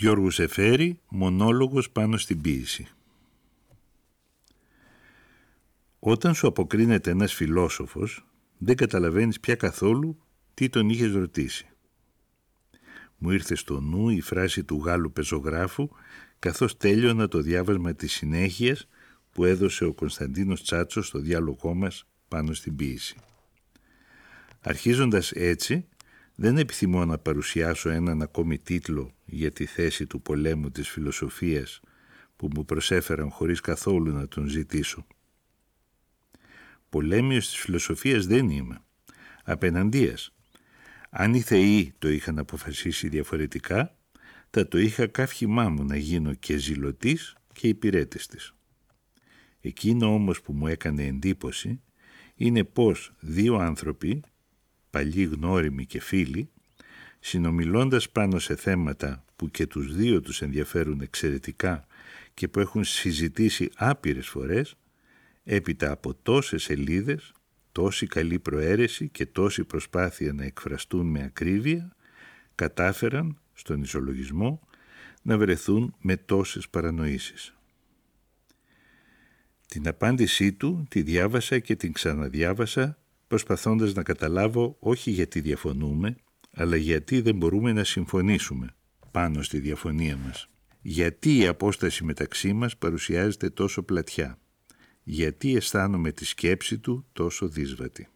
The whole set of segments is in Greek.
Γιώργος Εφέρη, μονόλογος πάνω στην ποίηση. Όταν σου αποκρίνεται ένας φιλόσοφος, δεν καταλαβαίνεις πια καθόλου τι τον είχες ρωτήσει. Μου ήρθε στο νου η φράση του Γάλλου πεζογράφου καθώς τέλειωνα το διάβασμα της συνέχειας που έδωσε ο Κωνσταντίνος Τσάτσος στο διάλογό μας πάνω στην ποίηση. Αρχίζοντας έτσι, δεν επιθυμώ να παρουσιάσω έναν ακόμη τίτλο για τη θέση του πολέμου της φιλοσοφίας που μου προσέφεραν χωρίς καθόλου να τον ζητήσω. Πολέμιος της φιλοσοφίας δεν είμαι. Απέναντίας. Αν οι θεοί το είχαν αποφασίσει διαφορετικά, θα το είχα καύχημά μου να γίνω και ζηλωτής και υπηρέτης της. Εκείνο όμως που μου έκανε εντύπωση είναι πως δύο άνθρωποι παλιοί γνώριμοι και φίλοι, συνομιλώντας πάνω σε θέματα που και τους δύο τους ενδιαφέρουν εξαιρετικά και που έχουν συζητήσει άπειρες φορές, έπειτα από τόσες σελίδες, τόση καλή προαίρεση και τόση προσπάθεια να εκφραστούν με ακρίβεια, κατάφεραν στον ισολογισμό να βρεθούν με τόσες παρανοήσεις. Την απάντησή του τη διάβασα και την ξαναδιάβασα προσπαθώντας να καταλάβω όχι γιατί διαφωνούμε, αλλά γιατί δεν μπορούμε να συμφωνήσουμε πάνω στη διαφωνία μας; Γιατί η απόσταση μεταξύ μας παρουσιάζεται τόσο πλατιά; Γιατί αισθάνομαι τη σκέψη του τόσο δύσβατη;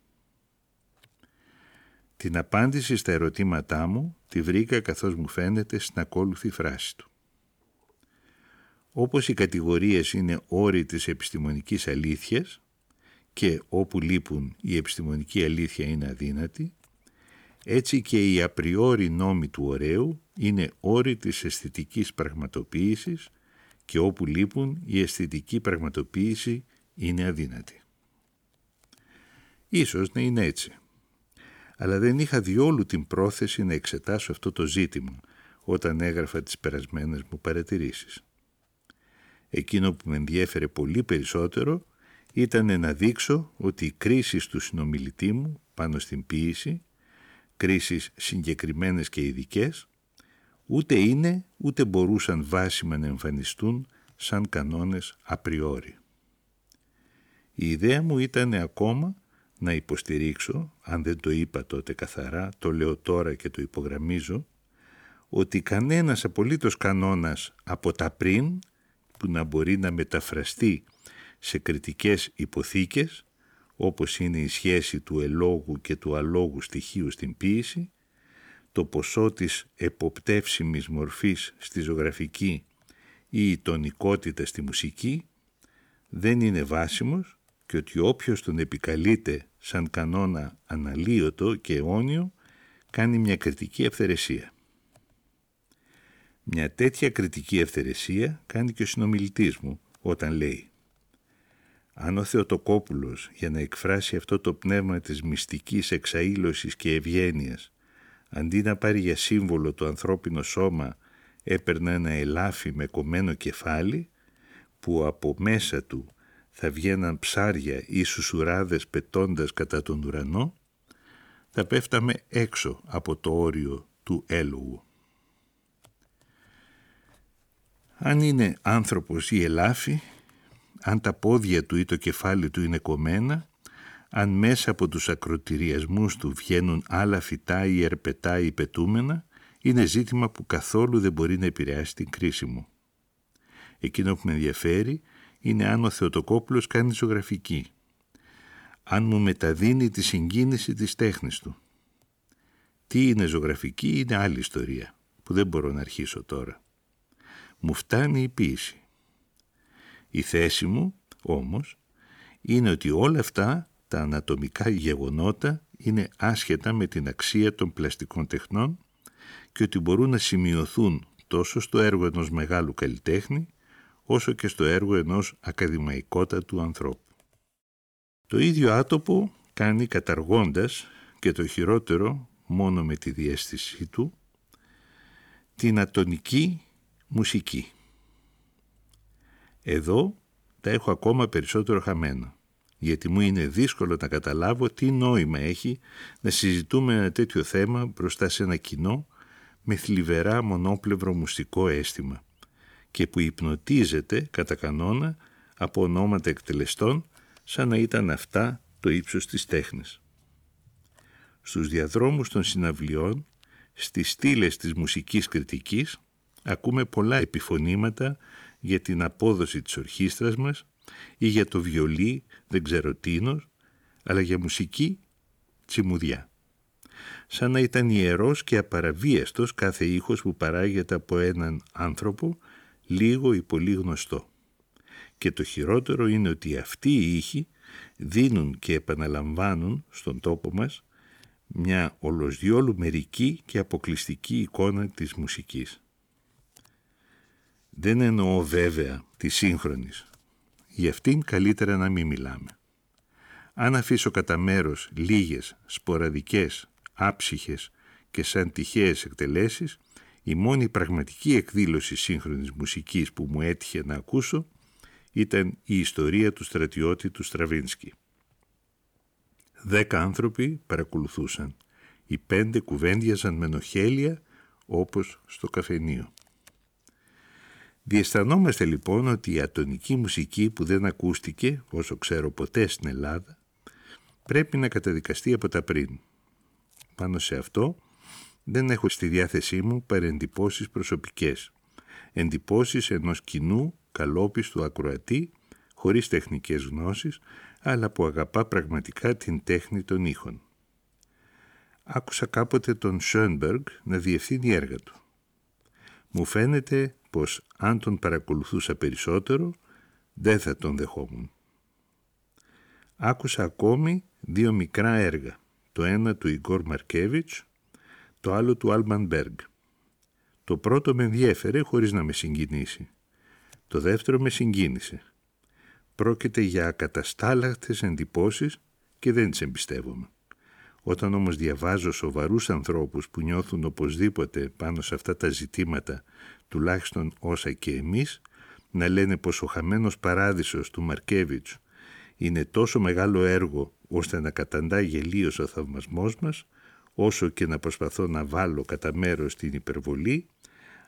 Την απάντηση στα ερωτήματά μου τη βρήκα καθώς μου φαίνεται στην ακόλουθη φράση του. Όπως οι κατηγορίες είναι όροι της επιστημονικής αλήθειας, και όπου λείπουν η επιστημονική αλήθεια είναι αδύνατη, έτσι και οι απριόρι νόμοι του ωραίου είναι όροι της αισθητικής πραγματοποίησης και όπου λείπουν η αισθητική πραγματοποίηση είναι αδύνατη. Ίσως να είναι έτσι. Αλλά δεν είχα διόλου την πρόθεση να εξετάσω αυτό το ζήτημα όταν έγραφα τις περασμένες μου παρατηρήσεις. Εκείνο που με ενδιέφερε πολύ περισσότερο ήταν να δείξω ότι οι κρίσεις του συνομιλητή μου πάνω στην ποίηση, κρίσεις συγκεκριμένες και ειδικές, ούτε είναι ούτε μπορούσαν βάσιμα να εμφανιστούν σαν κανόνες απριόρι. Η ιδέα μου ήταν ακόμα να υποστηρίξω, αν δεν το είπα τότε καθαρά, το λέω τώρα και το υπογραμμίζω, ότι κανένας απολύτως κανόνας από τα πριν που να μπορεί να μεταφραστεί σε κριτικές υποθήκες, όπως είναι η σχέση του ελόγου και του αλόγου στοιχείου στην ποίηση, το ποσό της εποπτεύσιμης μορφής στη ζωγραφική ή η τονικότητα στη μουσική, δεν είναι βάσιμος και ότι όποιος τον επικαλείται σαν κανόνα αναλύωτο και αιώνιο, κάνει μια κριτική ευθερεσία. Μια τέτοια κριτική ευθερεσία κάνει και ο συνομιλητής μου όταν λέει αν ο Θεοτοκόπουλος για να εκφράσει αυτό το πνεύμα της μυστικής εξαήλωσης και ευγένειας, αντί να πάρει για σύμβολο το ανθρώπινο σώμα έπαιρνε ένα ελάφι με κομμένο κεφάλι που από μέσα του θα βγαίναν ψάρια ή σουσουράδες πετώντας κατά τον ουρανό, θα πέφταμε έξω από το όριο του έλογου. Αν είναι άνθρωπος ή ελάφι, αν τα πόδια του ή το κεφάλι του είναι κομμένα, αν μέσα από τους ακροτηριασμούς του βγαίνουν άλλα φυτά ή ερπετά ή πετούμενα, είναι ζήτημα που καθόλου δεν μπορεί να επηρεάσει την κρίση μου. Εκείνο που με ενδιαφέρει είναι αν ο Θεοτοκόπουλος κάνει ζωγραφική, αν μου μεταδίνει τη συγκίνηση της τέχνης του. Τι είναι ζωγραφική είναι άλλη ιστορία, που δεν μπορώ να αρχίσω τώρα. Μου φτάνει η ποίηση. Η θέση μου, όμως, είναι ότι όλα αυτά τα ανατομικά γεγονότα είναι άσχετα με την αξία των πλαστικών τεχνών και ότι μπορούν να σημειωθούν τόσο στο έργο ενός μεγάλου καλλιτέχνη, όσο και στο έργο ενός ακαδημαϊκότατου ανθρώπου. Το ίδιο άτοπο κάνει καταργώντας και το χειρότερο μόνο με τη διέστησή του την ατονική μουσική. Εδώ τα έχω ακόμα περισσότερο χαμένα, γιατί μου είναι δύσκολο να καταλάβω τι νόημα έχει να συζητούμε ένα τέτοιο θέμα μπροστά σε ένα κοινό με θλιβερά μονόπλευρο μουστικό αίσθημα και που υπνοτίζεται κατά κανόνα από ονόματα εκτελεστών σαν να ήταν αυτά το ύψος της τέχνης. Στους διαδρόμους των συναυλιών, στις στήλες της μουσικής κριτικής, ακούμε πολλά επιφωνήματα για την απόδοση της ορχήστρας μας ή για το βιολί, δεν ξέρω τίνος, αλλά για μουσική τσιμουδιά. Σαν να ήταν ιερός και απαραβίαστος κάθε ήχος που παράγεται από έναν άνθρωπο, λίγο ή πολύ γνωστό. Και το χειρότερο είναι ότι αυτοί οι ήχοι δίνουν και επαναλαμβάνουν στον τόπο μας μια ολοσδιόλου μερική και αποκλειστική εικόνα της μουσικής. Δεν εννοώ βέβαια τη σύγχρονης. Γι' αυτήν καλύτερα να μην μιλάμε. Αν αφήσω κατά μέρος λίγες, σποραδικές, άψυχες και σαν τυχαίες εκτελέσεις, η μόνη πραγματική εκδήλωση σύγχρονης μουσικής που μου έτυχε να ακούσω ήταν η ιστορία του στρατιώτη του Στραβίνσκι. Δέκα άνθρωποι παρακολουθούσαν. Οι πέντε κουβέντιαζαν με νοχέλια όπως στο καφενείο. Διαισθανόμαστε λοιπόν ότι η ατονική μουσική που δεν ακούστηκε, όσο ξέρω ποτέ στην Ελλάδα, πρέπει να καταδικαστεί από τα πριν. Πάνω σε αυτό δεν έχω στη διάθεσή μου παρεντυπώσεις προσωπικές. Εντυπώσεις ενός κοινού καλόπιστου ακροατή, χωρίς τεχνικές γνώσεις, αλλά που αγαπά πραγματικά την τέχνη των ήχων. Άκουσα κάποτε τον Σönberg να διευθύνει έργα του. Μου φαίνεται πως αν τον παρακολουθούσα περισσότερο, δεν θα τον δεχόμουν. Άκουσα ακόμη δύο μικρά έργα, το ένα του Ιγκόρ Μαρκέβιτς, το άλλο του Άλμαν Μπέργκ. Το πρώτο με ενδιέφερε χωρίς να με συγκινήσει. Το δεύτερο με συγκίνησε. Πρόκειται για ακαταστάλακτες εντυπώσεις και δεν τις εμπιστεύομαι. Όταν όμως διαβάζω σοβαρούς ανθρώπους που νιώθουν οπωσδήποτε πάνω σε αυτά τα ζητήματα, τουλάχιστον όσα και εμείς, να λένε πως ο χαμένος παράδεισος του Μαρκέβιτς είναι τόσο μεγάλο έργο ώστε να καταντά γελίως ο θαυμασμός μας, όσο και να προσπαθώ να βάλω κατά μέρος την υπερβολή,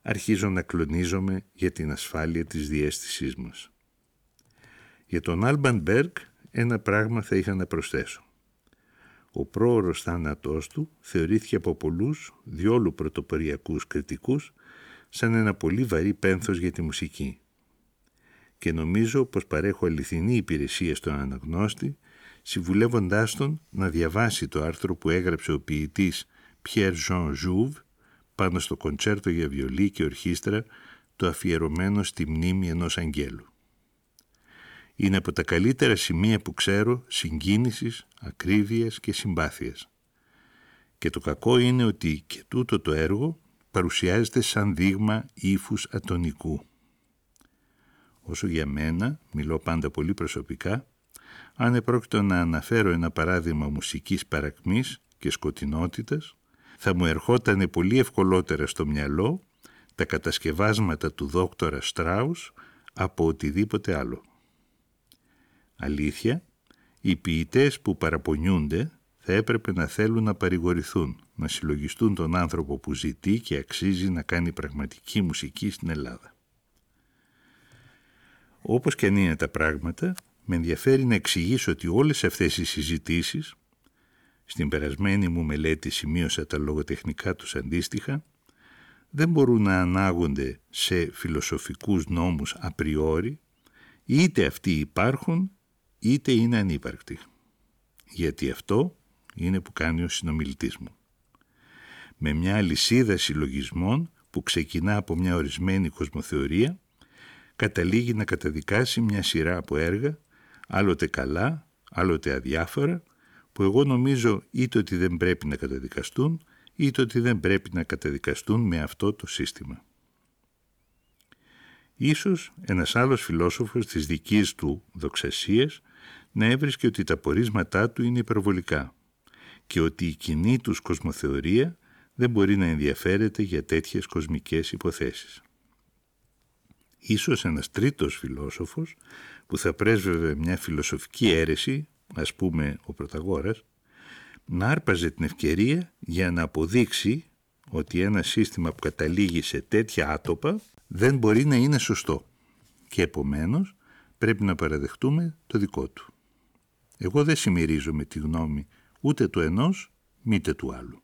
αρχίζω να κλονίζομαι για την ασφάλεια της διέστησής μας. Για τον Άλμπαν Μπέργκ ένα πράγμα θα είχα να προσθέσω. Ο πρόωρος θάνατός του θεωρήθηκε από πολλούς, διόλου πρωτοποριακούς κριτικούς, σαν ένα πολύ βαρύ πένθος για τη μουσική. Και νομίζω πως παρέχω αληθινή υπηρεσία στον αναγνώστη, συμβουλεύοντάς τον να διαβάσει το άρθρο που έγραψε ο ποιητής Pierre Jean Jouve πάνω στο κοντσέρτο για βιολί και ορχήστρα το αφιερωμένο στη μνήμη ενός αγγέλου. Είναι από τα καλύτερα σημεία που ξέρω συγκίνησης, ακρίβειας και συμπάθειας. Και το κακό είναι ότι και τούτο το έργο παρουσιάζεται σαν δείγμα ύφους ατονικού. Όσο για μένα, μιλώ πάντα πολύ προσωπικά, αν επρόκειτο να αναφέρω ένα παράδειγμα μουσικής παρακμής και σκοτεινότητας, θα μου ερχόταν πολύ ευκολότερα στο μυαλό τα κατασκευάσματα του δόκτορα Στράους από οτιδήποτε άλλο. Αλήθεια, οι ποιητές που παραπονιούνται θα έπρεπε να θέλουν να παρηγορηθούν, να συλλογιστούν τον άνθρωπο που ζητεί και αξίζει να κάνει πραγματική μουσική στην Ελλάδα. Όπως και αν είναι τα πράγματα, με ενδιαφέρει να εξηγήσω ότι όλες αυτές οι συζητήσεις, στην περασμένη μου μελέτη σημείωσα τα λογοτεχνικά τους αντίστοιχα, δεν μπορούν να ανάγονται σε φιλοσοφικούς νόμους απριόρι, είτε αυτοί υπάρχουν είτε είναι ανύπαρκτη. Γιατί αυτό είναι που κάνει ο συνομιλητής μου. Με μια αλυσίδα συλλογισμών που ξεκινά από μια ορισμένη κοσμοθεωρία, καταλήγει να καταδικάσει μια σειρά από έργα, άλλοτε καλά, άλλοτε αδιάφορα, που εγώ νομίζω είτε ότι δεν πρέπει να καταδικαστούν, είτε ότι δεν πρέπει να καταδικαστούν με αυτό το σύστημα. Ίσως ένας άλλος φιλόσοφος της δικής του δοξασίας να έβρισκε ότι τα πορίσματά του είναι υπερβολικά και ότι η κοινή τους κοσμοθεωρία δεν μπορεί να ενδιαφέρεται για τέτοιες κοσμικές υποθέσεις. Ίσως ένας τρίτος φιλόσοφος που θα πρέσβευε μια φιλοσοφική αίρεση, ας πούμε ο Πρωταγόρας, να άρπαζε την ευκαιρία για να αποδείξει ότι ένα σύστημα που καταλήγει σε τέτοια άτοπα δεν μπορεί να είναι σωστό και επομένως πρέπει να παραδεχτούμε το δικό του. Εγώ δεν συμμερίζομαι τη γνώμη ούτε του ενός μήτε του άλλου.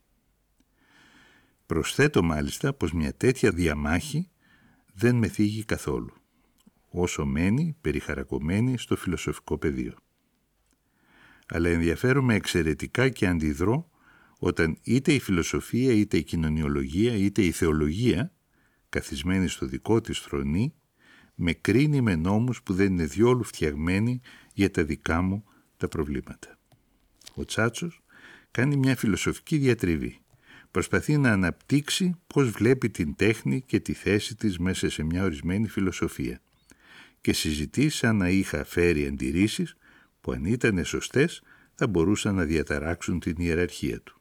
Προσθέτω μάλιστα πως μια τέτοια διαμάχη δεν με θίγει καθόλου, όσο μένει περιχαρακωμένη στο φιλοσοφικό πεδίο. Αλλά ενδιαφέρομαι εξαιρετικά και αντιδρώ όταν είτε η φιλοσοφία, είτε η κοινωνιολογία, είτε η θεολογία, καθισμένη στο δικό της θρονή, με κρίνει με νόμους που δεν είναι διόλου φτιαγμένοι για τα δικά μου τα προβλήματα. Ο Τσάτσος κάνει μια φιλοσοφική διατριβή. Προσπαθεί να αναπτύξει πώς βλέπει την τέχνη και τη θέση της μέσα σε μια ορισμένη φιλοσοφία και συζητεί σαν να είχα φέρει αντιρρήσεις που αν ήταν σωστές θα μπορούσαν να διαταράξουν την ιεραρχία του.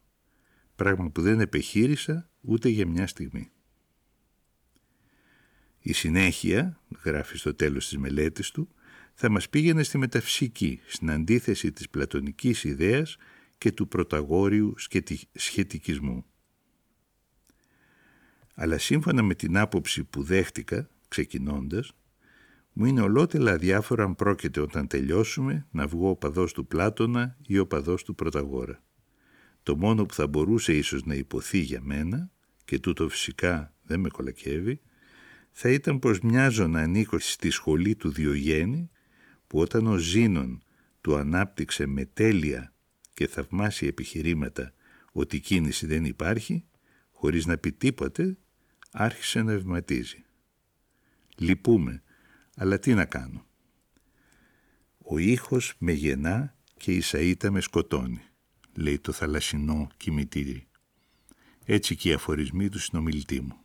Πράγμα που δεν επεχείρησα ούτε για μια στιγμή. Η συνέχεια, γράφει στο τέλος της μελέτης του, θα μας πήγαινε στη μεταφυσική, στην αντίθεση της πλατωνικής ιδέας και του πρωταγόριου σχετικισμού. Αλλά σύμφωνα με την άποψη που δέχτηκα, ξεκινώντας, μου είναι ολότελα αδιάφορα αν πρόκειται όταν τελειώσουμε να βγω ο παδός του Πλάτωνα ή ο παδός του Πρωταγόρα. Το μόνο που θα μπορούσε ίσως να υποθεί για μένα, και τούτο φυσικά δεν με κολακεύει, θα ήταν πως μοιάζω να ανήκω στη σχολή του Διογέννη που όταν ο Ζήνων του ανάπτυξε με τέλεια και θαυμάσια επιχειρήματα ότι κίνηση δεν υπάρχει, χωρίς να πει τίποτε, άρχισε να ευματίζει. Λυπούμε, αλλά τι να κάνω. Ο ήχος με γεννά και η σαΐτα με σκοτώνει, λέει το θαλασσινό κημητήρι. Έτσι και οι αφορισμοί του συνομιλητή μου.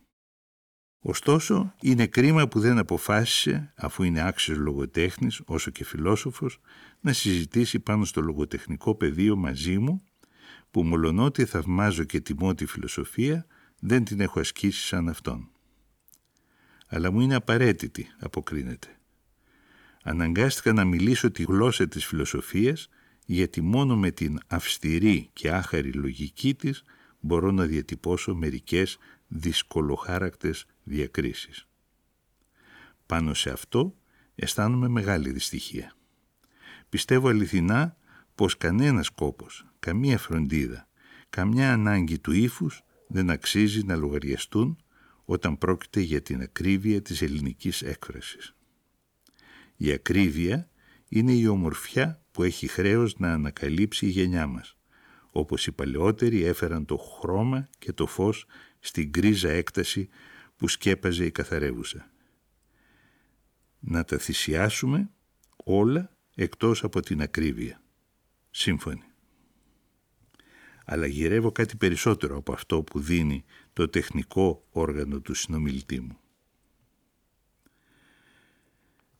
Ωστόσο, είναι κρίμα που δεν αποφάσισε, αφού είναι άξιος λογοτέχνης, όσο και φιλόσοφος, να συζητήσει πάνω στο λογοτεχνικό πεδίο μαζί μου, που μολονότι θαυμάζω και τιμώ τη φιλοσοφία, δεν την έχω ασκήσει σαν αυτόν. Αλλά μου είναι απαραίτητη, αποκρίνεται. Αναγκάστηκα να μιλήσω τη γλώσσα της φιλοσοφίας, γιατί μόνο με την αυστηρή και άχαρη λογική της μπορώ να διατυπώσω μερικές δυσκολοχάρακτες διακρίσεις. Πάνω σε αυτό αισθάνομαι μεγάλη δυστυχία. Πιστεύω αληθινά πως κανένας κόπος, καμία φροντίδα, καμιά ανάγκη του ύφους δεν αξίζει να λογαριαστούν όταν πρόκειται για την ακρίβεια της ελληνικής έκφρασης. Η ακρίβεια είναι η ομορφιά που έχει χρέος να ανακαλύψει η γενιά μας, όπως οι παλαιότεροι έφεραν το χρώμα και το φως στην γκρίζα έκταση που σκέπαζε η καθαρεύουσα. Να τα θυσιάσουμε όλα εκτός από την ακρίβεια. Σύμφωνοι. Αλλά γυρεύω κάτι περισσότερο από αυτό που δίνει το τεχνικό όργανο του συνομιλητή μου.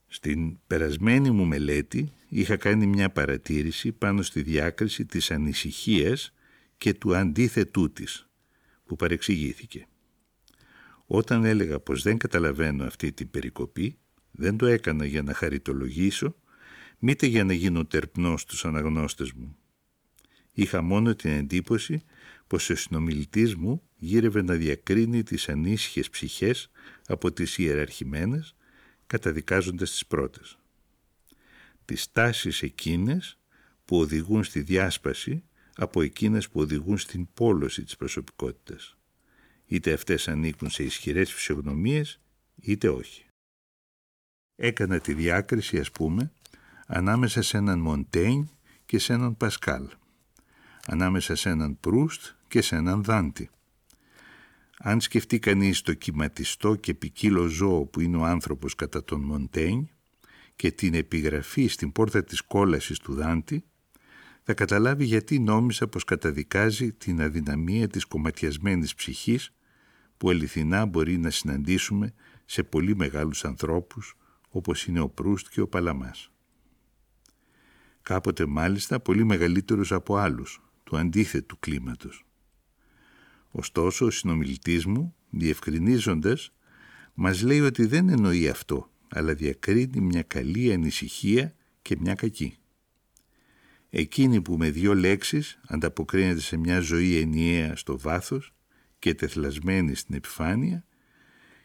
Στην περασμένη μου μελέτη είχα κάνει μια παρατήρηση πάνω στη διάκριση της ανησυχίας και του αντίθετού της, που παρεξηγήθηκε. Όταν έλεγα πως δεν καταλαβαίνω αυτή την περικοπή, δεν το έκανα για να χαριτολογήσω, μήτε για να γίνω τερπνός στους αναγνώστες μου. Είχα μόνο την εντύπωση πως ο συνομιλητής μου γύρευε να διακρίνει τις ανήσυχες ψυχές από τις ιεραρχημένες, καταδικάζοντας τις πρώτες. Τις τάσεις εκείνες που οδηγούν στη διάσπαση από εκείνες που οδηγούν στην πόλωση της προσωπικότητας είτε αυτές ανήκουν σε ισχυρές φυσιογνωμίες, είτε όχι. Έκανα τη διάκριση, ας πούμε, ανάμεσα σε έναν Μοντέιν και σε έναν Πασκάλ, ανάμεσα σε έναν Προύστ και σε έναν Δάντη. Αν σκεφτεί κανείς το κυματιστό και ποικίλο ζώο που είναι ο άνθρωπος κατά τον Μοντέιν και την επιγραφή στην πόρτα της κόλασης του Δάντη, θα καταλάβει γιατί νόμισα πως καταδικάζει την αδυναμία της κομματιασμένης ψυχής που αληθινά μπορεί να συναντήσουμε σε πολύ μεγάλους ανθρώπους όπως είναι ο Προύστ και ο Παλαμάς. Κάποτε μάλιστα πολύ μεγαλύτερους από άλλους, του αντίθετου κλίματος. Ωστόσο ο συνομιλητής μου, διευκρινίζοντας, μας λέει ότι δεν εννοεί αυτό, αλλά διακρίνει μια καλή ανησυχία και μια κακή. Εκείνη που με δύο λέξεις ανταποκρίνεται σε μια ζωή ενιαία στο βάθος και τεθλασμένη στην επιφάνεια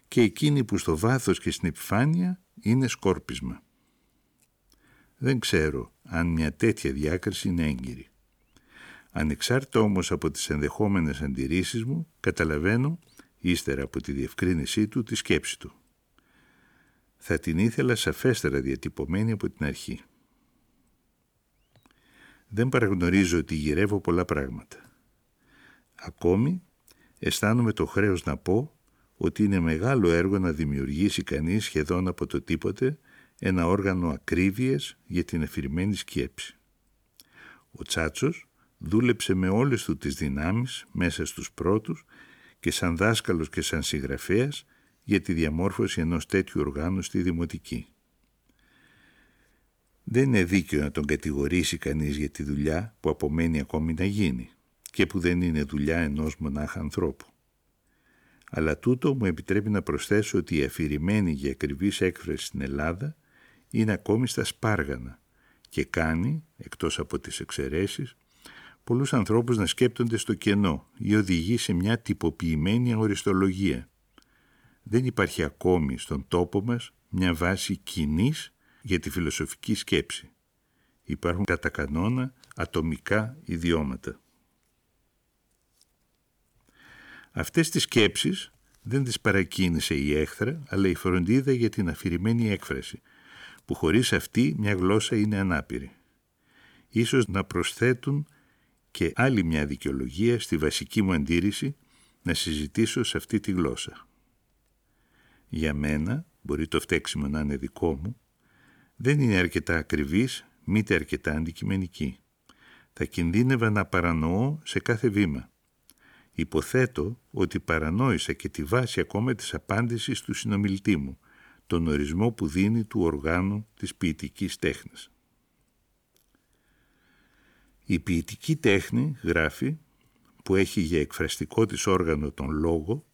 και εκείνη που στο βάθος και στην επιφάνεια είναι σκόρπισμα. Δεν ξέρω αν μια τέτοια διάκριση είναι έγκυρη. Ανεξάρτητα όμως από τις ενδεχόμενες αντιρρήσεις μου, καταλαβαίνω, ύστερα από τη διευκρίνησή του, τη σκέψη του. Θα την ήθελα σαφέστερα διατυπωμένη από την αρχή. Δεν παραγνωρίζω ότι γυρεύω πολλά πράγματα. Ακόμη αισθάνομαι το χρέος να πω ότι είναι μεγάλο έργο να δημιουργήσει κανείς σχεδόν από το τίποτε ένα όργανο ακρίβειας για την εφηρημένη σκέψη. Ο Τσάτσος δούλεψε με όλες του τις δυνάμεις μέσα στους πρώτους και σαν δάσκαλος και σαν συγγραφέας για τη διαμόρφωση ενός τέτοιου οργάνου στη Δημοτική. Δεν είναι δίκαιο να τον κατηγορήσει κανείς για τη δουλειά που απομένει ακόμη να γίνει και που δεν είναι δουλειά ενός μονάχα ανθρώπου. Αλλά τούτο μου επιτρέπει να προσθέσω ότι η αφηρημένη για ακριβής έκφραση στην Ελλάδα είναι ακόμη στα σπάργανα και κάνει, εκτός από τις εξαιρέσεις, πολλούς ανθρώπους να σκέπτονται στο κενό ή οδηγεί σε μια τυποποιημένη οριστολογία. Δεν υπάρχει ακόμη στον τόπο μας μια βάση κοινής για τη φιλοσοφική σκέψη. Υπάρχουν κατά κανόνα ατομικά ιδιώματα. Αυτές τις σκέψεις δεν τις παρακίνησε η έχθρα, αλλά η φροντίδα για την αφηρημένη έκφραση, που χωρίς αυτή μια γλώσσα είναι ανάπηρη. Ίσως να προσθέτουν και άλλη μια δικαιολογία στη βασική μου αντίρρηση να συζητήσω σε αυτή τη γλώσσα. Για μένα, μπορεί το φταίξιμο να είναι δικό μου, δεν είναι αρκετά ακριβής, μήτε αρκετά αντικειμενική. Θα κινδύνευα να παρανοώ σε κάθε βήμα. Υποθέτω ότι παρανόησα και τη βάση ακόμα της απάντησης του συνομιλητή μου, τον ορισμό που δίνει του οργάνου της ποιητικής τέχνης. Η ποιητική τέχνη, γράφει, που έχει για εκφραστικό της όργανο τον λόγο,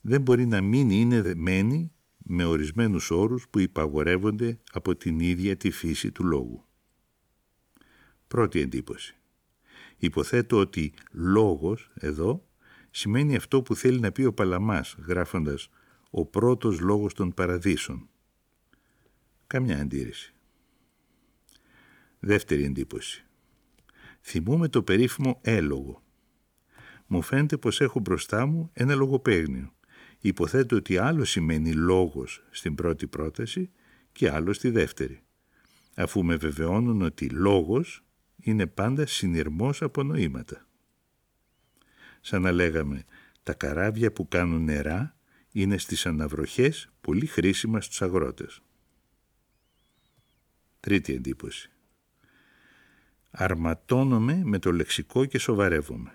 δεν μπορεί να μην είναι δεμένη με ορισμένους όρους που υπαγορεύονται από την ίδια τη φύση του λόγου. Πρώτη εντύπωση. Υποθέτω ότι λόγος εδώ σημαίνει αυτό που θέλει να πει ο Παλαμάς γράφοντας «ο πρώτος λόγος των παραδείσων». Καμιά αντίρρηση. Δεύτερη εντύπωση. Θυμούμε το περίφημο έλογο. Μου φαίνεται πως έχω μπροστά μου ένα λογοπαίγνιο. Υποθέτω ότι άλλο σημαίνει λόγος στην πρώτη πρόταση και άλλο στη δεύτερη. Αφού με βεβαιώνουν ότι λόγος είναι πάντα συνειρμός από νοήματα. Σαν να λέγαμε, τα καράβια που κάνουν νερά είναι στις αναβροχές πολύ χρήσιμα στους αγρότες. Τρίτη εντύπωση αρματώνομαι με το λεξικό και σοβαρεύομαι.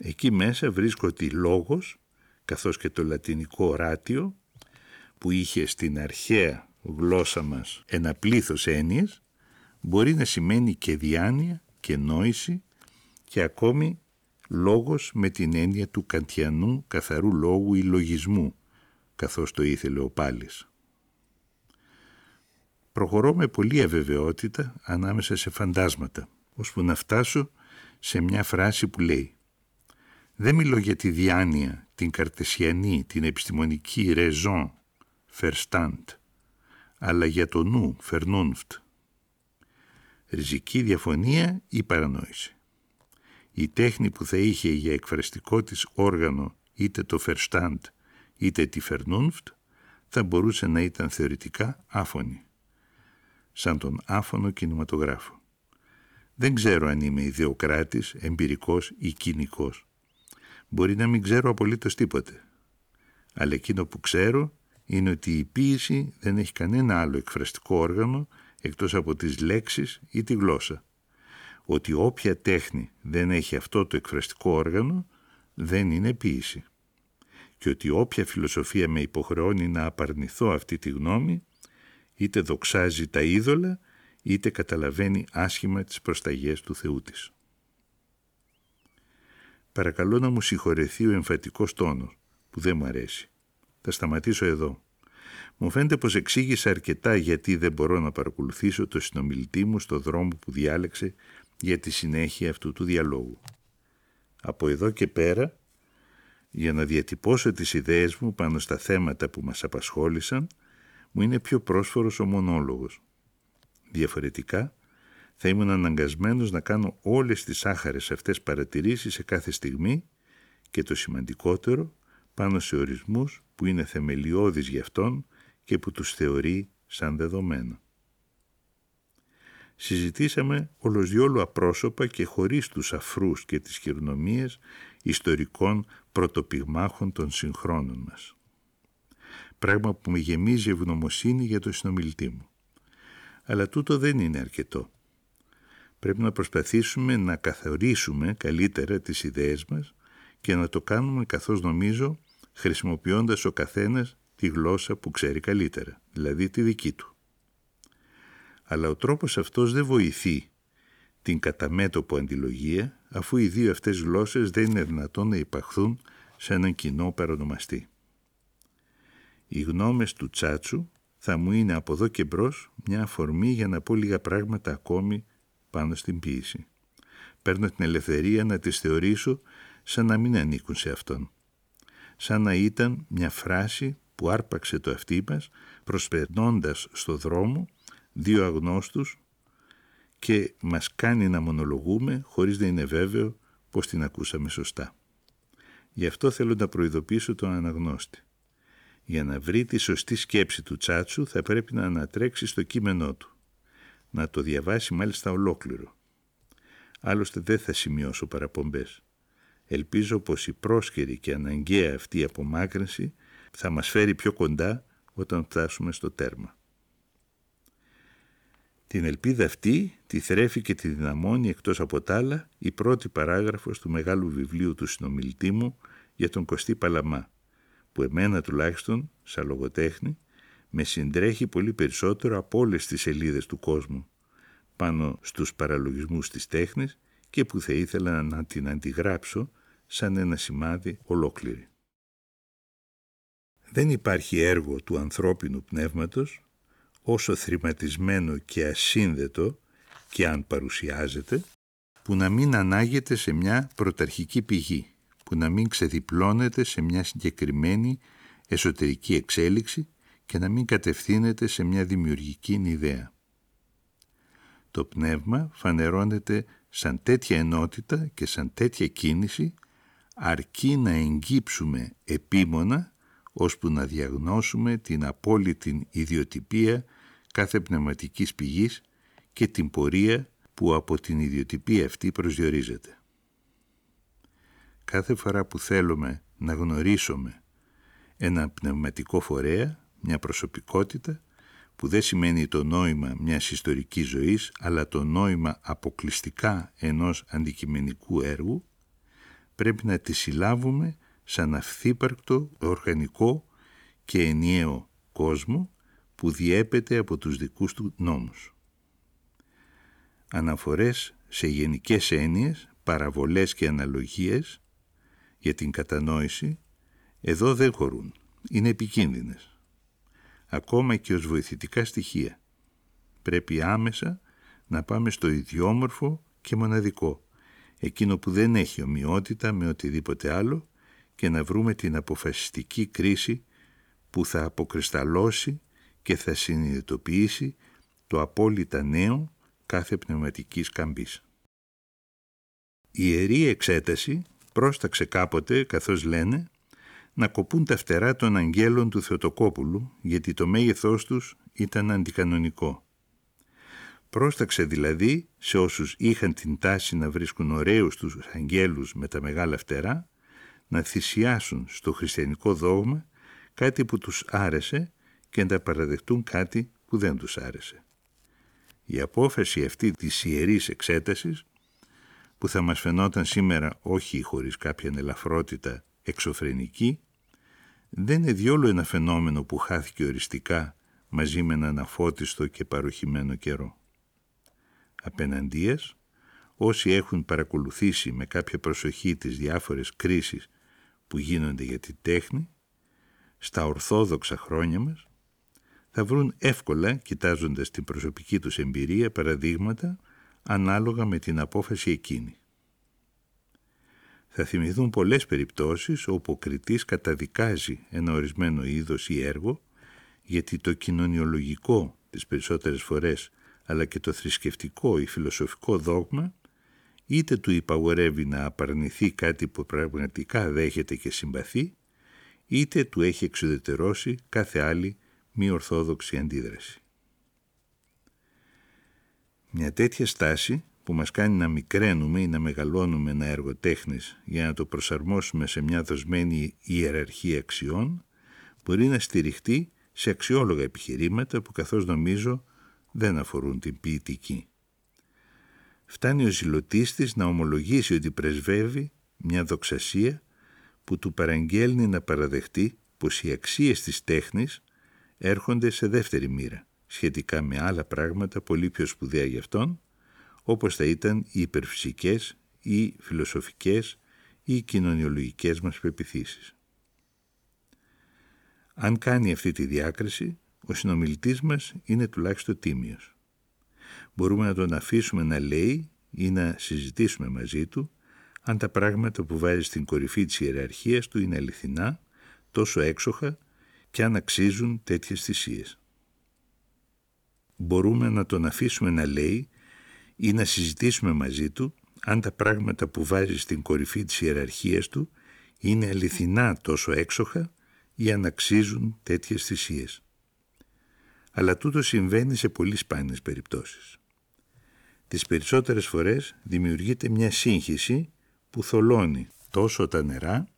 Εκεί μέσα βρίσκω ότι λόγος, καθώς και το λατινικό ράτιο, που είχε στην αρχαία γλώσσα μας ένα πλήθος έννοιες, μπορεί να σημαίνει και διάνοια και νόηση και ακόμη λόγος με την έννοια του καντιανού καθαρού λόγου ή λογισμού, καθώς το ήθελε ο Πάλης. Προχωρώ με πολλή αβεβαιότητα ανάμεσα σε φαντάσματα ώσπου να φτάσω σε μια φράση που λέει «Δεν μιλώ για τη διάνοια, την καρτεσιανή, την επιστημονική raison, verstand, αλλά για το νου, vernunft». Ριζική διαφωνία ή παρανόηση. Η τέχνη που θα είχε για εκφραστικό της όργανο είτε το verstand είτε τη vernunft θα μπορούσε να ήταν θεωρητικά άφωνη, σαν τον άφωνο κινηματογράφο. Δεν ξέρω αν είμαι ιδεοκράτης, εμπειρικός ή κοινικός. Μπορεί να μην ξέρω απολύτως τίποτε. Αλλά εκείνο που ξέρω είναι ότι η ποίηση δεν έχει κανένα άλλο εκφραστικό όργανο εκτός από τις λέξεις ή τη γλώσσα. Ότι όποια τέχνη δεν έχει αυτό το εκφραστικό όργανο δεν είναι ποίηση. Και ότι όποια φιλοσοφία με υποχρεώνει να απαρνηθώ αυτή τη γνώμη είτε δοξάζει τα είδωλα είτε καταλαβαίνει άσχημα τις προσταγές του Θεού της. Παρακαλώ να μου συγχωρεθεί ο εμφατικός τόνος, που δεν μου αρέσει. Θα σταματήσω εδώ. Μου φαίνεται πως εξήγησα αρκετά γιατί δεν μπορώ να παρακολουθήσω το συνομιλητή μου στο δρόμο που διάλεξε για τη συνέχεια αυτού του διαλόγου. Από εδώ και πέρα, για να διατυπώσω τις ιδέες μου πάνω στα θέματα που μας απασχόλησαν, μου είναι πιο πρόσφορος ο μονόλογος. Διαφορετικά, θα ήμουν αναγκασμένος να κάνω όλες τις άχαρες αυτές παρατηρήσεις σε κάθε στιγμή και το σημαντικότερο πάνω σε ορισμούς που είναι θεμελιώδεις για αυτόν και που τους θεωρεί σαν δεδομένα. Συζητήσαμε ολοσδιόλου απρόσωπα και χωρίς τους αφρούς και τις χειρονομίες ιστορικών πρωτοπυγμάχων των συγχρόνων μας. Πράγμα που με γεμίζει ευγνωμοσύνη για το συνομιλητή μου. Αλλά τούτο δεν είναι αρκετό. Πρέπει να προσπαθήσουμε να καθορίσουμε καλύτερα τις ιδέες μας και να το κάνουμε καθώς νομίζω χρησιμοποιώντας ο καθένας τη γλώσσα που ξέρει καλύτερα, δηλαδή τη δική του. Αλλά ο τρόπος αυτός δεν βοηθεί την καταμέτωπο αντιλογία, αφού οι δύο αυτές γλώσσες δεν είναι δυνατόν να υπαχθούν σε έναν κοινό παρονομαστή. Οι γνώμες του Τσάτσου θα μου είναι από εδώ και μπρος μια αφορμή για να πω λίγα πράγματα ακόμη πάνω στην ποίηση. Παίρνω την ελευθερία να τις θεωρήσω σαν να μην ανήκουν σε αυτόν. Σαν να ήταν μια φράση που άρπαξε το αυτί μας προσπερνώντας στο δρόμο δύο αγνώστους και μας κάνει να μονολογούμε χωρίς να είναι βέβαιο πως την ακούσαμε σωστά. Γι' αυτό θέλω να προειδοποιήσω τον αναγνώστη. Για να βρει τη σωστή σκέψη του Τσάτσου θα πρέπει να ανατρέξει στο κείμενό του. Να το διαβάσει μάλιστα ολόκληρο. Άλλωστε δεν θα σημειώσω παραπομπές. Ελπίζω πως η πρόσκαιρη και αναγκαία αυτή απομάκρυνση θα μας φέρει πιο κοντά όταν φτάσουμε στο τέρμα. Την ελπίδα αυτή τη θρέφει και τη δυναμώνει εκτός από τα άλλα η πρώτη παράγραφος του μεγάλου βιβλίου του συνομιλητή μου για τον Κωστή Παλαμά, που εμένα τουλάχιστον, σαν λογοτέχνη, με συντρέχει πολύ περισσότερο από όλες τις σελίδες του κόσμου πάνω στους παραλογισμούς της τέχνης και που θα ήθελα να την αντιγράψω σαν ένα σημάδι ολόκληρη. Δεν υπάρχει έργο του ανθρώπινου πνεύματος όσο θρηματισμένο και ασύνδετο και αν παρουσιάζεται, που να μην ανάγεται σε μια πρωταρχική πηγή, που να μην ξεδιπλώνεται σε μια συγκεκριμένη εσωτερική εξέλιξη και να μην κατευθύνεται σε μια δημιουργική ιδέα. Το πνεύμα φανερώνεται σαν τέτοια ενότητα και σαν τέτοια κίνηση αρκεί να εγκύψουμε επίμονα ώσπου να διαγνώσουμε την απόλυτη ιδιοτυπία κάθε πνευματικής πηγής και την πορεία που από την ιδιοτυπία αυτή προσδιορίζεται. Κάθε φορά που θέλουμε να γνωρίσουμε ένα πνευματικό φορέα, μια προσωπικότητα, που δεν σημαίνει το νόημα μιας ιστορικής ζωής, αλλά το νόημα αποκλειστικά ενός αντικειμενικού έργου, πρέπει να τη συλλάβουμε σαν αυθύπαρκτο, οργανικό και ενιαίο κόσμο που διέπεται από τους δικούς του νόμους. Αναφορές σε γενικές έννοιες, παραβολές και αναλογίες για την κατανόηση εδώ δεν χωρούν, είναι επικίνδυνες. Ακόμα και ως βοηθητικά στοιχεία. Πρέπει άμεσα να πάμε στο ιδιόμορφο και μοναδικό, εκείνο που δεν έχει ομοιότητα με οτιδήποτε άλλο και να βρούμε την αποφασιστική κρίση που θα αποκρισταλώσει και θα συνειδητοποιήσει το απόλυτα νέο κάθε πνευματικής καμπής. Η Ιερή Εξέταση πρόσταξε κάποτε, καθώς λένε, να κοπούν τα φτερά των αγγέλων του Θεοτοκόπουλου, γιατί το μέγεθός τους ήταν αντικανονικό. Πρόσταξε δηλαδή σε όσους είχαν την τάση να βρίσκουν ωραίους τους αγγέλους με τα μεγάλα φτερά, να θυσιάσουν στο χριστιανικό δόγμα κάτι που τους άρεσε και να παραδεχτούν κάτι που δεν τους άρεσε. Η απόφαση αυτή της ιερής εξέτασης, που θα μας φαινόταν σήμερα όχι χωρίς κάποια ελαφρότητα εξωφρενική, δεν είναι διόλου ένα φαινόμενο που χάθηκε οριστικά μαζί με έναν αφώτιστο και παροχημένο καιρό. Απέναντίας, όσοι έχουν παρακολουθήσει με κάποια προσοχή τις διάφορες κρίσεις που γίνονται για τη τέχνη, στα ορθόδοξα χρόνια μας, θα βρουν εύκολα, κοιτάζοντας την προσωπική τους εμπειρία, παραδείγματα ανάλογα με την απόφαση εκείνη. Θα θυμηθούν πολλές περιπτώσεις όπου ο κριτής καταδικάζει ένα ορισμένο είδος ή έργο γιατί το κοινωνιολογικό τις περισσότερες φορές αλλά και το θρησκευτικό ή φιλοσοφικό δόγμα είτε του υπαγορεύει να απαρνηθεί κάτι που πραγματικά δέχεται και συμπαθεί είτε του έχει εξουδετερώσει κάθε άλλη μη ορθόδοξη αντίδραση. Μια τέτοια στάση που μας κάνει να μικραίνουμε ή να μεγαλώνουμε ένα έργο τέχνης για να το προσαρμόσουμε σε μια δοσμένη ιεραρχία αξιών μπορεί να στηριχτεί σε αξιόλογα επιχειρήματα που καθώς νομίζω δεν αφορούν την ποιητική. Φτάνει ο ζηλωτής της να ομολογήσει ότι πρεσβεύει μια δοξασία που του παραγγέλνει να παραδεχτεί πως οι αξίες της τέχνης έρχονται σε δεύτερη μοίρα σχετικά με άλλα πράγματα πολύ πιο σπουδαία για αυτόν όπως θα ήταν οι υπερφυσικές ή φιλοσοφικές ή κοινωνιολογικές μας πεπιθήσεις. Αν κάνει αυτή τη διάκριση, ο συνομιλητής μας είναι τουλάχιστον τίμιος. Μπορούμε να τον αφήσουμε να λέει ή να συζητήσουμε μαζί του αν τα πράγματα που βάζει στην κορυφή της ιεραρχίας του είναι αληθινά, τόσο έξοχα και αν αξίζουν τέτοιες θυσίες. Μπορούμε να τον αφήσουμε να λέει ή να συζητήσουμε μαζί του αν τα πράγματα που βάζει στην κορυφή της ιεραρχίας του είναι αληθινά τόσο έξοχα ή αν αξίζουν τέτοιες θυσίες. Αλλά τούτο συμβαίνει σε πολύ σπάνιες περιπτώσεις. Τις περισσότερες φορές δημιουργείται μια σύγχυση που θολώνει τόσο τα νερά,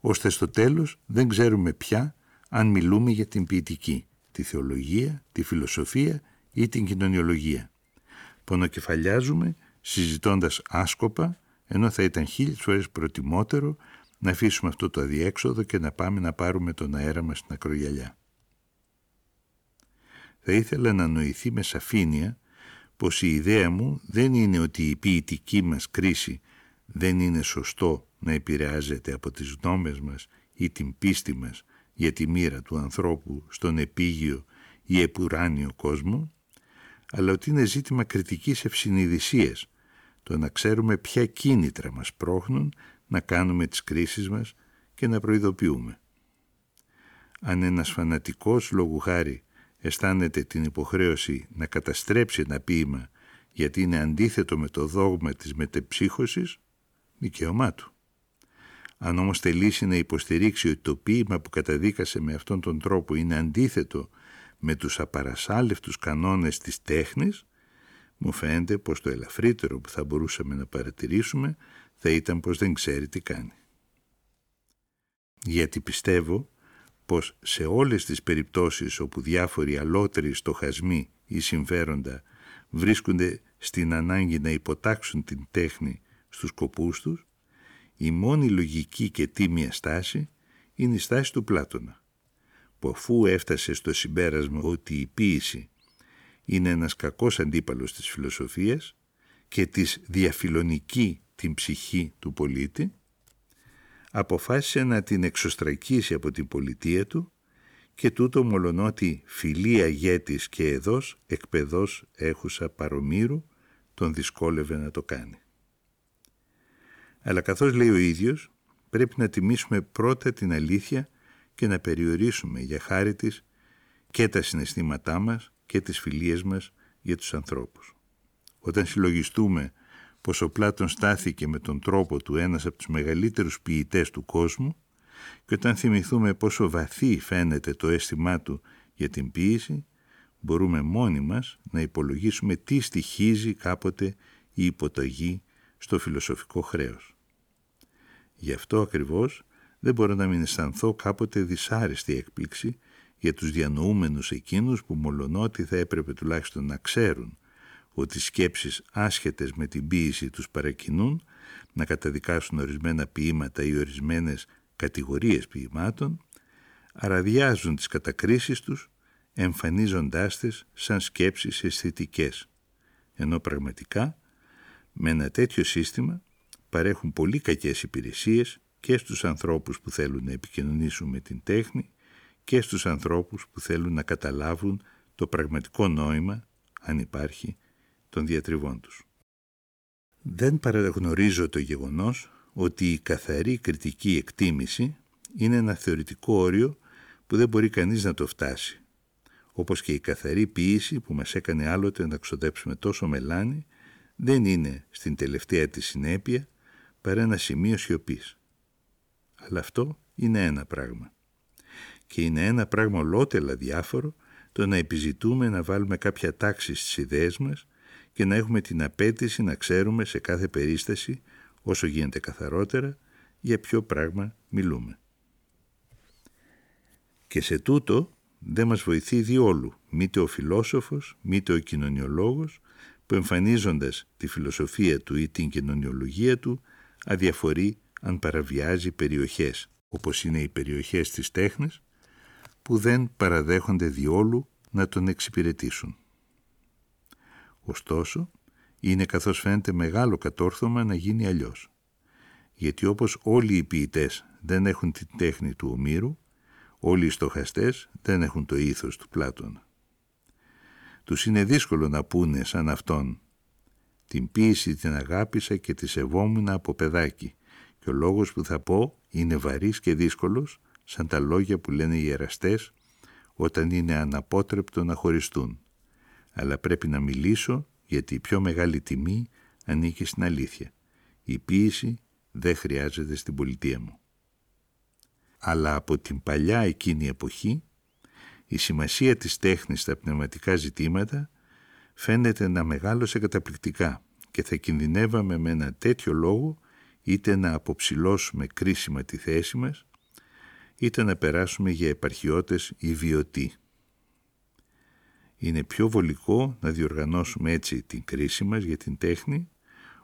ώστε στο τέλος δεν ξέρουμε πια αν μιλούμε για την ποιητική, τη θεολογία, τη φιλοσοφία ή την κοινωνιολογία. Πονοκεφαλιάζουμε συζητώντας άσκοπα, ενώ θα ήταν χίλιες φορές προτιμότερο να αφήσουμε αυτό το αδιέξοδο και να πάμε να πάρουμε τον αέρα μας στην ακρογιαλιά. Θα ήθελα να νοηθεί με σαφήνεια πως η ιδέα μου δεν είναι ότι η ποιητική μας κρίση δεν είναι σωστό να επηρεάζεται από τις γνώμες μας ή την πίστη μας για τη μοίρα του ανθρώπου στον επίγειο ή επουράνιο κόσμο, αλλά ότι είναι ζήτημα κριτικής ευσυνειδησίας το να ξέρουμε ποια κίνητρα μας πρόχνουν να κάνουμε τις κρίσεις μας και να προειδοποιούμε. Αν ένας φανατικός λόγου χάρη αισθάνεται την υποχρέωση να καταστρέψει ένα ποίημα γιατί είναι αντίθετο με το δόγμα της μετεψύχωσης, δικαίωμά του. Αν όμως θελήσει να υποστηρίξει ότι το ποίημα που καταδίκασε με αυτόν τον τρόπο είναι αντίθετο με τους απαρασάλευτους κανόνες της τέχνης, μου φαίνεται πως το ελαφρύτερο που θα μπορούσαμε να παρατηρήσουμε θα ήταν πως δεν ξέρει τι κάνει. Γιατί πιστεύω πως σε όλες τις περιπτώσεις όπου διάφοροι αλότεροι στοχασμοί ή συμφέροντα βρίσκονται στην ανάγκη να υποτάξουν την τέχνη στους σκοπούς τους, η μόνη λογική και τίμια στάση είναι η στάση του Πλάτωνα, που αφού έφτασε στο συμπέρασμα ότι η ποίηση είναι ένας κακός αντίπαλος της φιλοσοφίας και της διαφιλονική την ψυχή του πολίτη, αποφάσισε να την εξωστρακίσει από την πολιτεία του και τούτο μολονότι φιλία γέτης και εδώς εκπαιδός έχουσα παρομήρου τον δυσκόλευε να το κάνει. Αλλά καθώς λέει ο ίδιος, πρέπει να τιμήσουμε πρώτα την αλήθεια και να περιορίσουμε για χάρη της και τα συναισθήματά μας και τις φιλίες μας για τους ανθρώπους. Όταν συλλογιστούμε πως ο Πλάτων στάθηκε με τον τρόπο του ένας από τους μεγαλύτερους ποιητές του κόσμου και όταν θυμηθούμε πόσο βαθύ φαίνεται το αίσθημά του για την ποίηση, μπορούμε μόνοι μας να υπολογίσουμε τι στοιχίζει κάποτε η υποταγή στο φιλοσοφικό χρέος. Γι' αυτό ακριβώς δεν μπορώ να μην αισθανθώ κάποτε δυσάρεστη έκπληξη για τους διανοούμενους εκείνους που μολονότι θα έπρεπε τουλάχιστον να ξέρουν ότι σκέψεις άσχετες με την ποίηση τους παρακινούν να καταδικάσουν ορισμένα ποίηματα ή ορισμένες κατηγορίες ποιημάτων, αραδιάζουν τις κατακρίσεις τους εμφανίζοντάς τις σαν σκέψεις αισθητικές, ενώ πραγματικά με ένα τέτοιο σύστημα παρέχουν πολύ κακές υπηρεσίες και στους ανθρώπους που θέλουν να επικοινωνήσουν με την τέχνη και στους ανθρώπους που θέλουν να καταλάβουν το πραγματικό νόημα, αν υπάρχει, των διατριβών τους. Δεν παραγνωρίζω το γεγονός ότι η καθαρή κριτική εκτίμηση είναι ένα θεωρητικό όριο που δεν μπορεί κανείς να το φτάσει, όπως και η καθαρή ποίηση που μας έκανε άλλοτε να ξοδέψουμε τόσο μελάνι δεν είναι στην τελευταία της συνέπεια παρά ένα σημείο σιωπής. Αλλά αυτό είναι ένα πράγμα. Και είναι ένα πράγμα ολότελα διάφορο το να επιζητούμε να βάλουμε κάποια τάξη στις ιδέες μας και να έχουμε την απέτηση να ξέρουμε σε κάθε περίσταση, όσο γίνεται καθαρότερα, για ποιο πράγμα μιλούμε. Και σε τούτο δεν μας βοηθεί διόλου μήτε ο φιλόσοφος, μήτε ο κοινωνιολόγος, που εμφανίζοντας τη φιλοσοφία του ή την κοινωνιολογία του, αδιαφορεί αν παραβιάζει περιοχές, όπως είναι οι περιοχές της τέχνης, που δεν παραδέχονται διόλου να τον εξυπηρετήσουν. Ωστόσο, είναι καθώς φαίνεται μεγάλο κατόρθωμα να γίνει αλλιώς. Γιατί όπως όλοι οι ποιητές δεν έχουν την τέχνη του Ομήρου, όλοι οι στοχαστές δεν έχουν το ήθος του Πλάτωνα. Τους είναι δύσκολο να πούνε σαν αυτόν «Την ποίηση την αγάπησα και τη σεβόμουν από παιδάκι» και ο λόγος που θα πω είναι βαρύς και δύσκολος σαν τα λόγια που λένε οι εραστές όταν είναι αναπότρεπτο να χωριστούν. Αλλά πρέπει να μιλήσω γιατί η πιο μεγάλη τιμή ανήκει στην αλήθεια. Η ποίηση δεν χρειάζεται στην πολιτεία μου. Αλλά από την παλιά εκείνη εποχή η σημασία της τέχνης στα πνευματικά ζητήματα φαίνεται να μεγάλωσε καταπληκτικά και θα κινδυνεύαμε με ένα τέτοιο λόγο είτε να αποψηλώσουμε κρίσιμα τη θέση μας, είτε να περάσουμε για επαρχιώτες ιδιωτοί. Είναι πιο βολικό να διοργανώσουμε έτσι την κρίση μας για την τέχνη,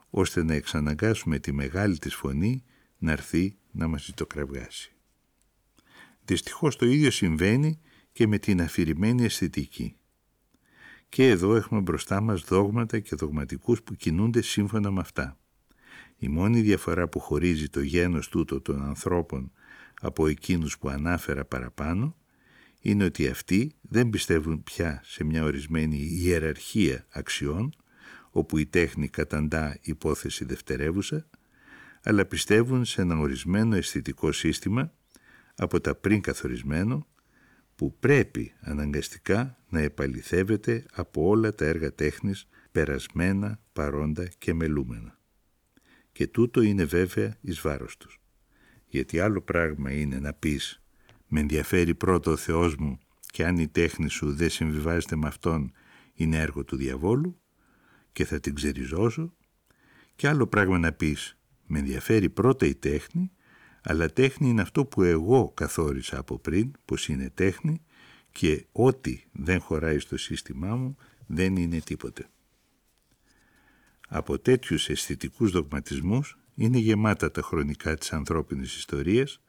ώστε να εξαναγκάσουμε τη μεγάλη της φωνή να έρθει να μας ζητοκραυγάσει. Δυστυχώς το ίδιο συμβαίνει και με την αφηρημένη αισθητική. Και εδώ έχουμε μπροστά μας δόγματα και δογματικούς που κινούνται σύμφωνα με αυτά. Η μόνη διαφορά που χωρίζει το γένος τούτο των ανθρώπων από εκείνους που ανάφερα παραπάνω είναι ότι αυτοί δεν πιστεύουν πια σε μια ορισμένη ιεραρχία αξιών όπου η τέχνη καταντά υπόθεση δευτερεύουσα αλλά πιστεύουν σε ένα ορισμένο αισθητικό σύστημα από τα πριν καθορισμένο που πρέπει αναγκαστικά να επαληθεύεται από όλα τα έργα τέχνης περασμένα, παρόντα και μελούμενα. Και τούτο είναι βέβαια εις βάρος τους. Γιατί άλλο πράγμα είναι να πεις «Με ενδιαφέρει πρώτο ο Θεός μου και αν η τέχνη σου δεν συμβιβάζεται με Αυτόν είναι έργο του διαβόλου και θα την ξεριζώσω» και άλλο πράγμα να πεις «Με ενδιαφέρει πρώτα η τέχνη αλλά τέχνη είναι αυτό που εγώ καθόρισα από πριν πως είναι τέχνη και ό,τι δεν χωράει στο σύστημά μου δεν είναι τίποτε. Από τέτοιους αισθητικούς δογματισμούς είναι γεμάτα τα χρονικά της ανθρώπινης ιστορίας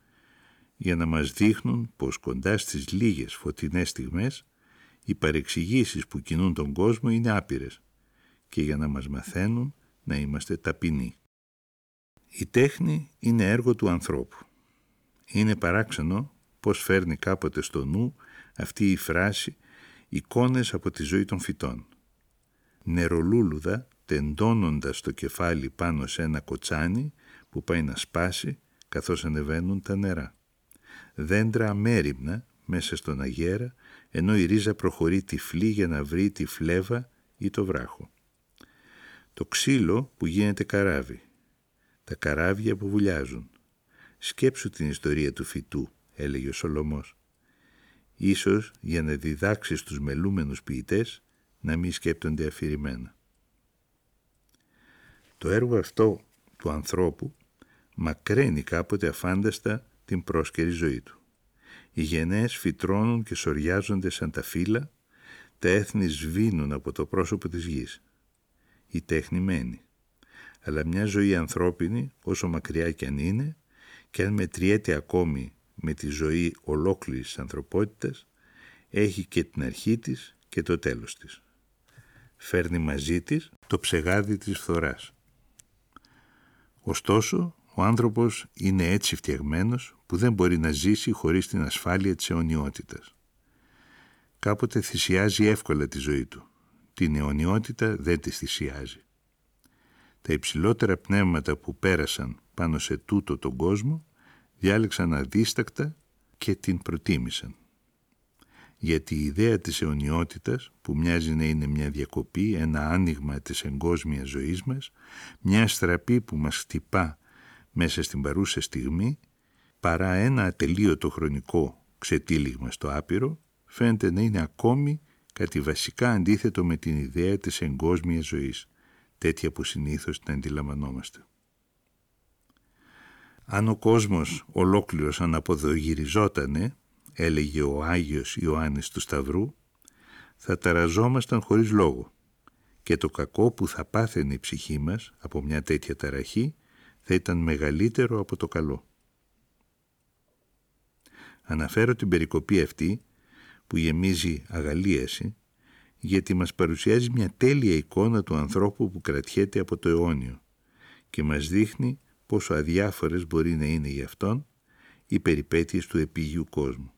για να μας δείχνουν πως κοντά στις λίγες φωτεινές στιγμές οι παρεξηγήσεις που κινούν τον κόσμο είναι άπειρες και για να μας μαθαίνουν να είμαστε ταπεινοί. Η τέχνη είναι έργο του ανθρώπου. Είναι παράξενο πως φέρνει κάποτε στο νου αυτή η φράση εικόνες από τη ζωή των φυτών. Νερολούλουδα τεντώνοντας το κεφάλι πάνω σε ένα κοτσάνι που πάει να σπάσει καθώς ανεβαίνουν τα νερά. Δέντρα αμέριμνα μέσα στον αγέρα ενώ η ρίζα προχωρεί τυφλή για να βρει τη φλέβα ή το βράχο. Το ξύλο που γίνεται καράβι τα καράβια που βουλιάζουν. Σκέψου την ιστορία του φυτού, έλεγε ο Σολομός. Ίσως για να διδάξεις τους μελούμενους ποιητές να μην σκέπτονται αφηρημένα. Το έργο αυτό του ανθρώπου μακραίνει κάποτε αφάνταστα την πρόσκαιρη ζωή του. Οι γενναίες φυτρώνουν και σοριάζονται σαν τα φύλλα, τα έθνη σβήνουν από το πρόσωπο της γης. Η τέχνη μένει αλλά μια ζωή ανθρώπινη, όσο μακριά κι αν είναι, και αν μετριέται ακόμη με τη ζωή ολόκληρης της ανθρωπότητας, έχει και την αρχή της και το τέλος της. Φέρνει μαζί της το ψεγάδι της φθοράς. Ωστόσο, ο άνθρωπος είναι έτσι φτιαγμένος που δεν μπορεί να ζήσει χωρίς την ασφάλεια της αιωνιότητας. Κάποτε θυσιάζει εύκολα τη ζωή του. Την αιωνιότητα δεν τη θυσιάζει. Τα υψηλότερα πνεύματα που πέρασαν πάνω σε τούτο τον κόσμο διάλεξαν αδίστακτα και την προτίμησαν. Γιατί η ιδέα της αιωνιότητας που μοιάζει να είναι μια διακοπή, ένα άνοιγμα της εγκόσμιας ζωής μας, μια στραπή που μας χτυπά μέσα στην παρούσα στιγμή, παρά ένα ατελείωτο χρονικό ξετύλιγμα στο άπειρο, φαίνεται να είναι ακόμη κάτι βασικά αντίθετο με την ιδέα της εγκόσμιας ζωής, τέτοια που συνήθως την αντιλαμβανόμαστε. Αν ο κόσμος ολόκληρος αναποδογυριζότανε, έλεγε ο Άγιος Ιωάννης του Σταυρού, θα ταραζόμασταν χωρίς λόγο και το κακό που θα πάθαινε η ψυχή μας από μια τέτοια ταραχή θα ήταν μεγαλύτερο από το καλό. Αναφέρω την περικοπή αυτή που γεμίζει αγαλίαση γιατί μας παρουσιάζει μια τέλεια εικόνα του ανθρώπου που κρατιέται από το αιώνιο και μας δείχνει πόσο αδιάφορες μπορεί να είναι για αυτόν οι περιπέτειες του επίγειου κόσμου.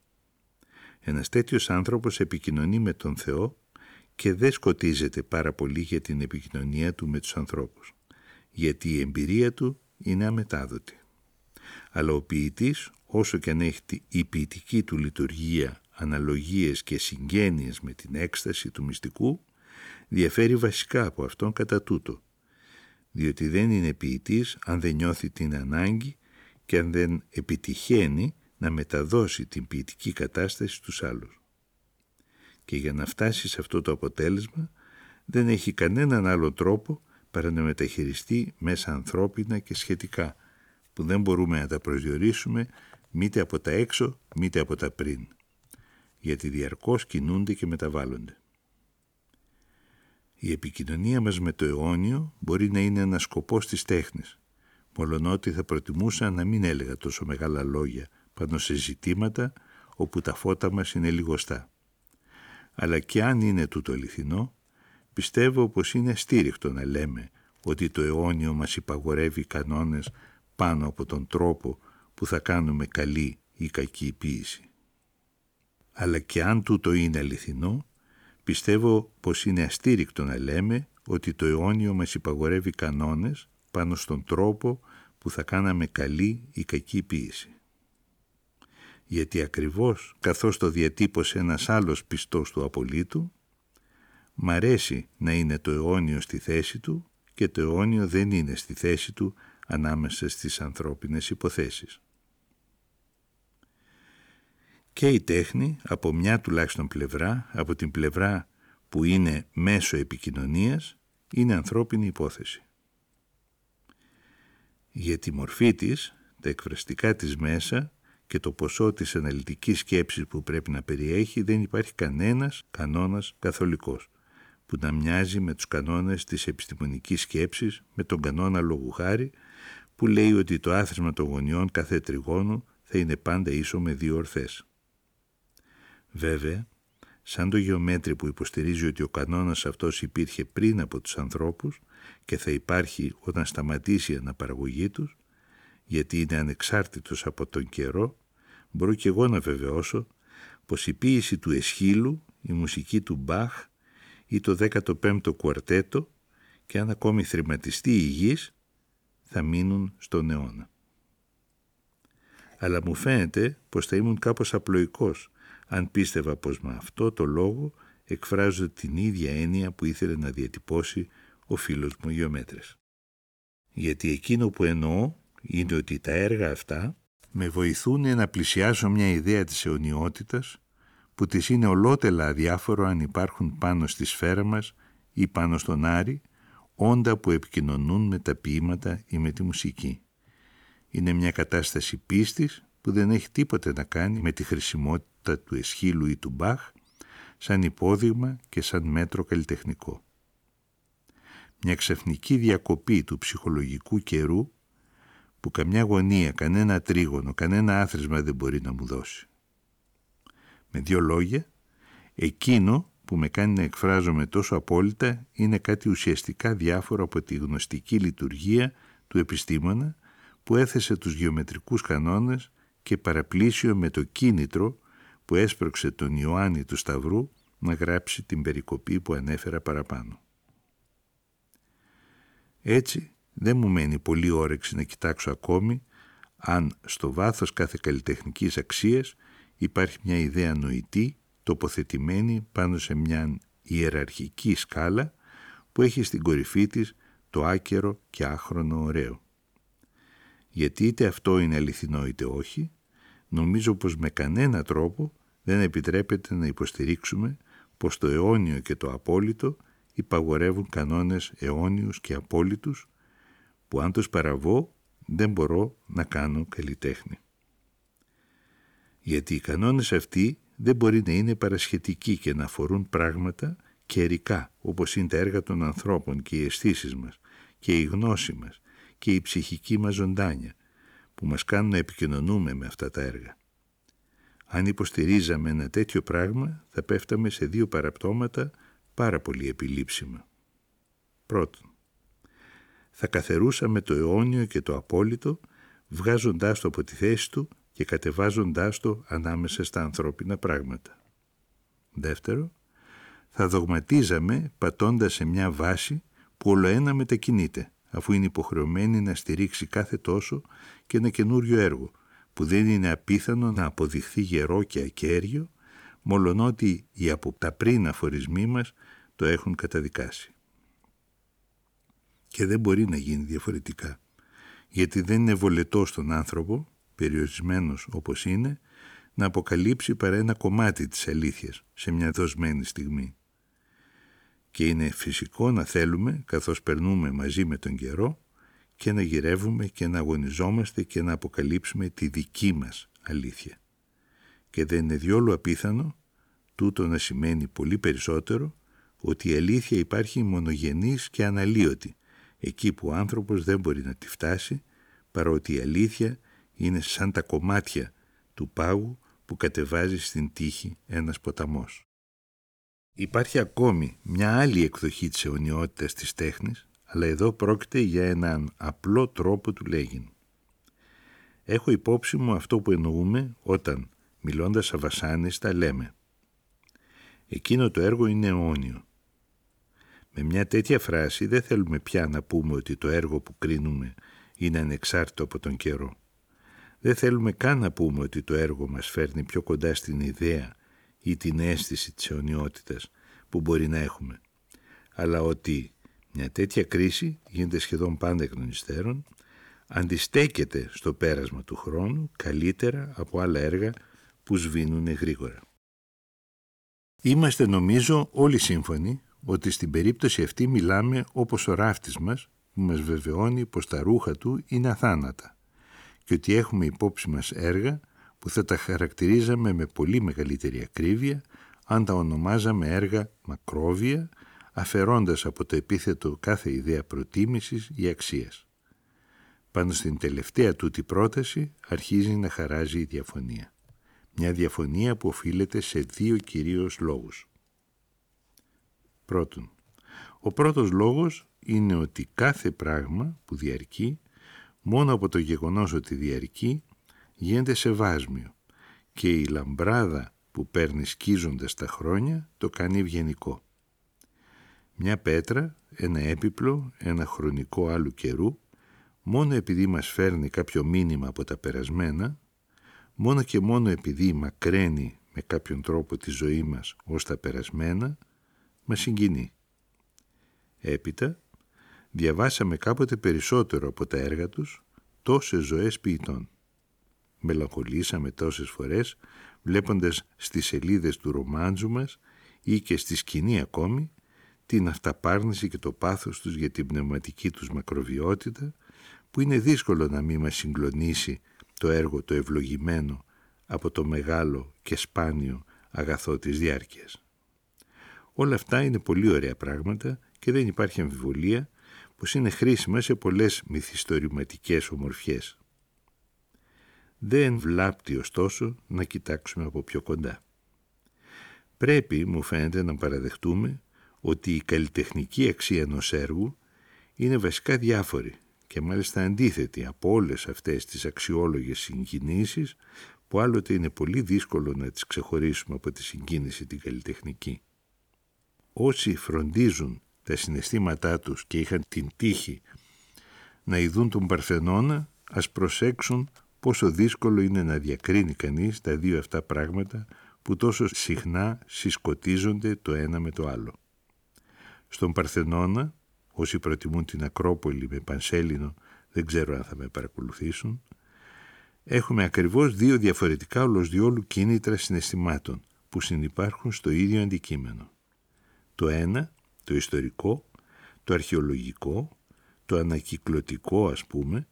Ένας τέτοιος άνθρωπος επικοινωνεί με τον Θεό και δεν σκοτίζεται πάρα πολύ για την επικοινωνία του με τους ανθρώπους, γιατί η εμπειρία του είναι αμετάδοτη. Αλλά ο ποιητής, όσο και αν έχει η ποιητική του λειτουργία αναλογίες και συγγένειες με την έκσταση του μυστικού, διαφέρει βασικά από αυτόν κατά τούτο, διότι δεν είναι ποιητής αν δεν νιώθει την ανάγκη και αν δεν επιτυχαίνει να μεταδώσει την ποιητική κατάσταση στους άλλους. Και για να φτάσει σε αυτό το αποτέλεσμα δεν έχει κανέναν άλλο τρόπο παρά να μεταχειριστεί μέσα ανθρώπινα και σχετικά, που δεν μπορούμε να τα προσδιορίσουμε μήτε από τα έξω μήτε από τα πριν, γιατί διαρκώς κινούνται και μεταβάλλονται. Η επικοινωνία μας με το αιώνιο μπορεί να είναι ένας σκοπός της τέχνης, μολονότι θα προτιμούσα να μην έλεγα τόσο μεγάλα λόγια πάνω σε ζητήματα όπου τα φώτα μας είναι λιγοστά. Αλλά και αν είναι τούτο αληθινό, πιστεύω πως είναι στήριχτο να λέμε ότι το αιώνιο μας υπαγορεύει κανόνες πάνω από τον τρόπο που θα κάνουμε καλή ή κακή ποίηση. Αλλά και αν τούτο είναι αληθινό, πιστεύω πως είναι αστήρικτο να λέμε ότι το αιώνιο μας υπαγορεύει κανόνες πάνω στον τρόπο που θα κάναμε καλή ή κακή ποίηση γιατί ακριβώς καθώς το διατύπωσε ένας άλλος πιστός του απολύτου, μ' αρέσει να είναι το αιώνιο στη θέση του και το αιώνιο δεν είναι στη θέση του ανάμεσα στις ανθρώπινες υποθέσεις. Και η τέχνη, από μια τουλάχιστον πλευρά, από την πλευρά που είναι μέσω επικοινωνίας, είναι ανθρώπινη υπόθεση. Για τη μορφή της, τα εκφραστικά της μέσα, και το ποσό της αναλυτικής σκέψης που πρέπει να περιέχει δεν υπάρχει κανένας κανόνας καθολικός που να μοιάζει με τους κανόνες της επιστημονικής σκέψης με τον κανόνα λόγου χάρη που λέει ότι το άθροισμα των γωνιών κάθε τριγώνου θα είναι πάντα ίσο με δύο ορθές. Βέβαια, σαν το γεωμέτρη που υποστηρίζει ότι ο κανόνας αυτός υπήρχε πριν από τους ανθρώπους και θα υπάρχει όταν σταματήσει η αναπαραγωγή τους, γιατί είναι ανεξάρτητος από τον καιρό, μπορώ και εγώ να βεβαιώσω πως η ποίηση του Εσχύλου, η μουσική του Μπαχ ή το 15ο κουαρτέτο και αν ακόμη θρηματιστεί η γης θα μείνουν στον αιώνα. Αλλά μου φαίνεται πως θα ήμουν κάπως απλοϊκός αν πίστευα πως με αυτό το λόγο εκφράζω την ίδια έννοια που ήθελε να διατυπώσει ο φίλος μου Γεωμέτρες. Γιατί εκείνο που εννοώ είναι ότι τα έργα αυτά με βοηθούν να πλησιάσω μια ιδέα της αιωνιότητας που της είναι ολότελα αδιάφορο αν υπάρχουν πάνω στη σφαίρα μας ή πάνω στον Άρη όντα που επικοινωνούν με τα ποίηματα ή με τη μουσική. Είναι μια κατάσταση πίστης που δεν έχει τίποτε να κάνει με τη χρησιμότητα του Εσχύλου ή του Μπαχ σαν υπόδειγμα και σαν μέτρο καλλιτεχνικό. Μια ξαφνική διακοπή του ψυχολογικού καιρού που καμιά γωνία, κανένα τρίγωνο, κανένα άθροισμα δεν μπορεί να μου δώσει. Με δύο λόγια, εκείνο που με κάνει να εκφράζομαι τόσο απόλυτα είναι κάτι ουσιαστικά διάφορο από τη γνωστική λειτουργία του επιστήμονα που έθεσε τους γεωμετρικούς κανόνες και παραπλήσιο με το κίνητρο που έσπρωξε τον Ιωάννη του Σταυρού να γράψει την περικοπή που ανέφερα παραπάνω. Έτσι, δεν μου μένει πολύ όρεξη να κοιτάξω ακόμη αν στο βάθος κάθε καλλιτεχνικής αξίας υπάρχει μια ιδέα νοητή τοποθετημένη πάνω σε μια ιεραρχική σκάλα που έχει στην κορυφή της το άκερο και άχρονο ωραίο. Γιατί είτε αυτό είναι αληθινό είτε όχι, νομίζω πως με κανένα τρόπο δεν επιτρέπεται να υποστηρίξουμε πως το αιώνιο και το απόλυτο υπαγορεύουν κανόνες αιώνιους και απόλυτους που αν τους παραβώ δεν μπορώ να κάνω καλλιτέχνη. Γιατί οι κανόνες αυτοί δεν μπορεί να είναι παρασχετικοί και να αφορούν πράγματα καιρικά όπως είναι τα έργα των ανθρώπων και οι αισθήσεις μας και η γνώση μας και η ψυχική μας ζωντάνια που μας κάνουν να επικοινωνούμε με αυτά τα έργα. Αν υποστηρίζαμε ένα τέτοιο πράγμα θα πέφταμε σε δύο παραπτώματα πάρα πολύ επιλήψιμα. Πρώτον, θα καθερούσαμε το αιώνιο και το απόλυτο βγάζοντάς το από τη θέση του και κατεβάζοντάς το ανάμεσα στα ανθρώπινα πράγματα. Δεύτερο, θα δογματίζαμε πατώντας σε μια βάση που όλο ένα μετακινείται αφού είναι υποχρεωμένη να στηρίξει κάθε τόσο και ένα καινούριο έργο που δεν είναι απίθανο να αποδειχθεί γερό και ακέραιο μολονότι οι από τα πριν αφορισμοί μας το έχουν καταδικάσει. Και δεν μπορεί να γίνει διαφορετικά, γιατί δεν είναι βολετό στον άνθρωπο, περιορισμένος όπως είναι, να αποκαλύψει παρά ένα κομμάτι της αλήθειας σε μια δοσμένη στιγμή. Και είναι φυσικό να θέλουμε, καθώς περνούμε μαζί με τον καιρό, και να γυρεύουμε και να αγωνιζόμαστε και να αποκαλύψουμε τη δική μας αλήθεια. Και δεν είναι διόλου απίθανο τούτο να σημαίνει πολύ περισσότερο ότι η αλήθεια υπάρχει μονογενής και αναλύωτη, εκεί που ο άνθρωπος δεν μπορεί να τη φτάσει, παρότι η αλήθεια είναι σαν τα κομμάτια του πάγου που κατεβάζει στην τύχη ένας ποταμός. Υπάρχει ακόμη μια άλλη εκδοχή της αιωνιότητας της τέχνης, αλλά εδώ πρόκειται για έναν απλό τρόπο του λέγειν. Έχω υπόψη μου αυτό που εννοούμε όταν, μιλώντας αβασάνιστα, λέμε «Εκείνο το έργο είναι αιώνιο». Με μια τέτοια φράση δεν θέλουμε πια να πούμε ότι το έργο που κρίνουμε είναι ανεξάρτητο από τον καιρό. Δεν θέλουμε καν να πούμε ότι το έργο μας φέρνει πιο κοντά στην ιδέα ή την αίσθηση της αιωνιότητας που μπορεί να έχουμε, αλλά ότι μια τέτοια κρίση γίνεται σχεδόν πάντα εκ των υστέρων, αντιστέκεται στο πέρασμα του χρόνου καλύτερα από άλλα έργα που σβήνουν γρήγορα. Είμαστε νομίζω όλοι σύμφωνοι ότι στην περίπτωση αυτή μιλάμε όπως ο ράφτης μας που μας βεβαιώνει πως τα ρούχα του είναι αθάνατα και ότι έχουμε υπόψη μας έργα που θα τα χαρακτηρίζαμε με πολύ μεγαλύτερη ακρίβεια αν τα ονομάζαμε έργα μακρόβια αφαιρώντας από το επίθετο κάθε ιδέα προτίμησης ή αξίας. Πάνω στην τελευταία τούτη πρόταση αρχίζει να χαράζει η διαφωνία. Μια διαφωνία που οφείλεται σε δύο κυρίως λόγους. Πρώτον, ο πρώτος λόγος είναι ότι κάθε πράγμα που διαρκεί, μόνο από το γεγονός ότι διαρκεί, γίνεται σεβάσμιο και η λαμπράδα που παίρνει σκίζοντας τα χρόνια το κάνει ευγενικό. Μια πέτρα, ένα έπιπλο, ένα χρονικό άλλου καιρού, μόνο επειδή μας φέρνει κάποιο μήνυμα από τα περασμένα, μόνο και μόνο επειδή μακραίνει με κάποιον τρόπο τη ζωή μας ως τα περασμένα, μας συγκινεί. Έπειτα, διαβάσαμε κάποτε περισσότερο από τα έργα τους τόσες ζωές ποιητών. Μελαγχολήσαμε τόσες φορές βλέποντας στις σελίδες του ρομάντζου μας ή και στη σκηνή ακόμη την αυταπάρνηση και το πάθος τους για την πνευματική τους μακροβιότητα που είναι δύσκολο να μην μας συγκλονίσει το έργο το ευλογημένο από το μεγάλο και σπάνιο αγαθό της διάρκειας. Όλα αυτά είναι πολύ ωραία πράγματα και δεν υπάρχει αμφιβολία πως είναι χρήσιμα σε πολλές μυθιστορηματικές ομορφιές. Δεν βλάπτει ωστόσο να κοιτάξουμε από πιο κοντά. Πρέπει, μου φαίνεται, να παραδεχτούμε ότι η καλλιτεχνική αξία ενός έργου είναι βασικά διάφορη και μάλιστα αντίθετη από όλες αυτές τις αξιόλογες συγκινήσεις που άλλοτε είναι πολύ δύσκολο να τις ξεχωρίσουμε από τη συγκίνηση την καλλιτεχνική. Όσοι φροντίζουν τα συναισθήματά τους και είχαν την τύχη να ειδούν τον Παρθενώνα, ας προσέξουν πόσο δύσκολο είναι να διακρίνει κανείς τα δύο αυτά πράγματα που τόσο συχνά συσκοτίζονται το ένα με το άλλο. Στον Παρθενώνα, όσοι προτιμούν την Ακρόπολη με Πανσέλινο, δεν ξέρω αν θα με παρακολουθήσουν, έχουμε ακριβώς δύο διαφορετικά όλος διόλου κίνητρα συναισθημάτων που συνυπάρχουν στο ίδιο αντικείμενο. Το ένα, το ιστορικό, το αρχαιολογικό, το ανακυκλωτικό ας πούμε,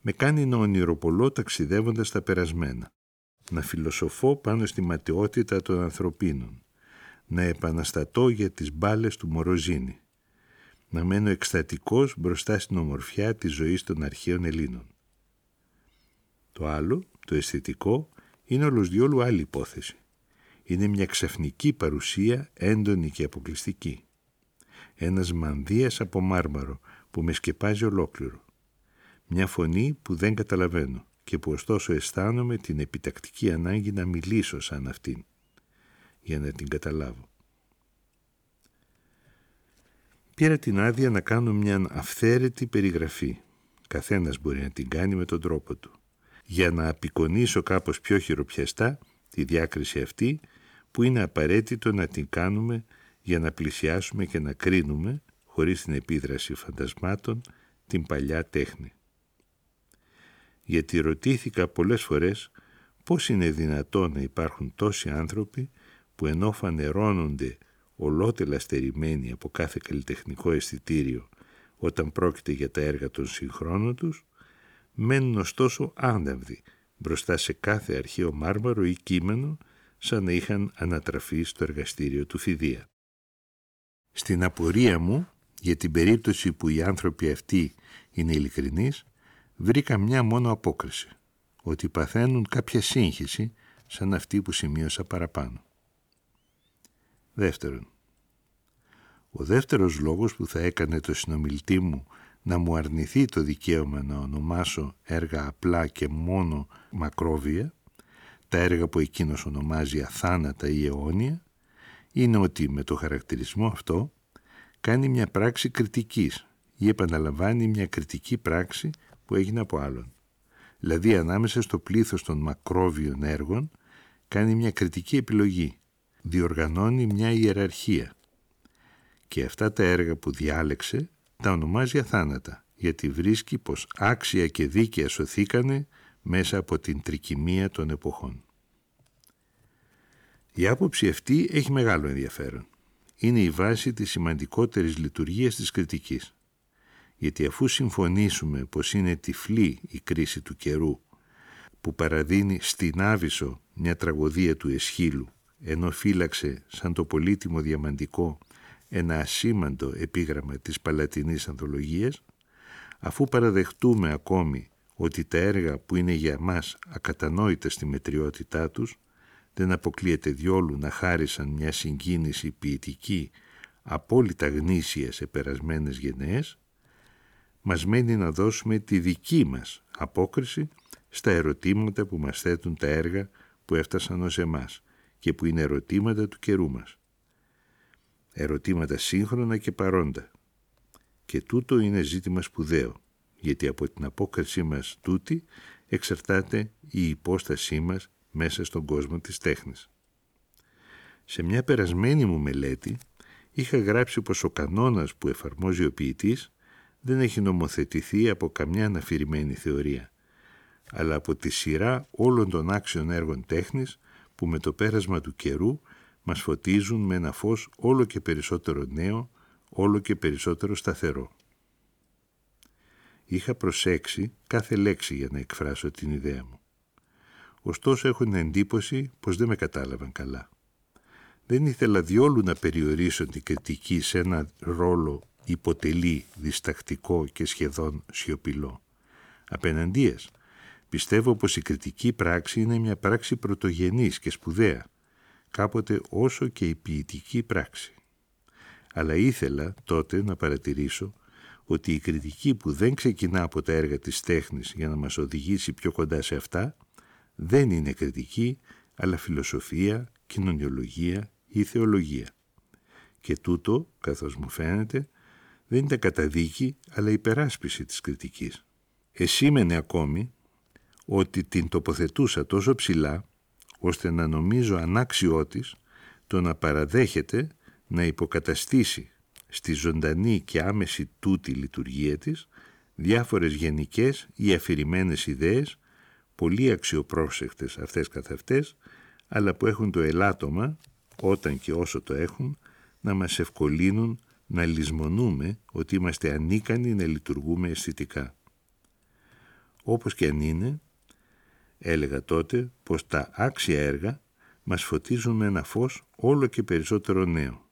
με κάνει να ονειροπολώ ταξιδεύοντας τα περασμένα, να φιλοσοφώ πάνω στη ματαιότητα των ανθρωπίνων, να επαναστατώ για τις μπάλες του Μοροζίνη, να μένω εκστατικός μπροστά στην ομορφιά της ζωής των αρχαίων Ελλήνων. Το άλλο, το αισθητικό, είναι όλος διόλου άλλη υπόθεση. Είναι μια ξαφνική παρουσία έντονη και αποκλειστική. Ένας μανδύας από μάρμαρο που με σκεπάζει ολόκληρο. Μια φωνή που δεν καταλαβαίνω και που ωστόσο αισθάνομαι την επιτακτική ανάγκη να μιλήσω σαν αυτήν για να την καταλάβω. Πήρα την άδεια να κάνω μια αυθαίρετη περιγραφή. Καθένας μπορεί να την κάνει με τον τρόπο του. Για να απεικονίσω κάπως πιο χειροπιαστά τη διάκριση αυτή που είναι απαραίτητο να την κάνουμε για να πλησιάσουμε και να κρίνουμε, χωρίς την επίδραση φαντασμάτων, την παλιά τέχνη. Γιατί ρωτήθηκα πολλές φορές πώς είναι δυνατόν να υπάρχουν τόσοι άνθρωποι που ενώ φανερώνονται ολότελα στερημένοι από κάθε καλλιτεχνικό αισθητήριο όταν πρόκειται για τα έργα των συγχρόνων τους, μένουν ωστόσο άναυδοι μπροστά σε κάθε αρχαίο μάρμαρο ή κείμενο σαν να είχαν ανατραφεί στο εργαστήριο του Φιδία. Στην απορία μου για την περίπτωση που οι άνθρωποι αυτοί είναι ειλικρινείς, βρήκα μια μόνο απόκριση, ότι παθαίνουν κάποια σύγχυση σαν αυτή που σημείωσα παραπάνω. Δεύτερον, ο δεύτερος λόγος που θα έκανε το συνομιλτή μου να μου αρνηθεί το δικαίωμα να ονομάσω έργα απλά και μόνο μακρόβια, τα έργα που εκείνος ονομάζει αθάνατα ή αιώνια, είναι ότι με το χαρακτηρισμό αυτό κάνει μια πράξη κριτικής ή επαναλαμβάνει μια κριτική πράξη που έγινε από άλλον. Δηλαδή ανάμεσα στο πλήθος των μακρόβιων έργων κάνει μια κριτική επιλογή, διοργανώνει μια ιεραρχία. Και αυτά τα έργα που διάλεξε τα ονομάζει αθάνατα, γιατί βρίσκει πως άξια και δίκαια σωθήκανε μέσα από την τρικυμία των εποχών. Η άποψη αυτή έχει μεγάλο ενδιαφέρον. Είναι η βάση της σημαντικότερης λειτουργίας της κριτικής. Γιατί αφού συμφωνήσουμε πως είναι τυφλή η κρίση του καιρού που παραδίνει στην Άβυσσο μια τραγωδία του Εσχύλου ενώ φύλαξε σαν το πολύτιμο διαμαντικό ένα ασήμαντο επίγραμμα της Παλατινής Ανθολογίας, αφού παραδεχτούμε ακόμη ότι τα έργα που είναι για μας ακατανόητα στη μετριότητά τους δεν αποκλείεται διόλου να χάρισαν μια συγκίνηση ποιητική απόλυτα γνήσια σε περασμένες γενναίες, μας μένει να δώσουμε τη δική μας απόκριση στα ερωτήματα που μας θέτουν τα έργα που έφτασαν ως εμάς και που είναι ερωτήματα του καιρού μας. Ερωτήματα σύγχρονα και παρόντα. Και τούτο είναι ζήτημα σπουδαίο, γιατί από την απόκρισή μας τούτη εξαρτάται η υπόστασή μας μέσα στον κόσμο της τέχνης. Σε μια περασμένη μου μελέτη είχα γράψει πως ο κανόνας που εφαρμόζει ο ποιητής δεν έχει νομοθετηθεί από καμιά αναφηρημένη θεωρία, αλλά από τη σειρά όλων των άξιων έργων τέχνης που με το πέρασμα του καιρού μας φωτίζουν με ένα φως όλο και περισσότερο νέο, όλο και περισσότερο σταθερό. Είχα προσέξει κάθε λέξη για να εκφράσω την ιδέα μου. Ωστόσο έχω την εντύπωση πως δεν με κατάλαβαν καλά. Δεν ήθελα διόλου να περιορίσω την κριτική σε ένα ρόλο υποτελή, διστακτικό και σχεδόν σιωπηλό. Απέναντίας, πιστεύω πως η κριτική πράξη είναι μια πράξη πρωτογενής και σπουδαία, κάποτε όσο και η ποιητική πράξη. Αλλά ήθελα τότε να παρατηρήσω ότι η κριτική που δεν ξεκινά από τα έργα της τέχνης για να μας οδηγήσει πιο κοντά σε αυτά, δεν είναι κριτική, αλλά φιλοσοφία, κοινωνιολογία ή θεολογία. Και τούτο, καθώς μου φαίνεται, δεν ήταν καταδίκη, αλλά υπεράσπιση της κριτικής. Εσήμενε ακόμη ότι την τοποθετούσα τόσο ψηλά, ώστε να νομίζω ανάξιό της το να παραδέχεται να υποκαταστήσει στη ζωντανή και άμεση τούτη λειτουργία της διάφορες γενικές ή αφηρημένες ιδέες, πολύ αξιοπρόσεκτες αυτές καθ' αυτές, αλλά που έχουν το ελάττωμα, όταν και όσο το έχουν, να μας ευκολύνουν να λησμονούμε ότι είμαστε ανίκανοι να λειτουργούμε αισθητικά. Όπως και αν είναι, έλεγα τότε πως τα άξια έργα μας φωτίζουν με ένα φως όλο και περισσότερο νέο.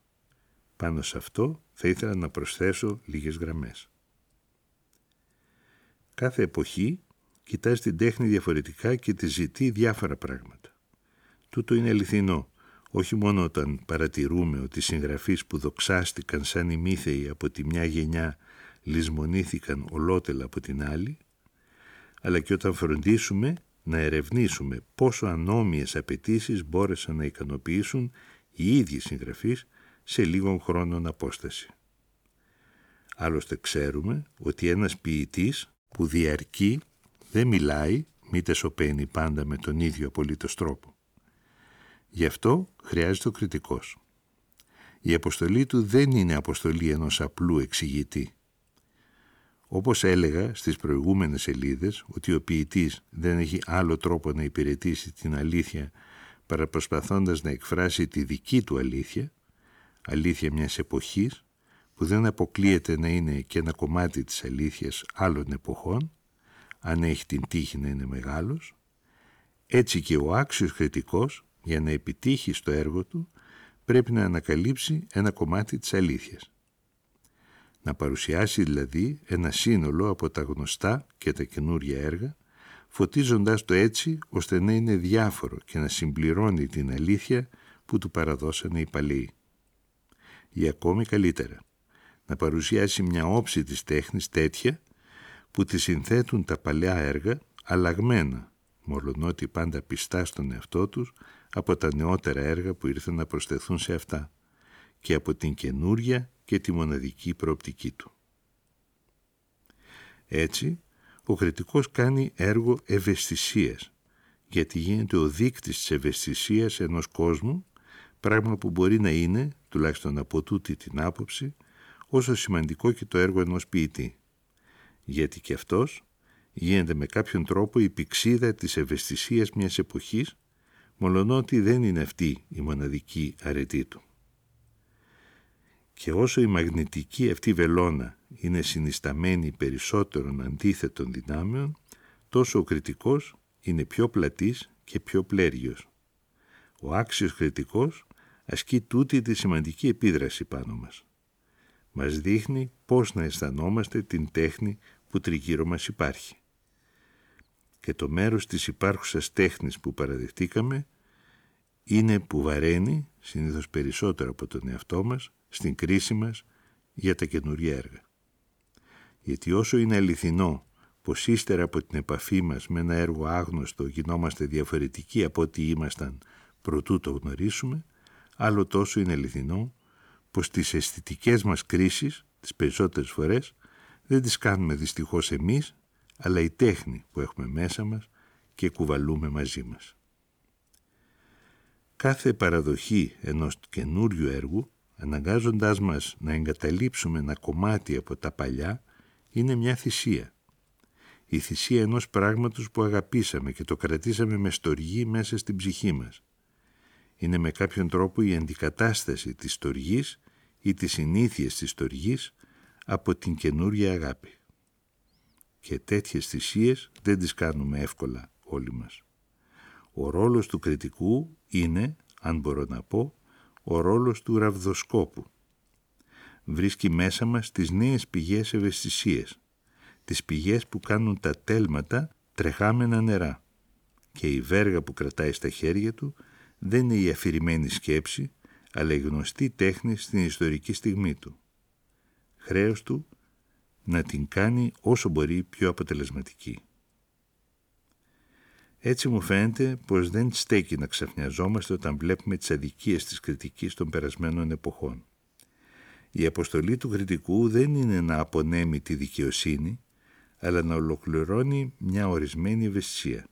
Πάνω σε αυτό θα ήθελα να προσθέσω λίγες γραμμές. Κάθε εποχή κοιτάζει την τέχνη διαφορετικά και τη ζητεί διάφορα πράγματα. Τούτο είναι αληθινό, όχι μόνο όταν παρατηρούμε ότι οι συγγραφείς που δοξάστηκαν σαν ημίθεοι από τη μια γενιά λησμονήθηκαν ολότελα από την άλλη, αλλά και όταν φροντίσουμε να ερευνήσουμε πόσο ανώμιες απαιτήσεις μπόρεσαν να ικανοποιήσουν οι ίδιοι συγγραφείς σε λίγων χρόνων απόσταση. Άλλωστε ξέρουμε ότι ένας ποιητής που διαρκεί δεν μιλάει μήτε σωπαίνει πάντα με τον ίδιο απολύτως τρόπο. Γι' αυτό χρειάζεται ο κριτικός. Η αποστολή του δεν είναι αποστολή ενός απλού εξηγητή. Όπως έλεγα στις προηγούμενες σελίδες ότι ο ποιητής δεν έχει άλλο τρόπο να υπηρετήσει την αλήθεια παρά προσπαθώντας να εκφράσει τη δική του αλήθεια, αλήθεια μιας εποχής που δεν αποκλείεται να είναι και ένα κομμάτι της αλήθειας άλλων εποχών, αν έχει την τύχη να είναι μεγάλος, έτσι και ο άξιος κριτικός για να επιτύχει στο έργο του πρέπει να ανακαλύψει ένα κομμάτι της αλήθειας. Να παρουσιάσει δηλαδή ένα σύνολο από τα γνωστά και τα καινούρια έργα, φωτίζοντας το έτσι ώστε να είναι διάφορο και να συμπληρώνει την αλήθεια που του παραδώσανε οι παλαιοί. Ή ακόμη καλύτερα, να παρουσιάσει μια όψη της τέχνης τέτοια που τη συνθέτουν τα παλιά έργα αλλαγμένα, μολονότι πάντα πιστά στον εαυτό τους από τα νεότερα έργα που ήρθαν να προσθεθούν σε αυτά και από την καινούρια και τη μοναδική προοπτική του. Έτσι, ο κριτικός κάνει έργο ευαισθησίας, γιατί γίνεται ο δείκτης της ευαισθησίας ενός κόσμου, πράγμα που μπορεί να είναι, τουλάχιστον από τούτη την άποψη, όσο σημαντικό και το έργο ενός ποιητή. Γιατί και αυτός γίνεται με κάποιον τρόπο η πηξίδα της ευαισθησίας μιας εποχής, μολονότι δεν είναι αυτή η μοναδική αρετή του. Και όσο η μαγνητική αυτή βελόνα είναι συνισταμένη περισσότερων αντίθετων δυνάμεων, τόσο ο κριτικός είναι πιο πλατής και πιο πλέργιος. Ο άξιος κριτικός ασκεί τούτη τη σημαντική επίδραση πάνω μας. Μας δείχνει πώς να αισθανόμαστε την τέχνη που τριγύρω μας υπάρχει. Και το μέρος της υπάρχουσας τέχνης που παραδεχτήκαμε είναι που βαραίνει, συνήθως περισσότερο από τον εαυτό μας, στην κρίση μας για τα καινούργια έργα. Γιατί όσο είναι αληθινό πως ύστερα από την επαφή μας με ένα έργο άγνωστο γινόμαστε διαφορετικοί από ό,τι ήμασταν προτού το γνωρίσουμε, άλλο τόσο είναι αληθινό πως τις αισθητικές μας κρίσεις, τις περισσότερες φορές, δεν τις κάνουμε δυστυχώς εμείς, αλλά η τέχνη που έχουμε μέσα μας και κουβαλούμε μαζί μας. Κάθε παραδοχή ενός καινούριου έργου, αναγκάζοντάς μας να εγκαταλείψουμε ένα κομμάτι από τα παλιά, είναι μια θυσία. Η θυσία ενός πράγματος που αγαπήσαμε και το κρατήσαμε με στοργή μέσα στην ψυχή μας. Είναι με κάποιον τρόπο η αντικατάσταση της στοργής ή της συνήθειες της στοργής από την καινούρια αγάπη. Και τέτοιες θυσίες δεν τις κάνουμε εύκολα όλοι μας. Ο ρόλος του κριτικού είναι, αν μπορώ να πω, ο ρόλος του ραβδοσκόπου. Βρίσκει μέσα μας τις νέες πηγές ευαισθησίες, τις πηγές που κάνουν τα τέλματα τρεχάμενα νερά. Και η βέργα που κρατάει στα χέρια του δεν είναι η αφηρημένη σκέψη, αλλά η γνωστή τέχνη στην ιστορική στιγμή του. Χρέος του να την κάνει όσο μπορεί πιο αποτελεσματική. Έτσι μου φαίνεται πως δεν στέκει να ξαφνιαζόμαστε όταν βλέπουμε τις αδικίες της κριτικής των περασμένων εποχών. Η αποστολή του κριτικού δεν είναι να απονέμει τη δικαιοσύνη, αλλά να ολοκληρώνει μια ορισμένη ευαισθησία.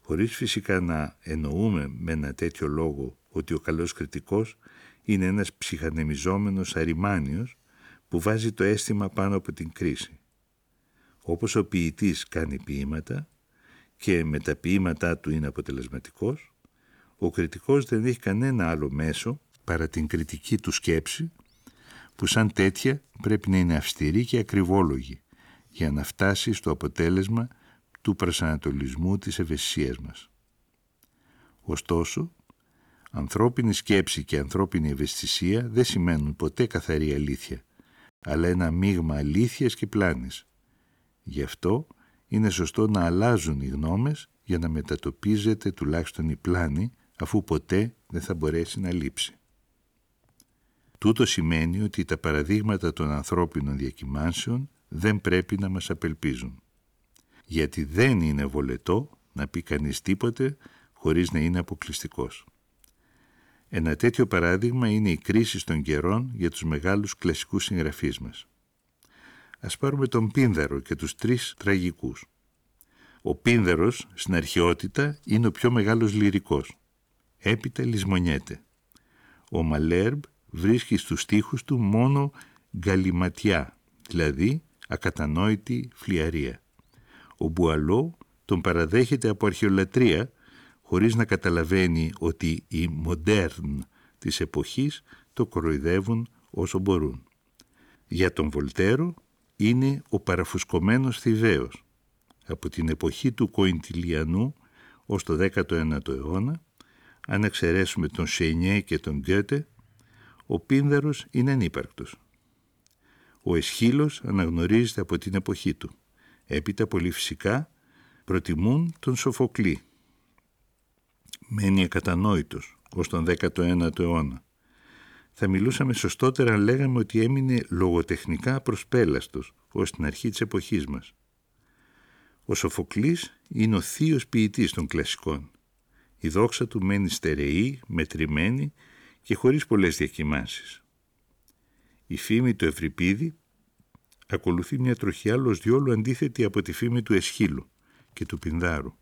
Χωρίς φυσικά να εννοούμε με ένα τέτοιο λόγο ότι ο καλός κριτικός είναι ένας ψυχανεμιζόμενος αριμάνιος που βάζει το αίσθημα πάνω από την κρίση. Όπως ο ποιητής κάνει ποίηματα και με τα ποίηματά του είναι αποτελεσματικός, ο κριτικός δεν έχει κανένα άλλο μέσο παρά την κριτική του σκέψη που σαν τέτοια πρέπει να είναι αυστηρή και ακριβόλογη για να φτάσει στο αποτέλεσμα του προσανατολισμού της ευαισθησίας μας. Ωστόσο, ανθρώπινη σκέψη και ανθρώπινη ευαισθησία δεν σημαίνουν ποτέ καθαρή αλήθεια, αλλά ένα μείγμα αλήθειας και πλάνης. Γι' αυτό είναι σωστό να αλλάζουν οι γνώμες για να μετατοπίζεται τουλάχιστον η πλάνη αφού ποτέ δεν θα μπορέσει να λείψει. Τούτο σημαίνει ότι τα παραδείγματα των ανθρώπινων διακυμάνσεων δεν πρέπει να μας απελπίζουν. Γιατί δεν είναι βολετό να πει κανείς τίποτε χωρίς να είναι αποκλειστικός. Ένα τέτοιο παράδειγμα είναι η κρίση των καιρών για τους μεγάλους κλασικούς συγγραφείς μας. Ας πάρουμε τον Πίνδαρο και τους τρεις τραγικούς. Ο Πίνδαρος στην αρχαιότητα είναι ο πιο μεγάλος λυρικός. Έπειτα λησμονιέται. Ο Μαλέρμπ βρίσκει στους στίχους του μόνο γκαλιματιά, δηλαδή ακατανόητη φλιαρία. Ο Μπουαλό τον παραδέχεται από αρχαιολατρία χωρίς να καταλαβαίνει ότι οι μοντέρν της εποχής το κοροϊδεύουν όσο μπορούν. Για τον Βολτέρο είναι ο παραφουσκωμένος Θηβαίος. Από την εποχή του Κοϊντιλιανού ως το 19ο αιώνα, αν εξαιρέσουμε τον Σενιέ και τον Γκέτε, ο Πίνδαρος είναι ανύπαρκτος. Ο Εσχύλος αναγνωρίζεται από την εποχή του. Έπειτα πολύ φυσικά προτιμούν τον Σοφοκλή. Μένει ακατανόητος ως τον 19ο αιώνα. Θα μιλούσαμε σωστότερα αν λέγαμε ότι έμεινε λογοτεχνικά προσπέλαστος ως την αρχή της εποχής μας. Ο Σοφοκλής είναι ο θείος ποιητής των κλασικών. Η δόξα του μένει στερεή, μετρημένη και χωρίς πολλές διακοιμάνσεις. Η φήμη του Ευρυπίδη ακολουθεί μια τροχή άλλος διόλου αντίθετη από τη φήμη του Εσχύλου και του Πινδάρου.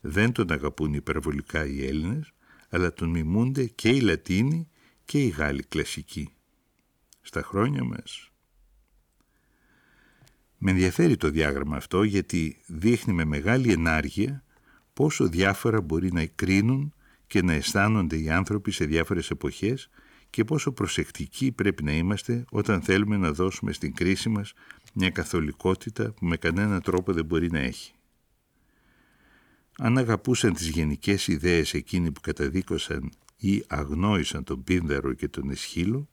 Δεν τον αγαπούν υπερβολικά οι Έλληνες, αλλά τον μιμούνται και οι Λατίνοι και οι Γάλλοι κλασικοί. Στα χρόνια μας. Με ενδιαφέρει το διάγραμμα αυτό γιατί δείχνει με μεγάλη ενάργεια πόσο διάφορα μπορεί να κρίνουν και να αισθάνονται οι άνθρωποι σε διάφορες εποχές και πόσο προσεκτικοί πρέπει να είμαστε όταν θέλουμε να δώσουμε στην κρίση μας μια καθολικότητα που με κανένα τρόπο δεν μπορεί να έχει. Αν αγαπούσαν τις γενικές ιδέες εκείνοι που καταδίκωσαν ή αγνόησαν τον Πίνδαρο και τον Εσχύλο,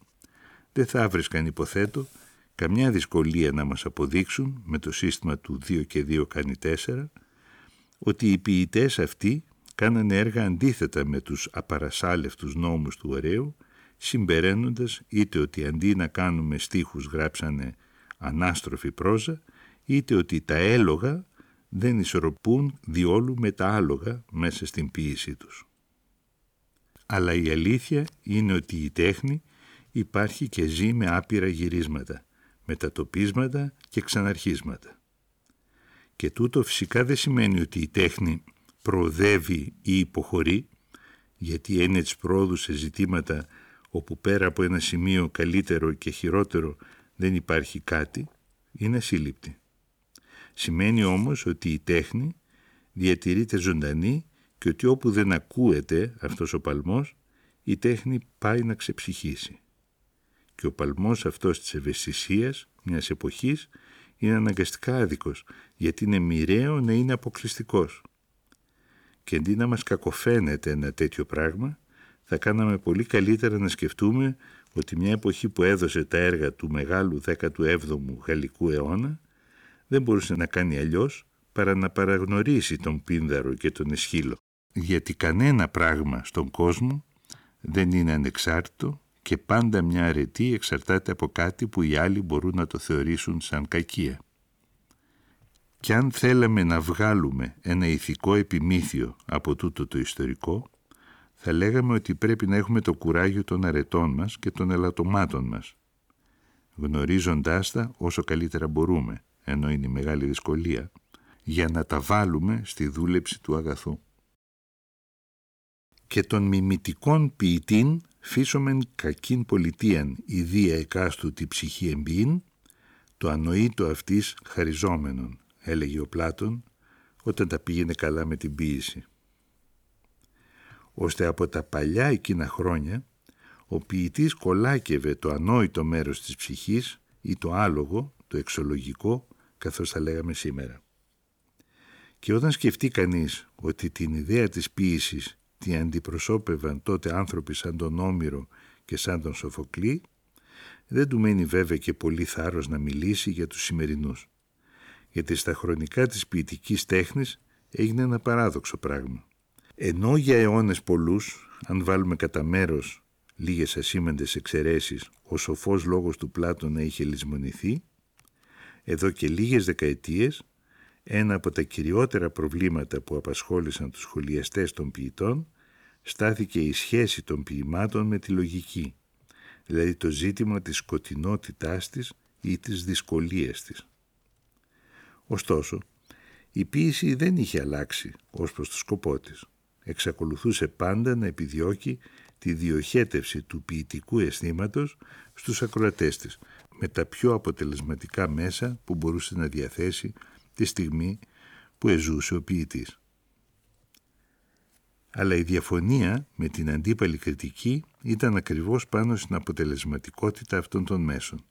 δεν θα βρίσκαν υποθέτω καμιά δυσκολία να μας αποδείξουν με το σύστημα του 2 και 2 κάνει 4 ότι οι ποιητές αυτοί κάνανε έργα αντίθετα με τους απαρασάλευτους νόμους του ωραίου, συμπεραίνοντας είτε ότι αντί να κάνουμε στίχους γράψανε ανάστροφη πρόζα, είτε ότι τα έλογα δεν ισορροπούν διόλου με τα άλογα μέσα στην ποίησή τους. Αλλά η αλήθεια είναι ότι η τέχνη υπάρχει και ζει με άπειρα γυρίσματα, μετατοπίσματα και ξαναρχίσματα. Και τούτο φυσικά δεν σημαίνει ότι η τέχνη προοδεύει ή υποχωρεί, γιατί είναι της πρόοδου σε ζητήματα όπου πέρα από ένα σημείο καλύτερο και χειρότερο δεν υπάρχει κάτι, είναι ασύλληπτη. Σημαίνει όμως ότι η τέχνη διατηρείται ζωντανή και ότι όπου δεν ακούεται αυτός ο παλμός, η τέχνη πάει να ξεψυχήσει. Και ο παλμός αυτός της ευαισθησίας μιας εποχής είναι αναγκαστικά άδικος, γιατί είναι μοιραίο να είναι αποκλειστικός. Και αντί να μας κακοφαίνεται ένα τέτοιο πράγμα, θα κάναμε πολύ καλύτερα να σκεφτούμε ότι μια εποχή που έδωσε τα έργα του μεγάλου 17ου γαλλικού αιώνα δεν μπορούσε να κάνει αλλιώς παρά να παραγνωρίσει τον Πίνδαρο και τον Εσχύλο. Γιατί κανένα πράγμα στον κόσμο δεν είναι ανεξάρτητο και πάντα μια αρετή εξαρτάται από κάτι που οι άλλοι μπορούν να το θεωρήσουν σαν κακία. Και αν θέλαμε να βγάλουμε ένα ηθικό επιμήθειο από τούτο το ιστορικό, θα λέγαμε ότι πρέπει να έχουμε το κουράγιο των αρετών μας και των ελαττωμάτων μας, γνωρίζοντάς τα όσο καλύτερα μπορούμε, ενώ είναι η μεγάλη δυσκολία, για να τα βάλουμε στη δούλεψη του αγαθού. Και των μιμητικών ποιητήν φύσομεν κακήν πολιτείαν ιδία εκάστου τη ψυχή εμπείν, το ανοήτο αυτής χαριζόμενον, έλεγε ο Πλάτων, όταν τα πήγαινε καλά με την ποίηση. Ώστε από τα παλιά εκείνα χρόνια, ο ποιητής κολάκευε το ανόητο μέρος της ψυχής ή το άλογο, το εξολογικό, καθώς θα λέγαμε σήμερα. Και όταν σκεφτεί κανείς ότι την ιδέα της ποίησης την αντιπροσώπευαν τότε άνθρωποι σαν τον Όμηρο και σαν τον Σοφοκλή, δεν του μένει βέβαια και πολύ θάρρος να μιλήσει για τους σημερινούς. Γιατί στα χρονικά της ποιητικής τέχνης έγινε ένα παράδοξο πράγμα. Ενώ για αιώνες πολλούς, αν βάλουμε κατά μέρος λίγες ασήμαντες εξαιρέσεις, ο σοφός λόγος του Πλάτωνα είχε λησμονηθεί, εδώ και λίγες δεκαετίες ένα από τα κυριότερα προβλήματα που απασχόλησαν τους σχολιαστές των ποιητών στάθηκε η σχέση των ποιημάτων με τη λογική, δηλαδή το ζήτημα της σκοτεινότητάς της ή της δυσκολίας της. Ωστόσο, η ποίηση δεν είχε αλλάξει ως προς το σκοπό της. Εξακολουθούσε πάντα να επιδιώκει τη διοχέτευση του ποιητικού αισθήματος στους ακροατές της, με τα πιο αποτελεσματικά μέσα που μπορούσε να διαθέσει τη στιγμή που εζούσε ο ποιητής. Αλλά η διαφωνία με την αντίπαλη κριτική ήταν ακριβώς πάνω στην αποτελεσματικότητα αυτών των μέσων.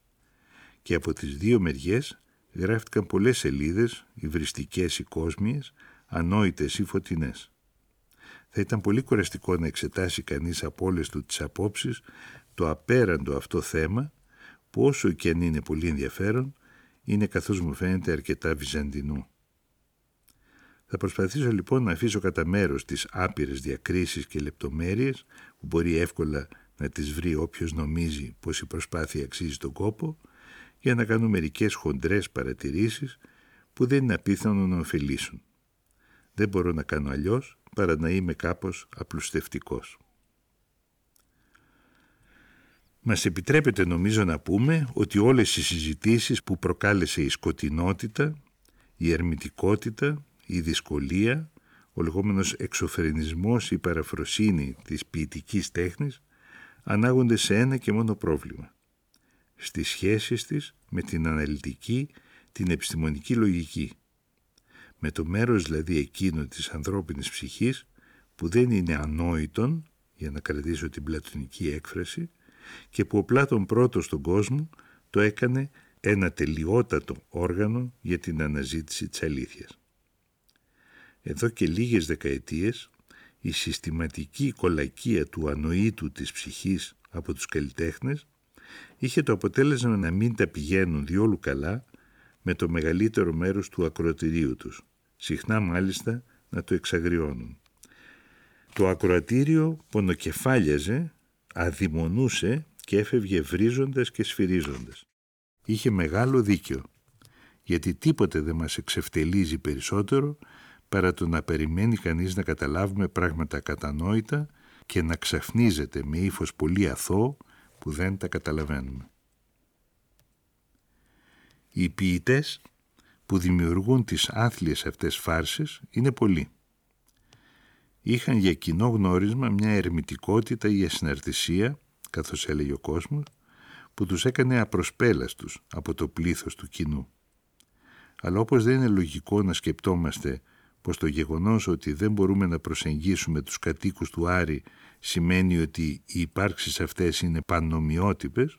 Και από τις δύο μεριές γράφτηκαν πολλές σελίδες, υβριστικές ή κόσμιες, ανόητες ή φωτεινές. Θα ήταν πολύ κουραστικό να εξετάσει κανείς από όλες του τις απόψεις το απέραντο αυτό θέμα που όσο και αν είναι πολύ ενδιαφέρον είναι καθώς μου φαίνεται αρκετά βυζαντινού. Θα προσπαθήσω λοιπόν να αφήσω κατά μέρος τις άπειρες διακρίσεις και λεπτομέρειες που μπορεί εύκολα να τις βρει όποιος νομίζει πως η προσπάθεια αξίζει τον κόπο για να κάνω μερικές χοντρές παρατηρήσεις που δεν είναι απίθανο να ωφελήσουν. Δεν μπορώ να κάνω αλλιώς παρά να είμαι κάπως απλουστευτικός. Μας επιτρέπεται νομίζω να πούμε ότι όλες οι συζητήσεις που προκάλεσε η σκοτεινότητα, η ερμητικότητα, η δυσκολία, ο λεγόμενος εξωφρενισμός ή παραφροσύνη της ποιητικής τέχνης ανάγονται σε ένα και μόνο πρόβλημα. Στις σχέσεις της με την αναλυτική, την επιστημονική λογική. Με το μέρος δηλαδή εκείνο της ανθρώπινης ψυχής που δεν είναι ανόητον, για να κρατήσω την πλατωνική έκφραση, και που ο Πλάτων πρώτος στον κόσμο το έκανε ένα τελειότατο όργανο για την αναζήτηση της αλήθειας. Εδώ και λίγες δεκαετίες η συστηματική κολακία του ανοήτου της ψυχής από τους καλλιτέχνες είχε το αποτέλεσμα να μην τα πηγαίνουν διόλου καλά με το μεγαλύτερο μέρος του ακροατηρίου τους, συχνά μάλιστα να το εξαγριώνουν. Το ακροατήριο πονοκεφάλιαζε αδειμονούσε και έφευγε βρίζοντας και σφυρίζοντας. Είχε μεγάλο δίκιο, γιατί τίποτε δεν μας εξευτελίζει περισσότερο παρά το να περιμένει κανείς να καταλάβουμε πράγματα κατανόητα και να ξαφνίζεται με ύφος πολύ αθώο που δεν τα καταλαβαίνουμε. Οι ποιητές που δημιουργούν τις άθλιες αυτές φάρσες είναι πολλοί είχαν για κοινό γνώρισμα μια ερμητικότητα ή ασυναρτησία, καθώς έλεγε ο κόσμος, που τους έκανε απροσπέλαστους από το πλήθος του κοινού. Αλλά όπως δεν είναι λογικό να σκεπτόμαστε πως το γεγονός ότι δεν μπορούμε να προσεγγίσουμε τους κατοίκους του Άρη σημαίνει ότι οι υπάρξεις αυτές είναι πανομοιότυπες,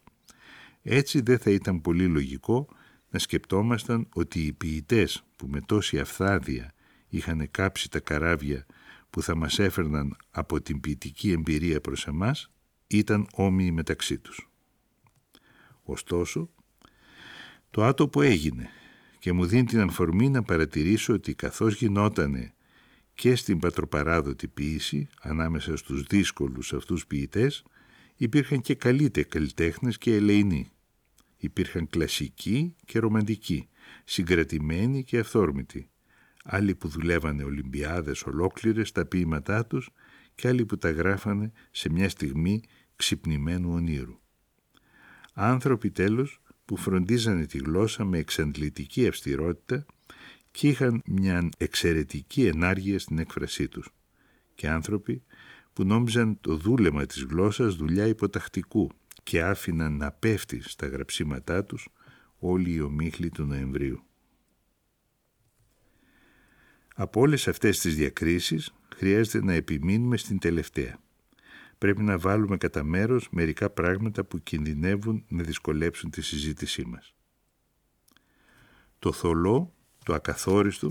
έτσι δεν θα ήταν πολύ λογικό να σκεπτόμασταν ότι οι ποιητές που με τόση αυθάδεια είχαν κάψει τα καράβια που θα μας έφερναν από την ποιητική εμπειρία προς εμάς ήταν όμοιοι μεταξύ τους. Ωστόσο, το άτομο έγινε και μου δίνει την αφορμή να παρατηρήσω ότι καθώς γινότανε και στην πατροπαράδοτη ποίηση, ανάμεσα στους δύσκολους αυτούς ποιητές, υπήρχαν και καλύτεροι καλλιτέχνες και ελεηνοί. Υπήρχαν κλασικοί και ρομαντικοί, συγκρατημένοι και αυθόρμητοι, άλλοι που δουλεύανε Ολυμπιάδες ολόκληρες στα ποίηματά τους και άλλοι που τα γράφανε σε μια στιγμή ξυπνημένου ονείρου. Άνθρωποι τέλος που φροντίζανε τη γλώσσα με εξαντλητική αυστηρότητα και είχαν μια εξαιρετική ενάργεια στην έκφρασή τους. Και άνθρωποι που νόμιζαν το δούλεμα της γλώσσας δουλειά υποτακτικού και άφηναν να πέφτει στα γραψίματά τους όλη η ομίχλη του Νοεμβρίου. Από όλες αυτές τις διακρίσεις χρειάζεται να επιμείνουμε στην τελευταία. Πρέπει να βάλουμε κατά μέρος μερικά πράγματα που κινδυνεύουν να δυσκολέψουν τη συζήτησή μας. Το θολό, το ακαθόριστο,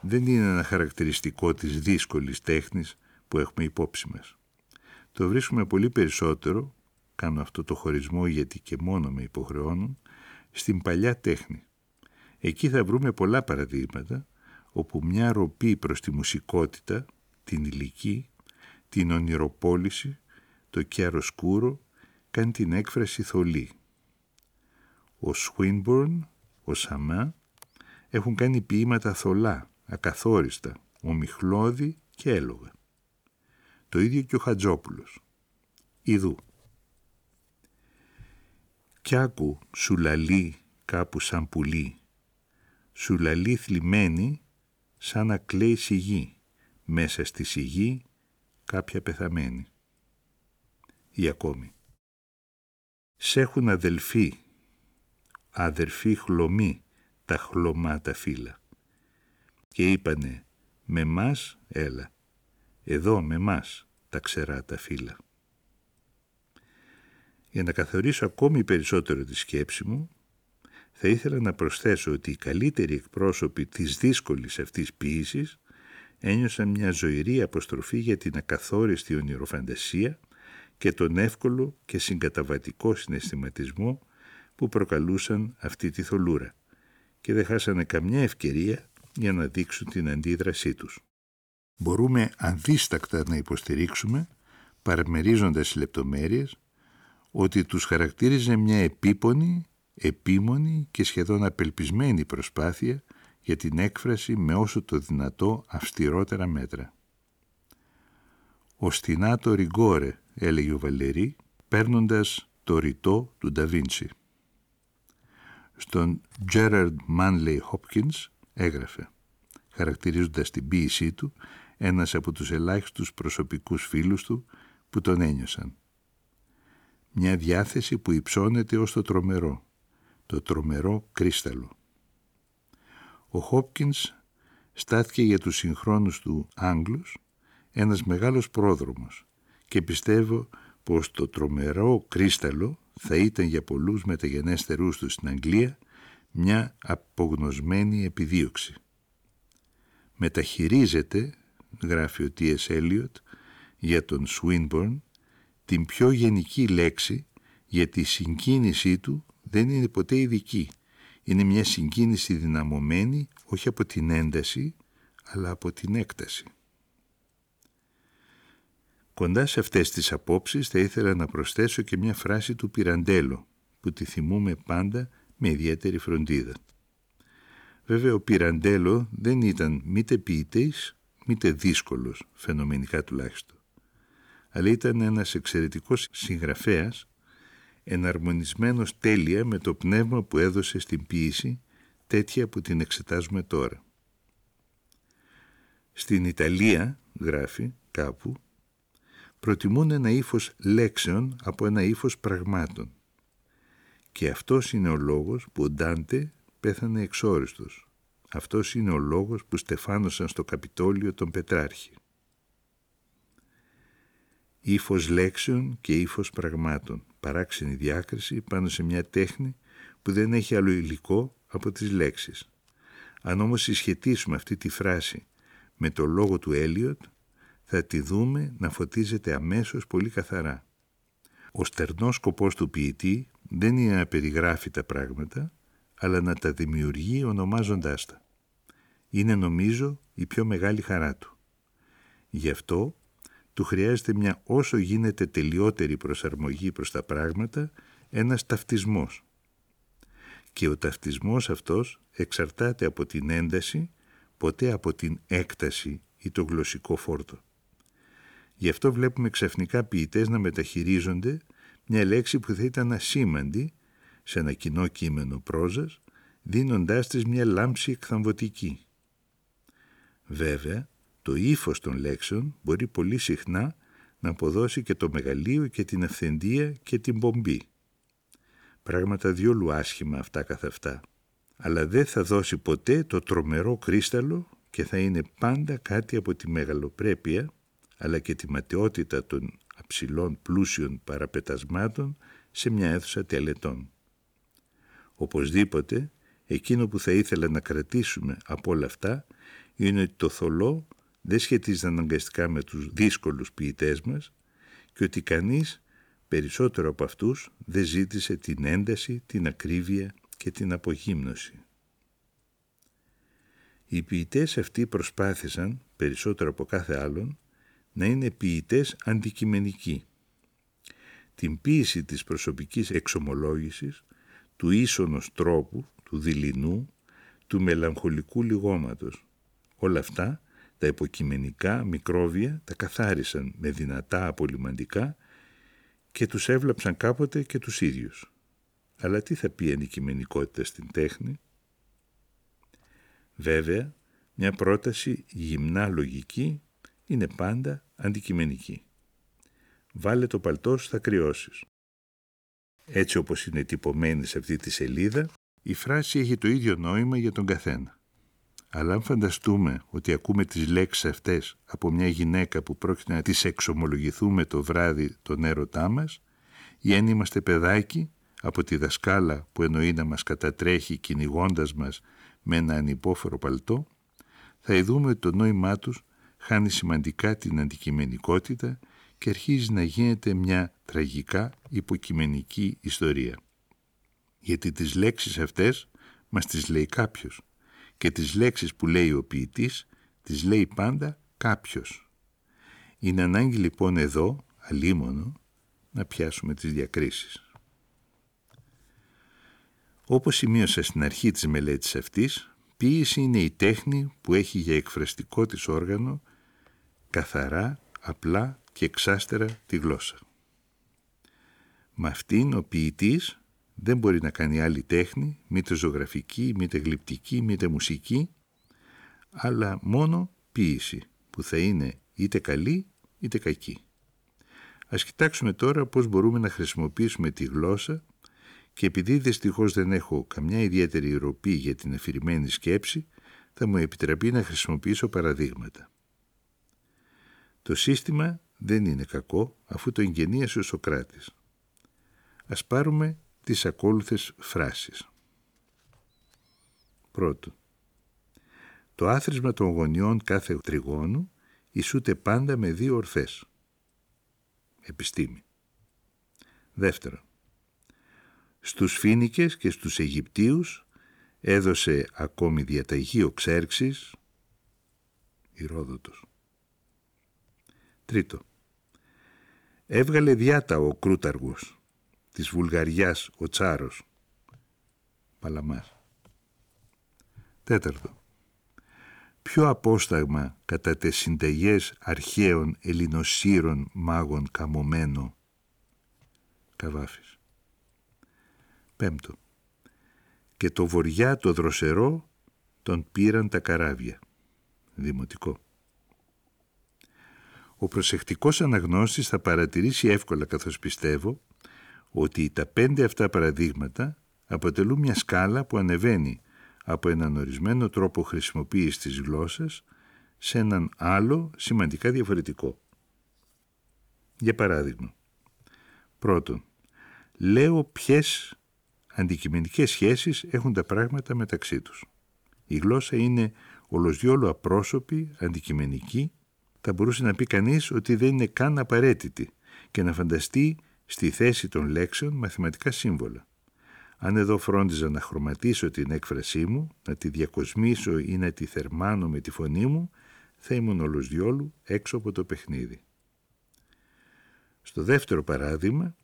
δεν είναι ένα χαρακτηριστικό της δύσκολης τέχνης που έχουμε υπόψη μας. Το βρίσκουμε πολύ περισσότερο, κάνω αυτό το χωρισμό γιατί και μόνο με υποχρεώνουν, στην παλιά τέχνη. Εκεί θα βρούμε πολλά παραδείγματα όπου μια ροπή προς τη μουσικότητα, την ηλική, την ονειροπόληση, το κιαροσκούρο κάνει την έκφραση θολή. Ο Σουίνμπορν, ο Σαμά έχουν κάνει ποίηματα θολά, ακαθόριστα, ομιχλώδη και έλογα. Το ίδιο και ο Χατζόπουλος. Ιδού. Κι άκου σου λαλεί κάπου σαν πουλί, σου λαλεί θλιμμένη σαν να κλαίει σιγή, μέσα στη σιγή κάποια πεθαμένη. Ή ακόμη. Σ' έχουν αδελφοί, αδερφοί χλωμοί, τα χλωμά τα φύλλα. Και είπανε, με μας έλα, εδώ με μας τα ξερά τα φύλλα. Για να καθορίσω ακόμη περισσότερο τη σκέψη μου, θα ήθελα να προσθέσω ότι οι καλύτεροι εκπρόσωποι της δύσκολης αυτής ποίησης ένιωσαν μια ζωηρή αποστροφή για την ακαθόριστη ονειροφαντασία και τον εύκολο και συγκαταβατικό συναισθηματισμό που προκαλούσαν αυτή τη θολούρα και δεν χάσανε καμιά ευκαιρία για να δείξουν την αντίδρασή τους. Μπορούμε αντίστακτα να υποστηρίξουμε, παραμερίζοντας λεπτομέρειες, ότι τους χαρακτήριζε μια επίπονη επίμονη και σχεδόν απελπισμένη προσπάθεια για την έκφραση με όσο το δυνατό αυστηρότερα μέτρα. «Ο στινάτο ριγκόρε», έλεγε ο Βαλερή, παίρνοντας το ρητό του Νταβίντσι. Στον Gerard Manley Hopkins έγραφε, χαρακτηρίζοντας την ποίησή του, ένας από τους ελάχιστους προσωπικούς φίλους του που τον ένιωσαν. Μια διάθεση που υψώνεται ως το τρομερό, το τρομερό κρίσταλο. Ο Χόπκινς στάθηκε για τους συγχρόνους του Άγγλους ένας μεγάλος πρόδρομος και πιστεύω πως το τρομερό κρίσταλο θα ήταν για πολλούς μεταγενέστερούς τους στην Αγγλία μια απογνωσμένη επιδίωξη. Μεταχειρίζεται, γράφει ο T.S. Eliot, για τον Swinburne, την πιο γενική λέξη για τη συγκίνησή του δεν είναι ποτέ ειδική. Είναι μια συγκίνηση δυναμωμένη όχι από την ένταση αλλά από την έκταση. Κοντά σε αυτές τις απόψεις θα ήθελα να προσθέσω και μια φράση του Πυραντέλο που τη θυμούμε πάντα με ιδιαίτερη φροντίδα. Βέβαια ο Πυραντέλο δεν ήταν μήτε ποιητής μήτε δύσκολος, φαινομενικά τουλάχιστον. Αλλά ήταν ένας εξαιρετικός συγγραφέας εναρμονισμένος τέλεια με το πνεύμα που έδωσε στην ποίηση, τέτοια που την εξετάζουμε τώρα. Στην Ιταλία, γράφει κάπου, προτιμούν ένα ύφος λέξεων από ένα ύφος πραγμάτων. Και αυτός είναι ο λόγος που ο Ντάντε πέθανε εξόριστος. Αυτός είναι ο λόγος που στεφάνωσαν στο Καπιτόλιο τον Πετράρχη. Ήφος λέξεων και ύφος πραγμάτων παράξενη διάκριση πάνω σε μια τέχνη που δεν έχει άλλο υλικό από τις λέξεις. Αν όμως συσχετίσουμε αυτή τη φράση με το λόγο του Έλιοτ, θα τη δούμε να φωτίζεται αμέσως πολύ καθαρά. Ο στερνός σκοπός του ποιητή δεν είναι να περιγράφει τα πράγματα, αλλά να τα δημιουργεί ονομάζοντάς τα. Είναι νομίζω η πιο μεγάλη χαρά του. Γι' αυτό του χρειάζεται μια όσο γίνεται τελειότερη προσαρμογή προς τα πράγματα, ένας ταυτισμός. Και ο ταυτισμός αυτός εξαρτάται από την ένταση, ποτέ από την έκταση ή το γλωσσικό φόρτο. Γι' αυτό βλέπουμε ξαφνικά ποιητές να μεταχειρίζονται μια λέξη που θα ήταν ασήμαντη σε ένα κοινό κείμενο πρόζας, δίνοντάς της μια λάμψη εκθαμβωτική. Βέβαια, το ύφος των λέξεων μπορεί πολύ συχνά να αποδώσει και το μεγαλείο και την αυθεντία και την πομπή. Πράγματα διόλου άσχημα αυτά καθ' αυτά. Αλλά δεν θα δώσει ποτέ το τρομερό κρίσταλο και θα είναι πάντα κάτι από τη μεγαλοπρέπεια αλλά και τη ματαιότητα των αψηλών πλούσιων παραπετασμάτων σε μια αίθουσα τελετών. Οπωσδήποτε, εκείνο που θα ήθελα να κρατήσουμε από όλα αυτά είναι ότι το θολό δεν σχετίζεται αναγκαστικά με τους δύσκολους ποιητές μας και ότι κανείς περισσότερο από αυτούς δεν ζήτησε την ένταση, την ακρίβεια και την απογύμνωση. Οι ποιητές αυτοί προσπάθησαν, περισσότερο από κάθε άλλον, να είναι ποιητές αντικειμενικοί. Την ποίηση της προσωπικής εξομολόγησης, του ίσονος τρόπου, του δειλινού, του μελαγχολικού λιγώματος. Όλα αυτά, τα υποκειμενικά μικρόβια, τα καθάρισαν με δυνατά απολυμαντικά και τους έβλαψαν κάποτε και τους ίδιους. Αλλά τι θα πει αντικειμενικότητα στην τέχνη; Βέβαια, μια πρόταση γυμνά λογική είναι πάντα αντικειμενική. Βάλε το παλτό θα κρυώσεις. Έτσι όπως είναι τυπωμένη σε αυτή τη σελίδα, η φράση έχει το ίδιο νόημα για τον καθένα. Αλλά αν φανταστούμε ότι ακούμε τις λέξεις αυτές από μια γυναίκα που πρόκειται να τις εξομολογηθούμε το βράδυ τον έρωτά μας, ή αν είμαστε παιδάκι από τη δασκάλα που εννοεί να μας κατατρέχει κυνηγώντας μας με ένα ανυπόφορο παλτό, θα ειδούμε ότι το νόημά τους χάνει σημαντικά την αντικειμενικότητα και αρχίζει να γίνεται μια τραγικά υποκειμενική ιστορία. Γιατί τις λέξεις αυτές μας τις λέει κάποιος και τις λέξεις που λέει ο ποιητής τις λέει πάντα κάποιος. Είναι ανάγκη λοιπόν εδώ, αλίμονο, να πιάσουμε τις διακρίσεις. Όπως σημείωσα στην αρχή της μελέτης αυτής, ποίηση είναι η τέχνη που έχει για εκφραστικό της όργανο καθαρά, απλά και εξάστερα τη γλώσσα. Με αυτήν ο ποιητής δεν μπορεί να κάνει άλλη τέχνη, μήτε ζωγραφική, μήτε γλυπτική, μήτε μουσική, αλλά μόνο ποίηση που θα είναι είτε καλή είτε κακή. Ας κοιτάξουμε τώρα πώς μπορούμε να χρησιμοποιήσουμε τη γλώσσα και επειδή δυστυχώς δεν έχω καμιά ιδιαίτερη ροπή για την αφηρημένη σκέψη, θα μου επιτραπεί να χρησιμοποιήσω παραδείγματα. Το σύστημα δεν είναι κακό αφού το εγγενίασε ο Σοκράτης. Ας πάρουμε τις ακόλουθες φράσεις. Πρώτο. Το άθροισμα των γωνιών κάθε τριγώνου ισούται πάντα με δύο ορθές. Επιστήμη. Δεύτερο. Στους Φίνικες και στους Αιγυπτίους έδωσε ακόμη διαταγή ο Ξέρξης, Ηρόδοτος. Τρίτο. Έβγαλε διάτα ο Κρούταργος, της Βουλγαριάς ο Τσάρος, Παλαμάς. Τέταρτο. Ποιο απόσταγμα κατά τες συνταγές αρχαίων ελληνοσύρων μάγων καμωμένο, Καβάφης. Πέμπτο. Και το βοριά το δροσερό τον πήραν τα καράβια. Δημοτικό. Ο προσεκτικός αναγνώστης θα παρατηρήσει εύκολα καθώς πιστεύω ότι τα πέντε αυτά παραδείγματα αποτελούν μια σκάλα που ανεβαίνει από έναν ορισμένο τρόπο χρησιμοποίησης της γλώσσας σε έναν άλλο σημαντικά διαφορετικό. Για παράδειγμα, πρώτον, λέω ποιες αντικειμενικές σχέσεις έχουν τα πράγματα μεταξύ τους. Η γλώσσα είναι ολοσδιόλου απρόσωπη, αντικειμενική θα μπορούσε να πει κανείς ότι δεν είναι καν απαραίτητη και να φανταστεί στη θέση των λέξεων μαθηματικά σύμβολα. Αν εδώ φρόντιζα να χρωματίσω την έκφρασή μου, να τη διακοσμήσω ή να τη θερμάνω με τη φωνή μου, θα ήμουν όλος διόλου έξω από το παιχνίδι. Στο δεύτερο παράδειγμα,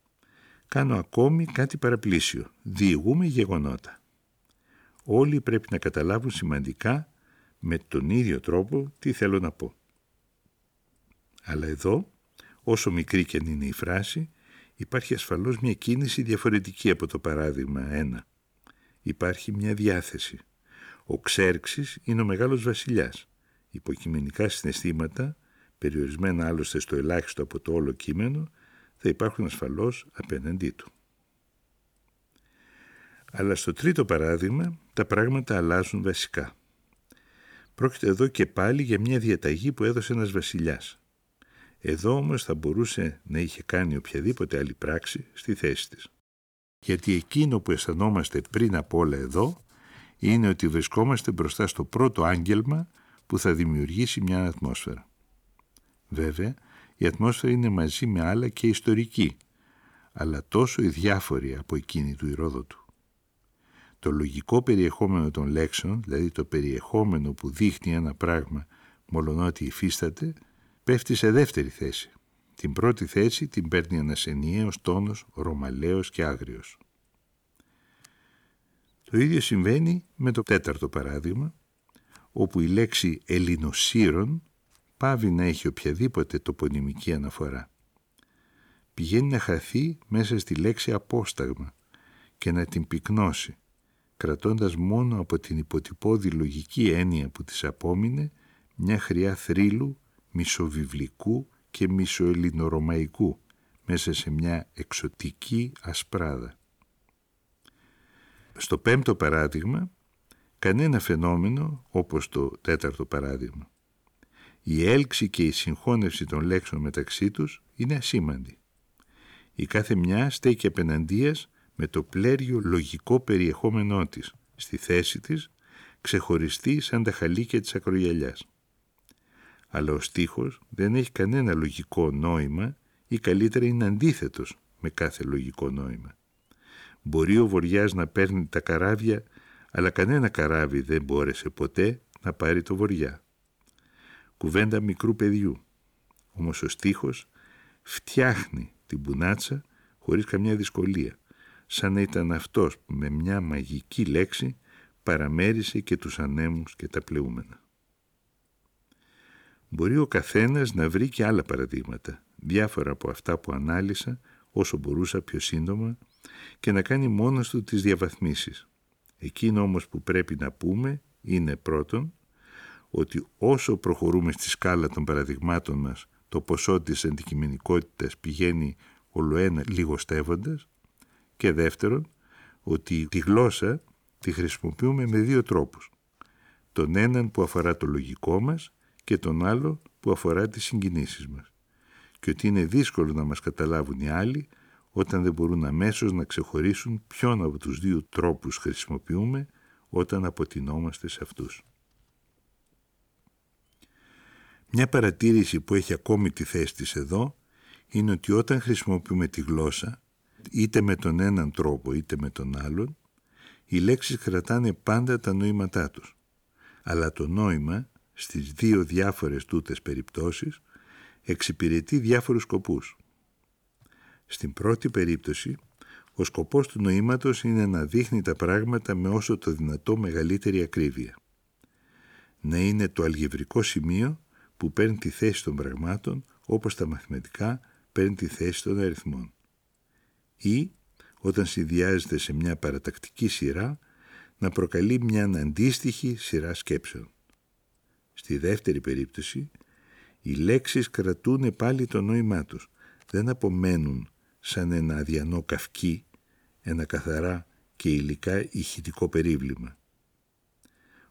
κάνω ακόμη κάτι παραπλήσιο. Διηγούμε γεγονότα. Όλοι πρέπει να καταλάβουν σημαντικά με τον ίδιο τρόπο τι θέλω να πω. Αλλά εδώ όσο μικρή και αν είναι η φράση, υπάρχει ασφαλώς μια κίνηση διαφορετική από το παράδειγμα 1. Υπάρχει μια διάθεση. Ο Ξέρξης είναι ο μεγάλος βασιλιάς. Υποκειμενικά συναισθήματα, περιορισμένα άλλωστε στο ελάχιστο από το όλο κείμενο, θα υπάρχουν ασφαλώς απέναντί του. Αλλά στο τρίτο παράδειγμα τα πράγματα αλλάζουν βασικά. Πρόκειται εδώ και πάλι για μια διαταγή που έδωσε ένας βασιλιάς. Εδώ όμως θα μπορούσε να είχε κάνει οποιαδήποτε άλλη πράξη στη θέση της. Γιατί εκείνο που αισθανόμαστε πριν από όλα εδώ είναι ότι βρισκόμαστε μπροστά στο πρώτο άγγελμα που θα δημιουργήσει μια ατμόσφαιρα. Βέβαια, η ατμόσφαιρα είναι μαζί με άλλα και ιστορική, αλλά τόσο ιδιάφορη από εκείνη του Ηρόδοτου. Το λογικό περιεχόμενο των λέξεων, δηλαδή το περιεχόμενο που δείχνει ένα πράγμα μολονότι υφίσταται, πέφτει σε δεύτερη θέση. Την πρώτη θέση την παίρνει ένας ενιαίος τόνος, ρωμαλαίος και άγριος. Το ίδιο συμβαίνει με το τέταρτο παράδειγμα, όπου η λέξη «ελληνοσύρων» πάβει να έχει οποιαδήποτε τοπονημική αναφορά. Πηγαίνει να χαθεί μέσα στη λέξη «απόσταγμα» και να την πυκνώσει, κρατώντας μόνο από την υποτυπώδη λογική έννοια που της απόμεινε μια χρειά θρύλου, μισοβιβλικού και μισοελληνορωμαϊκού μέσα σε μια εξωτική ασπράδα. Στο πέμπτο παράδειγμα, κανένα φαινόμενο όπως το τέταρτο παράδειγμα. Η έλξη και η συγχώνευση των λέξεων μεταξύ τους είναι ασήμαντη. Η κάθε μια στέκει απέναντίας με το πλέριο λογικό περιεχόμενό της, στη θέση της, ξεχωριστή σαν τα χαλίκια της ακρογιαλιάς. Αλλά ο στίχος δεν έχει κανένα λογικό νόημα ή καλύτερα είναι αντίθετος με κάθε λογικό νόημα. Μπορεί ο Βοριάς να παίρνει τα καράβια, αλλά κανένα καράβι δεν μπόρεσε ποτέ να πάρει το Βοριά. Κουβέντα μικρού παιδιού. Όμως ο στίχος φτιάχνει την πουνάτσα χωρίς καμιά δυσκολία σαν να ήταν αυτός που με μια μαγική λέξη παραμέρισε και τους ανέμους και τα πλεούμενα. Μπορεί ο καθένας να βρει και άλλα παραδείγματα, διάφορα από αυτά που ανάλυσα όσο μπορούσα πιο σύντομα και να κάνει μόνος του τις διαβαθμίσεις. Εκείνο όμως που πρέπει να πούμε είναι πρώτον ότι όσο προχωρούμε στη σκάλα των παραδειγμάτων μας το ποσό της αντικειμενικότητας πηγαίνει ολοένα λιγοστεύοντας και δεύτερον, ότι τη γλώσσα τη χρησιμοποιούμε με δύο τρόπους. Τον έναν που αφορά το λογικό μας και τον άλλο που αφορά τις συγκινήσεις μας. Και ότι είναι δύσκολο να μας καταλάβουν οι άλλοι όταν δεν μπορούν αμέσως να ξεχωρίσουν ποιον από τους δύο τρόπους χρησιμοποιούμε όταν αποτινόμαστε σε αυτούς. Μια παρατήρηση που έχει ακόμη τη θέση της εδώ είναι ότι όταν χρησιμοποιούμε τη γλώσσα είτε με τον έναν τρόπο είτε με τον άλλον, οι λέξεις κρατάνε πάντα τα νοήματά τους. Αλλά το νόημα στις δύο διάφορες τούτες περιπτώσεις εξυπηρετεί διάφορους σκοπούς. Στην πρώτη περίπτωση, ο σκοπός του νοήματος είναι να δείχνει τα πράγματα με όσο το δυνατό μεγαλύτερη ακρίβεια. Να είναι το αλγευρικό σημείο που παίρνει τη θέση των πραγμάτων όπως τα μαθηματικά παίρνει τη θέση των αριθμών ή όταν συνδυάζεται σε μια παρατακτική σειρά να προκαλεί μια αντίστοιχη σειρά σκέψεων. Στη δεύτερη περίπτωση, οι λέξεις κρατούν πάλι το νόημά τους, δεν απομένουν σαν ένα αδιανό καυκί, ένα καθαρά και υλικά ηχητικό περίβλημα.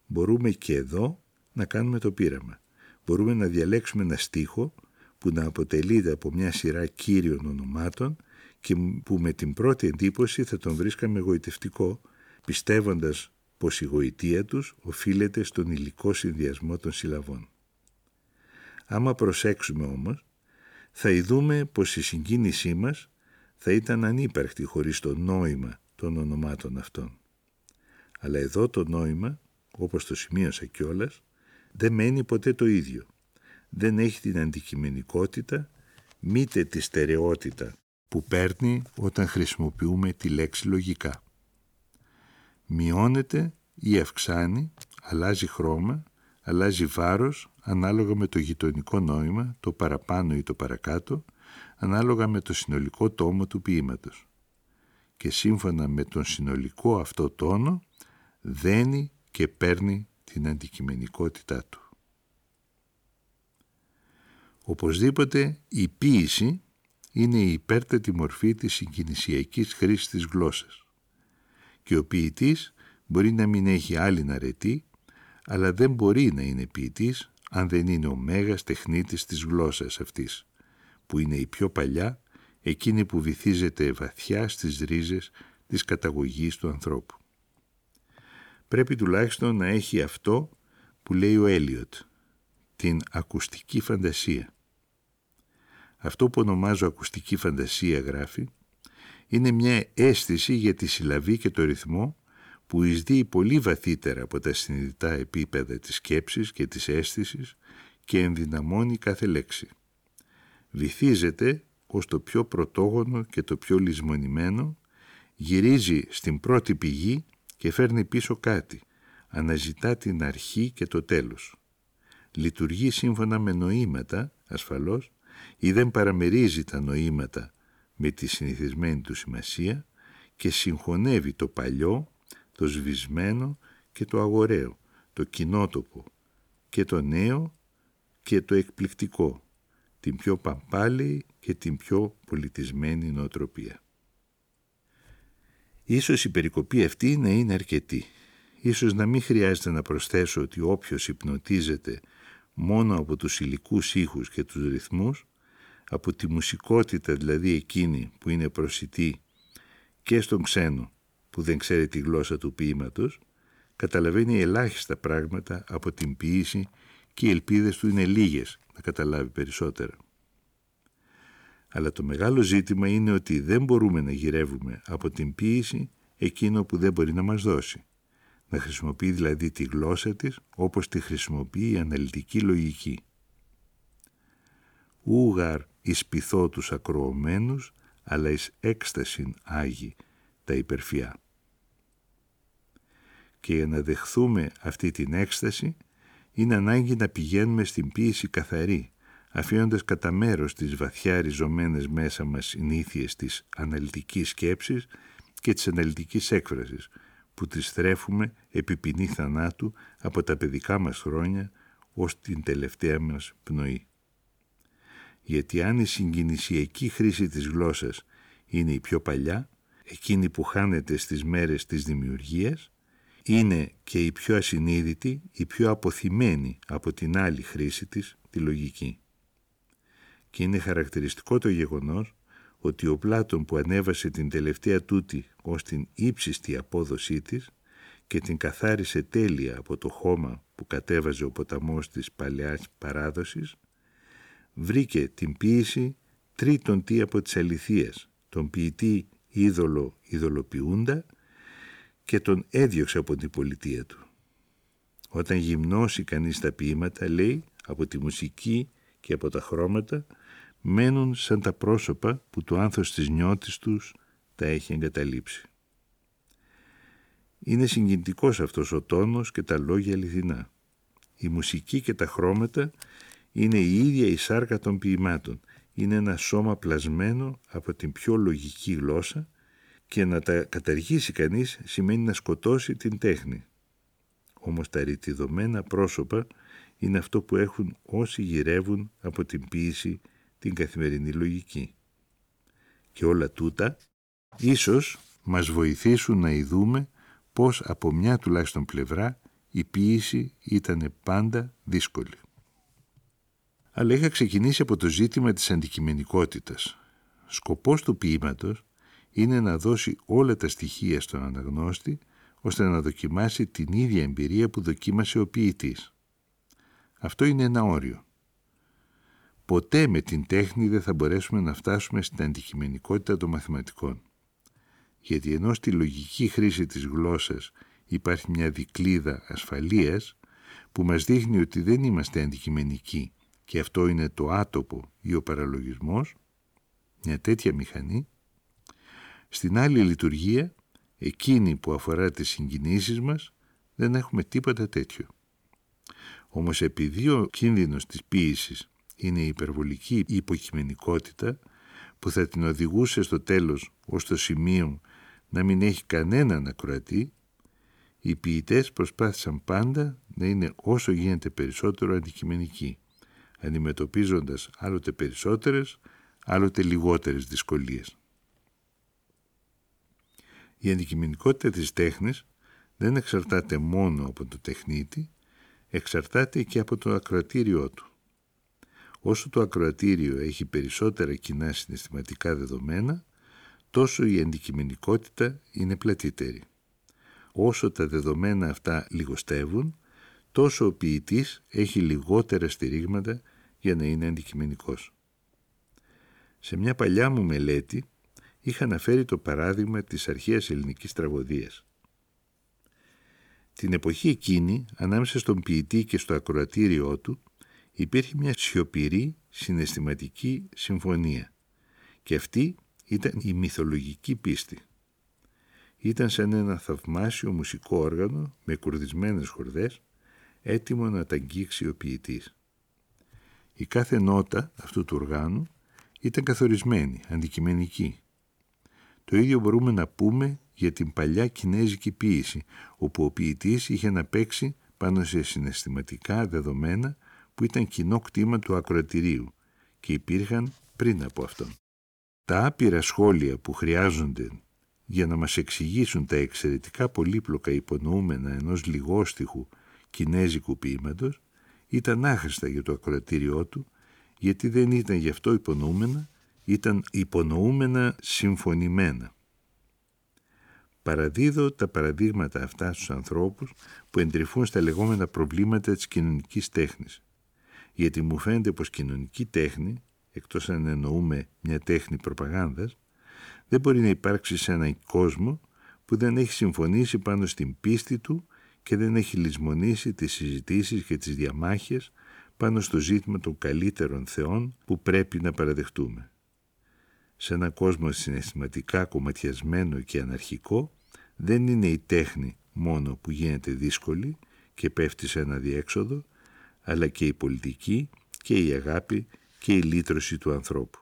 Μπορούμε και εδώ να κάνουμε το πείραμα. Μπορούμε να διαλέξουμε ένα στίχο που να αποτελείται από μια σειρά κύριων ονομάτων και που με την πρώτη εντύπωση θα τον βρίσκαμε γοητευτικό, πιστεύοντας πως η γοητεία τους οφείλεται στον υλικό συνδυασμό των συλλαβών. Άμα προσέξουμε όμως, θα ειδούμε πως η συγκίνησή μας θα ήταν ανύπαρκτη χωρίς το νόημα των ονομάτων αυτών. Αλλά εδώ το νόημα, όπως το σημείωσα κιόλας, δεν μένει ποτέ το ίδιο. Δεν έχει την αντικειμενικότητα, μήτε τη στερεότητα που παίρνει όταν χρησιμοποιούμε τη λέξη λογικά. Μειώνεται ή αυξάνει, αλλάζει χρώμα, αλλάζει βάρος ανάλογα με το γειτονικό νόημα, το παραπάνω ή το παρακάτω, ανάλογα με το συνολικό τόμο του ποίηματος. Και σύμφωνα με τον συνολικό αυτό τόνο, δένει και παίρνει την αντικειμενικότητά του. Οπωσδήποτε η ποίηση είναι η υπέρτατη μορφή της συγκινησιακής χρήσης της γλώσσας και ο ποιητής μπορεί να μην έχει άλλη αρετή αλλά δεν μπορεί να είναι ποιητής αν δεν είναι ο μέγας τεχνίτης της γλώσσας αυτής που είναι η πιο παλιά εκείνη που βυθίζεται βαθιά στις ρίζες της καταγωγής του ανθρώπου. Πρέπει τουλάχιστον να έχει αυτό που λέει ο Έλιοτ, την ακουστική φαντασία. Αυτό που ονομάζω ακουστική φαντασία γράφει, είναι μια αίσθηση για τη συλλαβή και το ρυθμό που εισδύει πολύ βαθύτερα από τα συνειδητά επίπεδα της σκέψης και της αίσθησης και ενδυναμώνει κάθε λέξη. Βυθίζεται ως το πιο πρωτόγονο και το πιο λησμονημένο, γυρίζει στην πρώτη πηγή και φέρνει πίσω κάτι, αναζητά την αρχή και το τέλος. Λειτουργεί σύμφωνα με νοήματα, ασφαλώς, ή δεν παραμερίζει τα νοήματα με τη συνηθισμένη του σημασία και συγχωνεύει το παλιό, το σβησμένο και το αγοραίο, το κοινότοπο και το νέο και το εκπληκτικό, την πιο παμπάλη και την πιο πολιτισμένη νοοτροπία. Ίσως η περικοπή αυτή να είναι αρκετή. Ίσως να μην χρειάζεται να προσθέσω ότι όποιος υπνοτίζεται μόνο από τους υλικούς ήχους και τους ρυθμούς, από τη μουσικότητα δηλαδή εκείνη που είναι προσιτή και στον ξένο που δεν ξέρει τη γλώσσα του ποίηματος, καταλαβαίνει ελάχιστα πράγματα από την ποίηση και οι ελπίδες του είναι λίγες να καταλάβει περισσότερα. Αλλά το μεγάλο ζήτημα είναι ότι δεν μπορούμε να γυρεύουμε από την ποίηση εκείνο που δεν μπορεί να μας δώσει. Να χρησιμοποιεί δηλαδή τη γλώσσα της όπως τη χρησιμοποιεί η αναλυτική λογική. Ούγαρ εις πειθώ τους ακροωμένους, αλλά εις έκστασιν άγι τα υπερφιά. Και για να δεχθούμε αυτή την έκσταση, είναι ανάγκη να πηγαίνουμε στην ποίηση καθαρή, αφήνοντας κατά μέρος τις βαθιά ριζωμένες μέσα μας συνήθειες της αναλυτικής σκέψης και της αναλυτικής έκφρασης, που τις θρέφουμε επί ποινή θανάτου από τα παιδικά μας χρόνια ως την τελευταία μας πνοή. Γιατί αν η συγκινησιακή χρήση της γλώσσας είναι η πιο παλιά, εκείνη που χάνεται στις μέρες της δημιουργίας, είναι και η πιο ασυνείδητη, η πιο αποθυμένη από την άλλη χρήση της, τη λογική. Και είναι χαρακτηριστικό το γεγονός ότι ο Πλάτων που ανέβασε την τελευταία τούτη ως την ύψιστη απόδοσή της και την καθάρισε τέλεια από το χώμα που κατέβαζε ο ποταμός της παλαιάς παράδοσης, βρήκε την ποίηση τρίτον τι από τις αληθείες, τον ποιητή είδωλο ειδωλοποιούντα και τον έδιωξε από την πολιτεία του. Όταν γυμνώσει κανείς τα ποίηματα, λέει, από τη μουσική και από τα χρώματα, μένουν σαν τα πρόσωπα που το άνθος της νιώτης τους τα έχει εγκαταλείψει. Είναι συγκινητικός αυτός ο τόνος και τα λόγια αληθινά. Η μουσική και τα χρώματα είναι η ίδια η σάρκα των ποιημάτων. Είναι ένα σώμα πλασμένο από την πιο λογική γλώσσα και να τα καταργήσει κανείς σημαίνει να σκοτώσει την τέχνη. Όμως τα ρητιδωμένα πρόσωπα είναι αυτό που έχουν όσοι γυρεύουν από την ποίηση την καθημερινή λογική. Και όλα τούτα ίσως μας βοηθήσουν να ειδούμε πως από μια τουλάχιστον πλευρά η ποίηση ήταν πάντα δύσκολη. Αλλά είχα ξεκινήσει από το ζήτημα της αντικειμενικότητας. Σκοπός του ποίηματος είναι να δώσει όλα τα στοιχεία στον αναγνώστη ώστε να δοκιμάσει την ίδια εμπειρία που δοκίμασε ο ποιητής. Αυτό είναι ένα όριο. Ποτέ με την τέχνη δεν θα μπορέσουμε να φτάσουμε στην αντικειμενικότητα των μαθηματικών. Γιατί ενώ στη λογική χρήση της γλώσσας υπάρχει μια δικλίδα ασφαλείας που μας δείχνει ότι δεν είμαστε αντικειμενικοί και αυτό είναι το άτοπο ή ο παραλογισμός, μια τέτοια μηχανή, στην άλλη λειτουργία, εκείνη που αφορά τις συγκινήσεις μας, δεν έχουμε τίποτα τέτοιο. Όμως επειδή ο κίνδυνος της ποίησης είναι η υπερβολική υποκειμενικότητα, που θα την οδηγούσε στο τέλος ως το σημείο να μην έχει κανέναν ακροατή, οι ποιητές προσπάθησαν πάντα να είναι όσο γίνεται περισσότερο αντικειμενικοί, αντιμετωπίζοντας άλλοτε περισσότερες, άλλοτε λιγότερες δυσκολίες. Η αντικειμενικότητα της τέχνης δεν εξαρτάται μόνο από το τεχνίτη, εξαρτάται και από το ακροατήριό του. Όσο το ακροατήριο έχει περισσότερα κοινά συναισθηματικά δεδομένα, τόσο η αντικειμενικότητα είναι πλατύτερη. Όσο τα δεδομένα αυτά λιγοστεύουν, τόσο ο ποιητής έχει λιγότερα στηρίγματα για να είναι αντικειμενικός. Σε μια παλιά μου μελέτη είχα αναφέρει το παράδειγμα της αρχαίας ελληνικής τραγωδίας. Την εποχή εκείνη, ανάμεσα στον ποιητή και στο ακροατήριό του, υπήρχε μια σιωπηρή συναισθηματική συμφωνία και αυτή ήταν η μυθολογική πίστη. Ήταν σαν ένα θαυμάσιο μουσικό όργανο με κουρδισμένες χορδές έτοιμο να τα αγγίξει ο ποιητής. Η κάθε νότα αυτού του οργάνου ήταν καθορισμένη, αντικειμενική. Το ίδιο μπορούμε να πούμε για την παλιά κινέζικη ποίηση, όπου ο ποιητής είχε να παίξει πάνω σε συναισθηματικά δεδομένα που ήταν κοινό κτήμα του ακροατηρίου και υπήρχαν πριν από αυτόν. Τα άπειρα σχόλια που χρειάζονται για να μας εξηγήσουν τα εξαιρετικά πολύπλοκα υπονοούμενα ενός λιγόστιχου κινέζικου ποίηματος ήταν άχρηστα για το ακροατήριό του γιατί δεν ήταν γι' αυτό υπονοούμενα, ήταν υπονοούμενα συμφωνημένα. Παραδίδω τα παραδείγματα αυτά στους ανθρώπους που εντρυφούν στα λεγόμενα προβλήματα της κοινωνικής τέχνης. Γιατί μου φαίνεται πως κοινωνική τέχνη, εκτός αν εννοούμε μια τέχνη προπαγάνδας, δεν μπορεί να υπάρξει σε έναν κόσμο που δεν έχει συμφωνήσει πάνω στην πίστη του και δεν έχει λησμονήσει τις συζητήσεις και τις διαμάχες πάνω στο ζήτημα των καλύτερων θεών που πρέπει να παραδεχτούμε. Σε έναν κόσμο συναισθηματικά κομματιασμένο και αναρχικό, δεν είναι η τέχνη μόνο που γίνεται δύσκολη και πέφτει σε ένα διέξοδο, αλλά και η πολιτική και η αγάπη και η λύτρωση του ανθρώπου.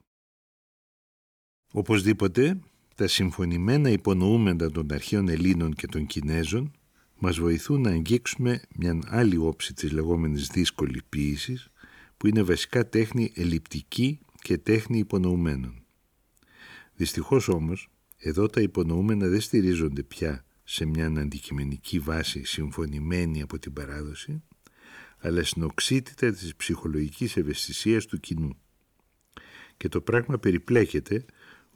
Οπωσδήποτε, τα συμφωνημένα υπονοούμενα των αρχαίων Ελλήνων και των Κινέζων μας βοηθούν να αγγίξουμε μια άλλη όψη της λεγόμενης δύσκολης ποίησης, που είναι βασικά τέχνη ελλειπτική και τέχνη υπονοουμένων. Δυστυχώς όμως, εδώ τα υπονοούμενα δεν στηρίζονται πια σε μια αντικειμενική βάση συμφωνημένη από την παράδοση, αλλά στην οξύτητα της ψυχολογικής ευαισθησίας του κοινού. Και το πράγμα περιπλέκεται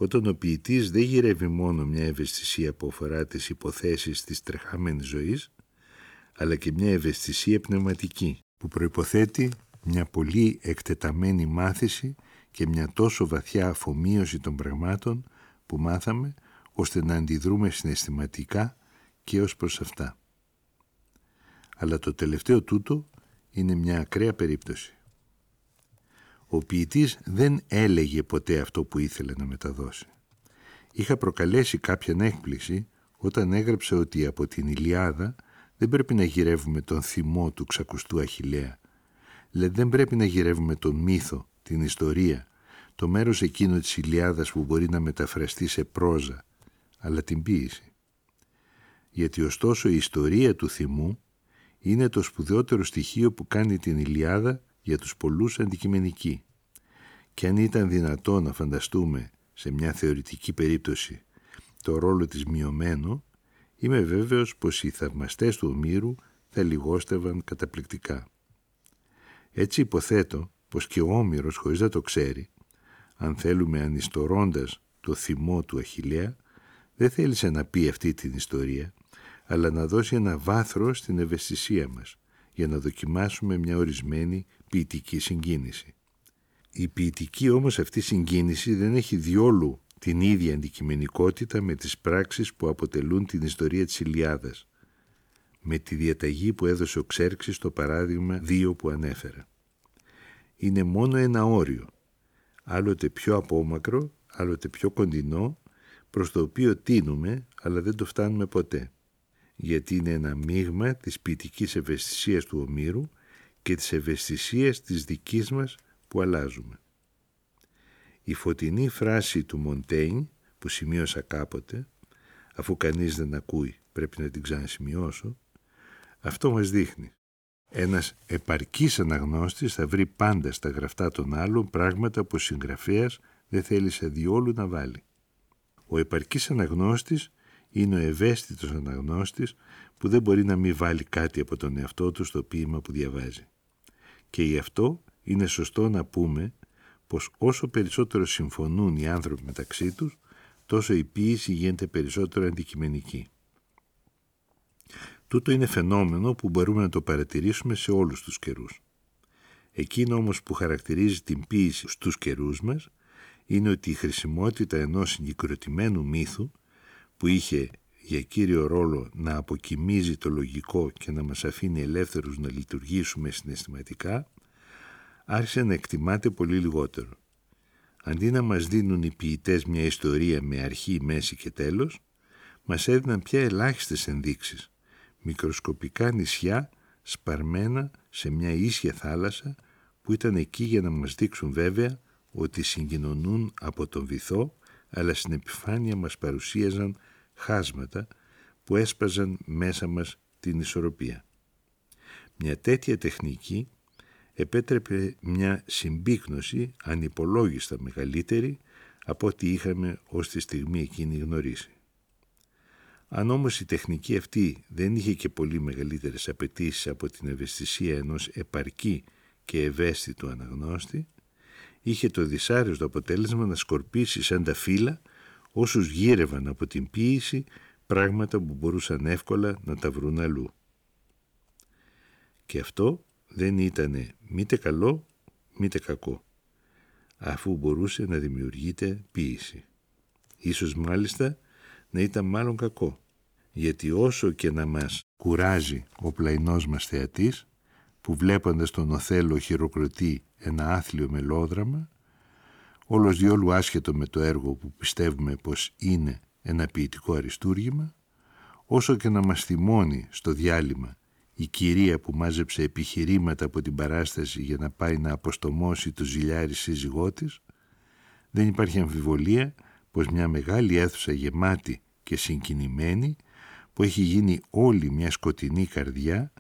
όταν ο ποιητής δεν γυρεύει μόνο μια ευαισθησία που αφορά τις υποθέσεις της τρεχάμενης ζωής, αλλά και μια ευαισθησία πνευματική που προϋποθέτει μια πολύ εκτεταμένη μάθηση και μια τόσο βαθιά αφομοίωση των πραγμάτων που μάθαμε ώστε να αντιδρούμε συναισθηματικά και ως προς αυτά. Αλλά το τελευταίο τούτο είναι μια ακραία περίπτωση. Ο ποιητής δεν έλεγε ποτέ αυτό που ήθελε να μεταδώσει. Είχα προκαλέσει κάποια έκπληξη όταν έγραψε ότι από την Ηλιάδα δεν πρέπει να γυρεύουμε τον θυμό του ξακουστού Αχιλέα. Δηλαδή δεν πρέπει να γυρεύουμε τον μύθο, την ιστορία, το μέρος εκείνο της Ηλιάδας που μπορεί να μεταφραστεί σε πρόζα, αλλά την ποίηση. Γιατί ωστόσο η ιστορία του θυμού είναι το σπουδαιότερο στοιχείο που κάνει την Ηλιάδα για τους πολλούς αντικειμενική. Και αν ήταν δυνατό να φανταστούμε σε μια θεωρητική περίπτωση το ρόλο της μειωμένο, είμαι βέβαιος πως οι θαυμαστές του Ομήρου θα λιγόστευαν καταπληκτικά. Έτσι υποθέτω πως και ο Όμηρος χωρίς να το ξέρει, αν θέλουμε ανιστορώντας το θυμό του Αχιλέα, δεν θέλησε να πει αυτή την ιστορία, αλλά να δώσει ένα βάθρο στην ευαισθησία μας, για να δοκιμάσουμε μια ορισμένη ποιητική συγκίνηση. Η ποιητική όμως αυτή συγκίνηση δεν έχει διόλου την ίδια αντικειμενικότητα με τις πράξεις που αποτελούν την ιστορία της Ηλιάδας, με τη διαταγή που έδωσε ο Ξέρξης στο παράδειγμα 2 που ανέφερα. Είναι μόνο ένα όριο, άλλοτε πιο απόμακρο, άλλοτε πιο κοντινό, προς το οποίο τίνουμε, αλλά δεν το φτάνουμε ποτέ γιατί είναι ένα μείγμα της ποιητικής ευαισθησίας του Ομήρου και της ευαισθησίας της δικής μας που αλλάζουμε. Η φωτεινή φράση του Μοντέιν που σημείωσα κάποτε, αφού κανείς δεν ακούει πρέπει να την ξανασημειώσω, αυτό μας δείχνει. Ένας επαρκής αναγνώστης θα βρει πάντα στα γραφτά των άλλων πράγματα που ο συγγραφέας δεν θέλησε διόλου να βάλει. Ο επαρκής αναγνώστης είναι ο ευαίσθητος αναγνώστης που δεν μπορεί να μην βάλει κάτι από τον εαυτό του στο ποίημα που διαβάζει. Και γι' αυτό είναι σωστό να πούμε πως όσο περισσότερο συμφωνούν οι άνθρωποι μεταξύ τους, τόσο η ποίηση γίνεται περισσότερο αντικειμενική. Τούτο είναι φαινόμενο που μπορούμε να το παρατηρήσουμε σε όλους τους καιρούς. Εκείνο όμως που χαρακτηρίζει την ποίηση στους καιρούς μας είναι ότι η χρησιμότητα ενός συγκεκριτημένου μύθου που είχε για κύριο ρόλο να αποκοιμίζει το λογικό και να μας αφήνει ελεύθερους να λειτουργήσουμε συναισθηματικά άρχισε να εκτιμάται πολύ λιγότερο. Αντί να μας δίνουν οι ποιητές μια ιστορία με αρχή, μέση και τέλος, μας έδιναν πια ελάχιστες ενδείξεις, μικροσκοπικά νησιά σπαρμένα σε μια ίσια θάλασσα που ήταν εκεί για να μας δείξουν βέβαια ότι συγκοινωνούν από τον βυθό αλλά στην επιφάνεια μας παρουσίαζαν χάσματα που έσπαζαν μέσα μας την ισορροπία. Μια τέτοια τεχνική επέτρεπε μια συμπίκνωση ανυπολόγιστα μεγαλύτερη από ό,τι είχαμε ως τη στιγμή εκείνη γνωρίσει. Αν όμως η τεχνική αυτή δεν είχε και πολύ μεγαλύτερες απαιτήσεις από την ευαισθησία ενός επαρκή και ευαίσθητου αναγνώστη, είχε το δυσάρεστο αποτέλεσμα να σκορπίσει σαν τα φύλλα όσους γύρευαν από την ποίηση πράγματα που μπορούσαν εύκολα να τα βρουν αλλού. Και αυτό δεν ήταν μήτε καλό μήτε κακό, αφού μπορούσε να δημιουργείται ποίηση. Ίσως μάλιστα να ήταν μάλλον κακό, γιατί όσο και να μας κουράζει ο πλαϊνός μας θεατής, που βλέποντας τον Οθέλο χειροκροτεί ένα άθλιο μελόδραμα, όλος διόλου άσχετο με το έργο που πιστεύουμε πως είναι ένα ποιητικό αριστούργημα, όσο και να μας θυμώνει στο διάλειμμα η κυρία που μάζεψε επιχειρήματα από την παράσταση για να πάει να αποστομώσει το ζηλιάρι σύζυγό της, δεν υπάρχει αμφιβολία πως μια μεγάλη αίθουσα γεμάτη και συγκινημένη που έχει γίνει όλη μια σκοτεινή καρδιά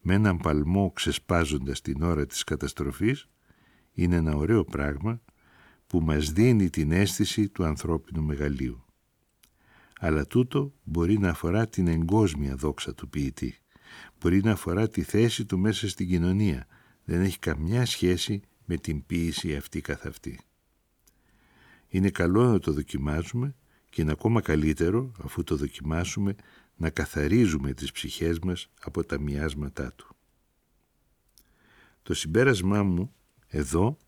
με έναν παλμό ξεσπάζοντας την ώρα της καταστροφής είναι ένα ωραίο πράγμα που μας δίνει την αίσθηση του ανθρώπινου μεγαλείου. Αλλά τούτο μπορεί να αφορά την εγκόσμια δόξα του ποιητή. Μπορεί να αφορά τη θέση του μέσα στην κοινωνία. Δεν έχει καμιά σχέση με την ποίηση αυτή καθ' αυτή. Είναι καλό να το δοκιμάζουμε και είναι ακόμα καλύτερο, αφού το δοκιμάσουμε, να καθαρίζουμε τις ψυχές μας από τα μοιάσματά του. Το συμπέρασμά μου εδώ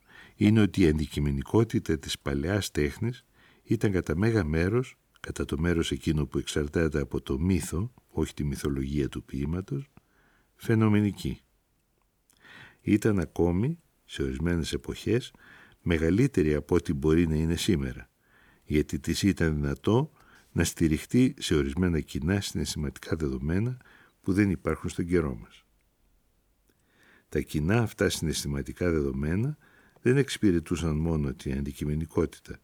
είναι ότι η αντικειμενικότητα της παλαιάς τέχνης ήταν κατά μέγα μέρος, κατά το μέρος εκείνο που εξαρτάται από το μύθο, όχι τη μυθολογία του ποίηματος, φαινομενική. Ήταν ακόμη, σε ορισμένες εποχές, μεγαλύτερη από ό,τι μπορεί να είναι σήμερα, γιατί της ήταν δυνατό να στηριχτεί σε ορισμένα κοινά συναισθηματικά δεδομένα που δεν υπάρχουν στον καιρό μας. Τα κοινά αυτά συναισθηματικά δεδομένα δεν εξυπηρετούσαν μόνο την αντικειμενικότητα,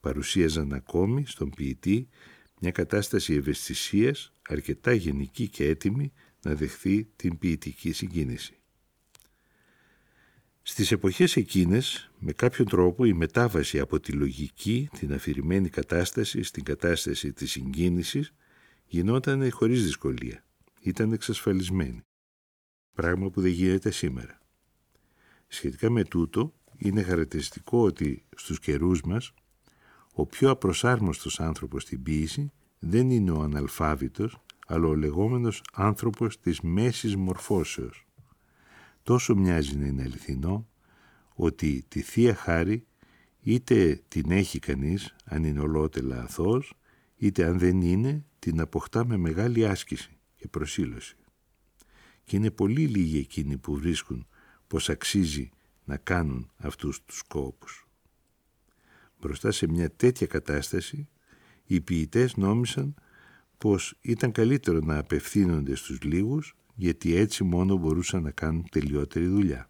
παρουσίαζαν ακόμη στον ποιητή μια κατάσταση ευαισθησίας αρκετά γενική και έτοιμη να δεχθεί την ποιητική συγκίνηση. Στις εποχές εκείνες, με κάποιον τρόπο, η μετάβαση από τη λογική, την αφηρημένη κατάσταση, στην κατάσταση της συγκίνησης, γινόταν χωρίς δυσκολία. Ήταν εξασφαλισμένη. Πράγμα που δεν γίνεται σήμερα. Σχετικά με τούτο, είναι χαρακτηριστικό ότι στους καιρούς μας, ο πιο απροσάρμοστος άνθρωπος στην ποίηση δεν είναι ο αναλφάβητος, αλλά ο λεγόμενος άνθρωπος της μέσης μορφώσεως, τόσο μοιάζει να είναι αληθινό ότι τη Θεία Χάρη είτε την έχει κανείς αν είναι ολότελα αθώος είτε αν δεν είναι την αποκτά με μεγάλη άσκηση και προσήλωση. Και είναι πολύ λίγοι εκείνοι που βρίσκουν πως αξίζει να κάνουν αυτούς τους κόπους. Μπροστά σε μια τέτοια κατάσταση οι ποιητές νόμισαν πως ήταν καλύτερο να απευθύνονται στους λίγους γιατί έτσι μόνο μπορούσαν να κάνουν τελειότερη δουλειά.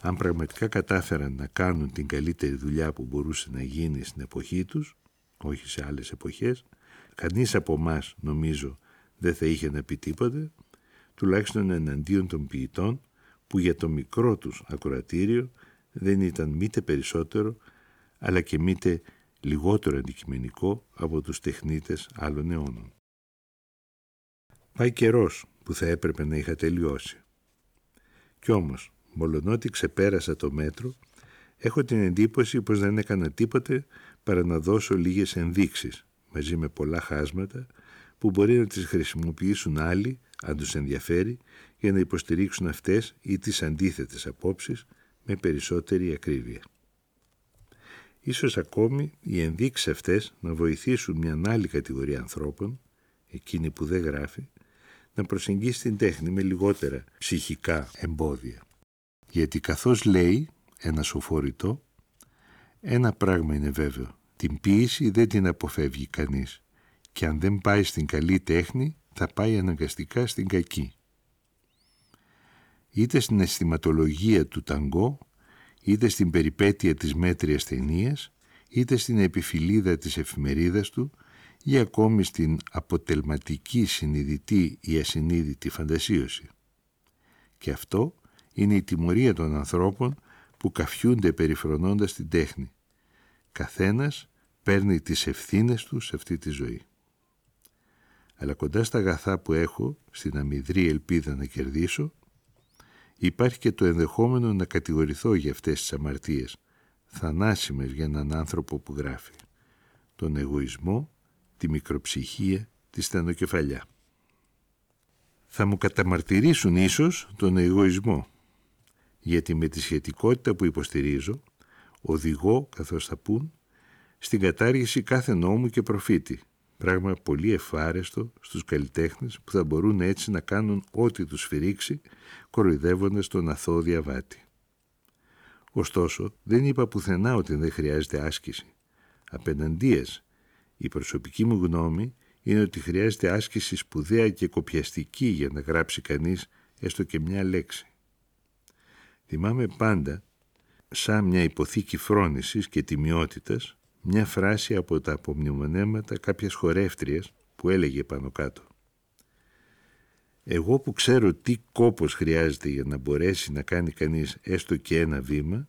αν πραγματικά κατάφεραν να κάνουν την καλύτερη δουλειά που μπορούσε να γίνει στην εποχή τους, όχι σε άλλες εποχές, κανείς από εμάς νομίζω δεν θα είχε να πει τίποτε, τουλάχιστον εναντίον των ποιητών που για το μικρό τους ακροατήριο δεν ήταν μήτε περισσότερο αλλά και μήτε λιγότερο αντικειμενικό από τους τεχνίτες άλλων αιώνων. Πάει καιρός που θα έπρεπε να είχα τελειώσει. Κι όμως, μολονότι ξεπέρασα το μέτρο, έχω την εντύπωση πως δεν έκανα τίποτε παρά να δώσω λίγες ενδείξεις, μαζί με πολλά χάσματα, που μπορεί να τις χρησιμοποιήσουν άλλοι, αν τους ενδιαφέρει, για να υποστηρίξουν αυτές ή τις αντίθετες απόψεις με περισσότερη ακρίβεια. Ίσως ακόμη οι ενδείξεις αυτές να βοηθήσουν μια άλλη κατηγορία ανθρώπων, εκείνη που δεν γράφει, να προσεγγίσει την τέχνη με λιγότερα ψυχικά εμπόδια. Γιατί καθώς λέει ένα σοφορητό, ένα πράγμα είναι βέβαιο, την ποίηση δεν την αποφεύγει κανείς και αν δεν πάει στην καλή τέχνη θα πάει αναγκαστικά στην κακή. Είτε στην αισθηματολογία του ταγκό, είτε στην περιπέτεια της μέτριας ταινίας, είτε στην επιφυλίδα της εφημερίδας του ή ακόμη στην αποτελματική συνειδητή ή ασυνείδητη φαντασίωση. Και αυτό είναι η τιμωρία των ανθρώπων που καφιούνται περιφρονώντας την τέχνη. Καθένας παίρνει τις ευθύνες του σε αυτή τη ζωή. Αλλά κοντά στα αγαθά που έχω, στην αμυδρή ελπίδα να κερδίσω, υπάρχει και το ενδεχόμενο να κατηγορηθώ για αυτές τις αμαρτίες, θανάσιμες για έναν άνθρωπο που γράφει. Τον εγωισμό, τη μικροψυχία, τη στενοκεφαλιά. Θα μου καταμαρτυρήσουν ίσως τον εγωισμό, γιατί με τη σχετικότητα που υποστηρίζω, οδηγώ, καθώς θα πούν, στην κατάργηση κάθε νόμου και προφήτη, πράγμα πολύ εφάρεστο στους καλλιτέχνες που θα μπορούν έτσι να κάνουν ό,τι τους φυρίξει, κοροϊδεύοντας τον αθώο διαβάτη. Ωστόσο, δεν είπα πουθενά ότι δεν χρειάζεται άσκηση. Απέναντίας, η προσωπική μου γνώμη είναι ότι χρειάζεται άσκηση σπουδαία και κοπιαστική για να γράψει κανείς έστω και μια λέξη. Θυμάμαι πάντα, σαν μια υποθήκη φρόνησης και τιμιότητας, μια φράση από τα απομνημονέματα κάποιας χορεύτριας που έλεγε πάνω κάτω. Εγώ που ξέρω τι κόπος χρειάζεται για να μπορέσει να κάνει κανείς έστω και ένα βήμα,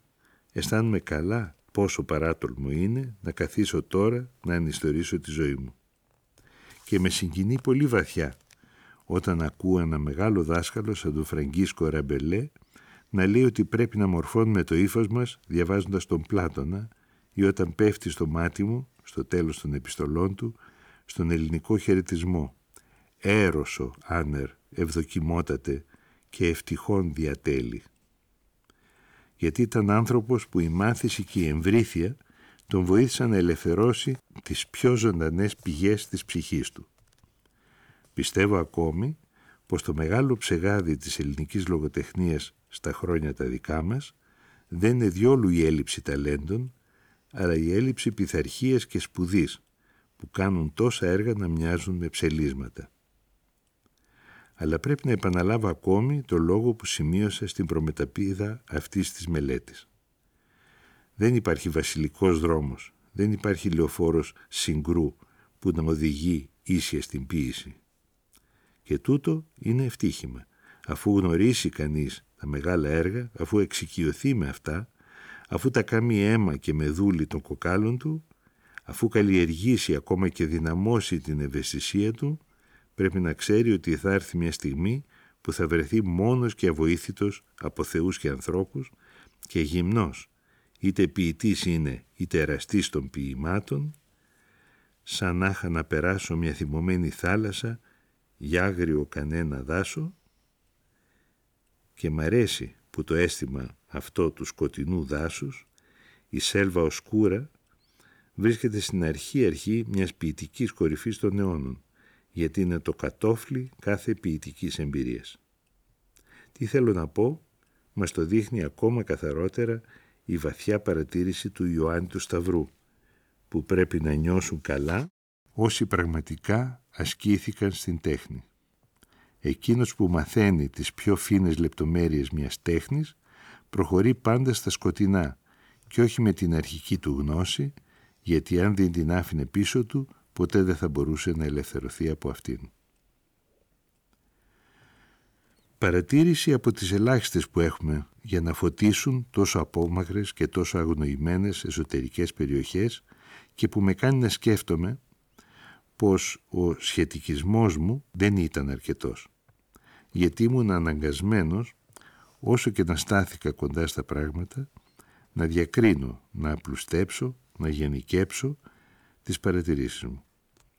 αισθάνομαι καλά πόσο παράτολμο είναι να καθίσω τώρα να ανιστορήσω τη ζωή μου. Και με συγκινεί πολύ βαθιά όταν ακούω ένα μεγάλο δάσκαλο σαν τον Φραγκίσκο Ραμπελέ να λέει ότι πρέπει να μορφώνουμε το ύφος μας διαβάζοντας τον Πλάτωνα ή όταν πέφτει στο μάτι μου, στο τέλος των επιστολών του, στον ελληνικό χαιρετισμό. Έρωσο, άνερ, ευδοκιμότατε και ευτυχών διατέλει. Γιατί ήταν άνθρωπος που η μάθηση και η εμβρήθεια τον βοήθησαν να ελευθερώσει τις πιο ζωντανές πηγές της ψυχής του. Πιστεύω ακόμη πως το μεγάλο ψεγάδι της ελληνικής λογοτεχνίας στα χρόνια τα δικά μας δεν είναι διόλου η έλλειψη ταλέντων, αλλά η έλλειψη πειθαρχίας και σπουδής που κάνουν τόσα έργα να μοιάζουν με ψελίσματα. Αλλά πρέπει να επαναλάβω ακόμη το λόγο που σημείωσα στην προμεταπίδα αυτής της μελέτης. Δεν υπάρχει βασιλικός δρόμος, δεν υπάρχει λεωφόρος συγκρού που να οδηγεί ίσια στην ποίηση. Και τούτο είναι ευτύχημα. Αφού γνωρίσει κανείς τα μεγάλα έργα, αφού εξοικειωθεί με αυτά, αφού τα κάνει αίμα και με δούλη των κοκάλων του, αφού καλλιεργήσει ακόμα και δυναμώσει την ευαισθησία του, πρέπει να ξέρει ότι θα έρθει μια στιγμή που θα βρεθεί μόνος και αβοήθητος από θεούς και ανθρώπους και γυμνός, είτε ποιητής είναι είτε εραστής των ποιημάτων, σαν να είχα να περάσω μια θυμωμένη θάλασσα για άγριο κανένα δάσο και μ' αρέσει που το αίσθημα αυτό του σκοτεινού δάσους, η σέλβα οσκούρα, βρίσκεται στην αρχή-αρχή μιας ποιητικής κορυφής των αιώνων, γιατί είναι το κατόφλι κάθε ποιητικής εμπειρίας. Τι θέλω να πω, μας το δείχνει ακόμα καθαρότερα η βαθιά παρατήρηση του Ιωάννη του Σταυρού, που πρέπει να νιώσουν καλά όσοι πραγματικά ασκήθηκαν στην τέχνη. Εκείνος που μαθαίνει τις πιο φίνες λεπτομέρειες μιας τέχνης προχωρεί πάντα στα σκοτεινά και όχι με την αρχική του γνώση, γιατί αν δεν την άφηνε πίσω του, ποτέ δεν θα μπορούσε να ελευθερωθεί από αυτήν. Παρατήρηση από τις ελάχιστες που έχουμε για να φωτίσουν τόσο απόμακρες και τόσο αγνοημένες εσωτερικές περιοχές και που με κάνει να σκέφτομαι πως ο σχετικισμός μου δεν ήταν αρκετός. Γιατί ήμουν αναγκασμένος, όσο και να στάθηκα κοντά στα πράγματα, να διακρίνω, να απλουστέψω, να γενικέψω τις παρατηρήσεις μου.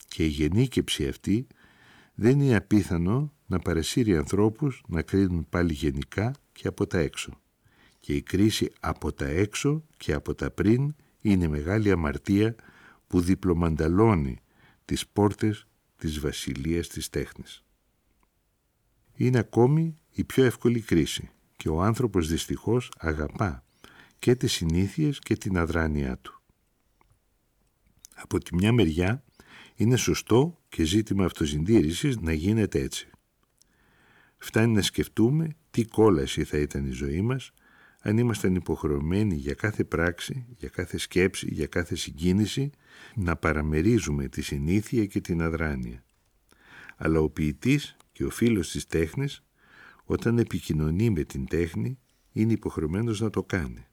Και η γενίκεψη αυτή δεν είναι απίθανο να παρεσύρει ανθρώπους να κρίνουν πάλι γενικά και από τα έξω. Και η κρίση από τα έξω και από τα πριν είναι μεγάλη αμαρτία που διπλωμανταλώνει τις πόρτες της βασιλείας της τέχνης. Είναι ακόμη η πιο εύκολη κρίση και ο άνθρωπος δυστυχώς αγαπά και τις συνήθειες και την αδράνειά του. Από τη μια μεριά είναι σωστό και ζήτημα αυτοσυντήρησης να γίνεται έτσι. Φτάνει να σκεφτούμε τι κόλαση θα ήταν η ζωή μας αν ήμασταν υποχρεωμένοι για κάθε πράξη, για κάθε σκέψη, για κάθε συγκίνηση να παραμερίζουμε τη συνήθεια και την αδράνεια. Αλλά ο ποιητής και ο φίλος της τέχνης όταν επικοινωνεί με την τέχνη είναι υποχρεωμένος να το κάνει.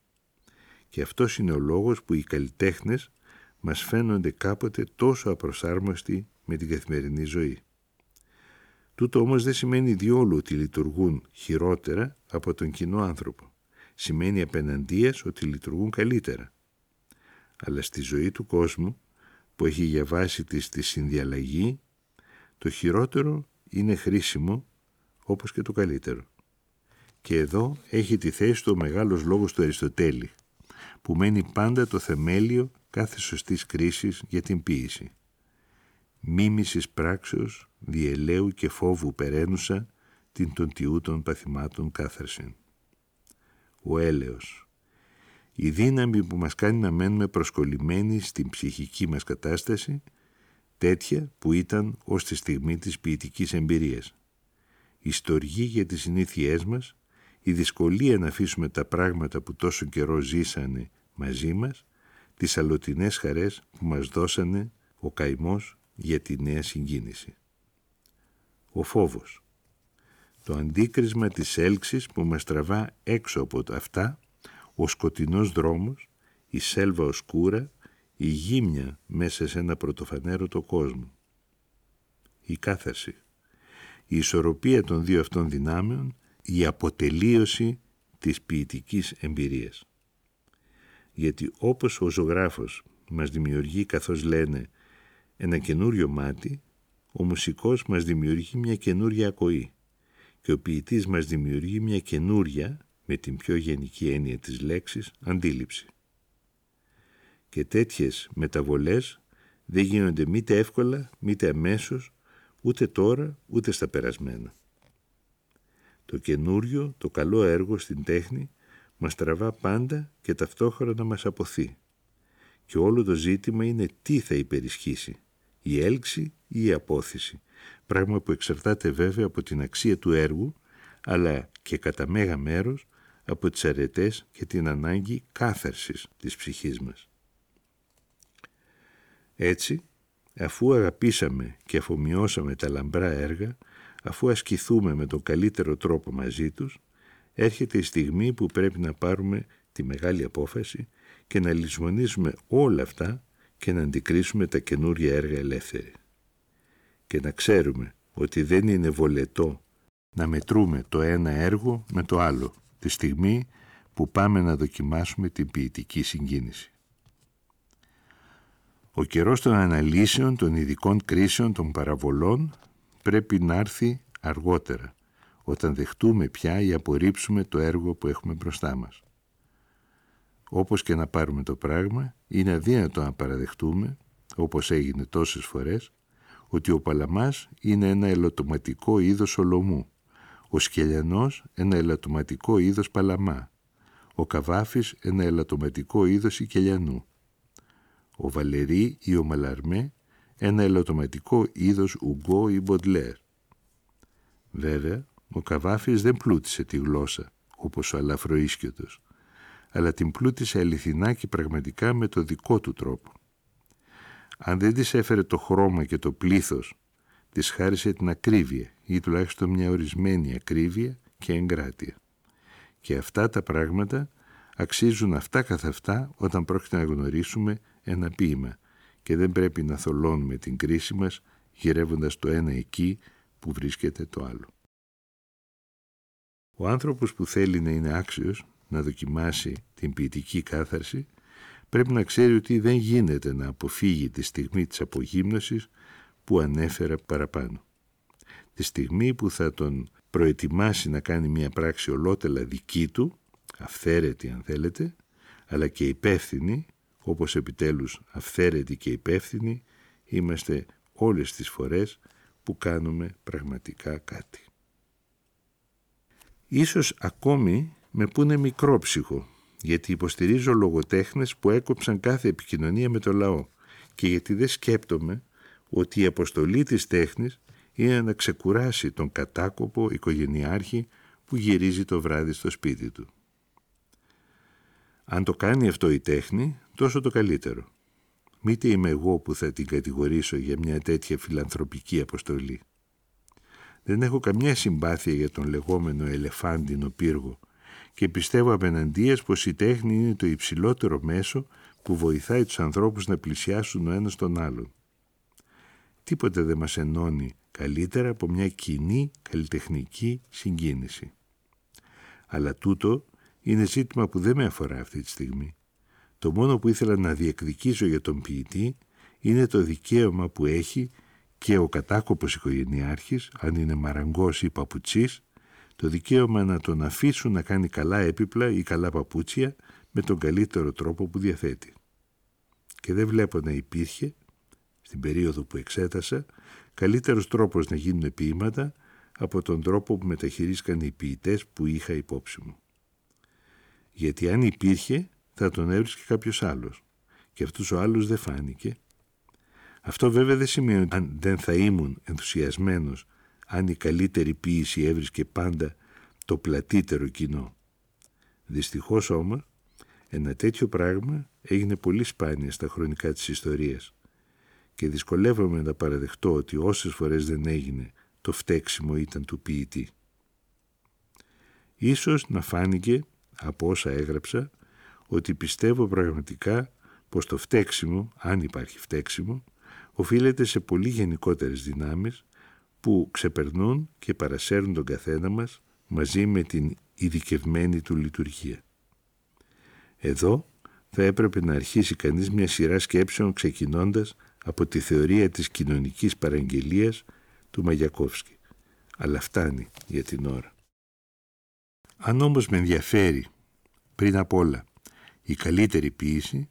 Και αυτός είναι ο λόγος που οι καλλιτέχνες μας φαίνονται κάποτε τόσο απροσάρμοστοι με την καθημερινή ζωή. Τούτο όμως δεν σημαίνει διόλου ότι λειτουργούν χειρότερα από τον κοινό άνθρωπο. Σημαίνει απέναντίας ότι λειτουργούν καλύτερα. Αλλά στη ζωή του κόσμου που έχει για βάση της τη συνδιαλλαγή, το χειρότερο είναι χρήσιμο όπως και το καλύτερο. Και εδώ έχει τη θέση του ο μεγάλος λόγος του Αριστοτέλη, που μένει πάντα το θεμέλιο κάθε σωστής κρίσης για την ποίηση. Μίμησης πράξεως, διελαίου και φόβου περαίνουσα την των τιούτων παθημάτων κάθαρσιν. Ο έλεος. Η δύναμη που μας κάνει να μένουμε προσκολλημένοι στην ψυχική μας κατάσταση, τέτοια που ήταν ως τη στιγμή της ποιητικής εμπειρίας. Η στοργή για τις συνήθειές μας, η δυσκολία να αφήσουμε τα πράγματα που τόσο καιρό ζήσανε μαζί μας, τις αλλοτινές χαρές που μας δώσανε ο καημός για τη νέα συγκίνηση. Ο φόβος. Το αντίκρισμα της έλξης που μας τραβά έξω από αυτά, ο σκοτεινός δρόμος, η σέλβα οσκούρα, η γύμνια μέσα σε ένα πρωτοφανέρωτο κόσμο. Η κάθαρση. Η ισορροπία των δύο αυτών δυνάμεων, η αποτελείωση της ποιητικής εμπειρίας. Γιατί όπως ο ζωγράφος μας δημιουργεί καθώς λένε ένα καινούριο μάτι, ο μουσικός μας δημιουργεί μια καινούρια ακοή και ο ποιητής μας δημιουργεί μια καινούρια, με την πιο γενική έννοια της λέξης, αντίληψη. Και τέτοιες μεταβολές δεν γίνονται μήτε εύκολα, μήτε αμέσως, ούτε τώρα, ούτε στα περασμένα. Το καινούριο, το καλό έργο στην τέχνη μας τραβά πάντα και ταυτόχρονα μας αποθεί. Και όλο το ζήτημα είναι τι θα υπερισχύσει, η έλξη ή η απόθεση, πράγμα που εξαρτάται βέβαια από την αξία του έργου, αλλά και κατά μέγα μέρος από τις αρετές και την ανάγκη κάθαρσης της ψυχής μας. Έτσι, αφού αγαπήσαμε και αφομοιώσαμε τα λαμπρά έργα, αφού ασκηθούμε με τον καλύτερο τρόπο μαζί τους, έρχεται η στιγμή που πρέπει να πάρουμε τη μεγάλη απόφαση και να λησμονήσουμε όλα αυτά και να αντικρίσουμε τα καινούρια έργα ελεύθερη. Και να ξέρουμε ότι δεν είναι βολετό να μετρούμε το ένα έργο με το άλλο, τη στιγμή που πάμε να δοκιμάσουμε την ποιητική συγκίνηση. Ο καιρός των αναλύσεων, των ειδικών κρίσεων, των παραβολών πρέπει να έρθει αργότερα, όταν δεχτούμε πια ή απορρίψουμε το έργο που έχουμε μπροστά μας. Όπως και να πάρουμε το πράγμα, είναι αδύνατο να παραδεχτούμε, όπως έγινε τόσες φορές, ότι ο Παλαμάς είναι ένα ελαττωματικό είδος ολομού, ο Σκελιανός ένα ελαττωματικό είδος Παλαμά, ο Καβάφης ένα ελαττωματικό είδος Ικελιανού, ο Βαλερή ή ο Μαλαρμέ ένα ελαττωματικό είδος Ουγκό ή Μποντλέρ. Βέβαια, ο Καβάφης δεν πλούτησε τη γλώσσα, όπως ο αλαφροίσκιωτος, αλλά την πλούτησε αληθινά και πραγματικά με το δικό του τρόπο. Αν δεν της έφερε το χρώμα και το πλήθος, της χάρισε την ακρίβεια ή τουλάχιστον μια ορισμένη ακρίβεια και εγκράτεια. Και αυτά τα πράγματα αξίζουν αυτά καθ' αυτά όταν πρόκειται να γνωρίσουμε ένα ποίημα και δεν πρέπει να θολώνουμε την κρίση μας γυρεύοντας το ένα εκεί που βρίσκεται το άλλο. Ο άνθρωπος που θέλει να είναι άξιος να δοκιμάσει την ποιητική κάθαρση πρέπει να ξέρει ότι δεν γίνεται να αποφύγει τη στιγμή της απογύμνωσης που ανέφερα παραπάνω. Τη στιγμή που θα τον προετοιμάσει να κάνει μια πράξη ολότελα δική του, αυθαίρετη αν θέλετε, αλλά και υπεύθυνη, όπως επιτέλους αυθαίρετη και υπεύθυνη, είμαστε όλες τις φορές που κάνουμε πραγματικά κάτι. Ίσως ακόμη με πούνε μικρόψυχο, γιατί υποστηρίζω λογοτέχνες που έκοψαν κάθε επικοινωνία με το λαό και γιατί δεν σκέπτομαι ότι η αποστολή της τέχνης είναι να ξεκουράσει τον κατάκοπο οικογενειάρχη που γυρίζει το βράδυ στο σπίτι του. Αν το κάνει αυτό η τέχνη, τόσο το καλύτερο. Μήτε είμαι εγώ που θα την κατηγορήσω για μια τέτοια φιλανθρωπική αποστολή. Δεν έχω καμιά συμπάθεια για τον λεγόμενο ελεφάντινο πύργο και πιστεύω απέναντίας πως η τέχνη είναι το υψηλότερο μέσο που βοηθάει τους ανθρώπους να πλησιάσουν ο ένας τον άλλον. Τίποτε δεν μας ενώνει καλύτερα από μια κοινή καλλιτεχνική συγκίνηση. Αλλά τούτο είναι ζήτημα που δεν με αφορά αυτή τη στιγμή. Το μόνο που ήθελα να διεκδικήσω για τον ποιητή είναι το δικαίωμα που έχει και ο κατάκοπος οικογενειάρχης, αν είναι μαραγκός ή παπουτσής, το δικαίωμα να τον αφήσουν να κάνει καλά έπιπλα ή καλά παπούτσια με τον καλύτερο τρόπο που διαθέτει. Και δεν βλέπω να υπήρχε, στην περίοδο που εξέτασα, καλύτερος τρόπος να γίνουν ποίηματα από τον τρόπο που μεταχειρίστηκαν οι ποιητές που είχα υπόψη μου. Γιατί αν υπήρχε, θα τον έβρισκε κάποιος άλλος. Και αυτός ο άλλος δεν φάνηκε. Αυτό βέβαια δεν σημαίνει ότι αν δεν θα ήμουν ενθουσιασμένος αν η καλύτερη ποίηση έβρισκε πάντα το πλατύτερο κοινό. Δυστυχώς όμως, ένα τέτοιο πράγμα έγινε πολύ σπάνια στα χρονικά της ιστορίας και δυσκολεύομαι να παραδεχτώ ότι όσες φορές δεν έγινε το φταίξιμο ήταν του ποιητή. Ίσως να φάνηκε από όσα έγραψα ότι πιστεύω πραγματικά πως το φταίξιμο, αν υπάρχει φταίξιμο, οφείλεται σε πολύ γενικότερες δυνάμεις που ξεπερνούν και παρασέρουν τον καθένα μας μαζί με την ειδικευμένη του λειτουργία. Εδώ θα έπρεπε να αρχίσει κανείς μια σειρά σκέψεων ξεκινώντας από τη θεωρία της κοινωνικής παραγγελίας του Μαγιακόφσκι. Αλλά φτάνει για την ώρα. Αν όμως με ενδιαφέρει πριν απ' όλα η καλύτερη ποίηση,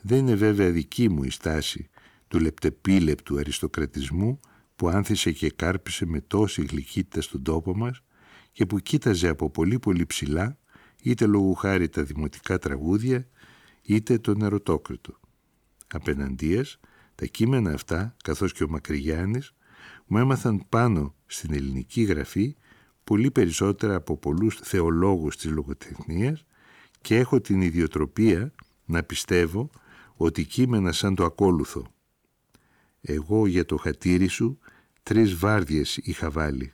δεν είναι βέβαια δική μου η στάση του λεπτεπίλεπτου αριστοκρατισμού που άνθησε και κάρπισε με τόση γλυκύτητα στον τόπο μας και που κοίταζε από πολύ πολύ ψηλά είτε λόγου χάρη τα δημοτικά τραγούδια είτε τον ερωτόκριτο. Απέναντίας, τα κείμενα αυτά, καθώς και ο Μακρυγιάννης, μου έμαθαν πάνω στην ελληνική γραφή πολύ περισσότερα από πολλούς θεολόγους της λογοτεχνίας και έχω την ιδιοτροπία να πιστεύω ότι κείμενα σαν το ακόλουθο εγώ για το χατήρι σου τρεις βάρδιες είχα βάλει.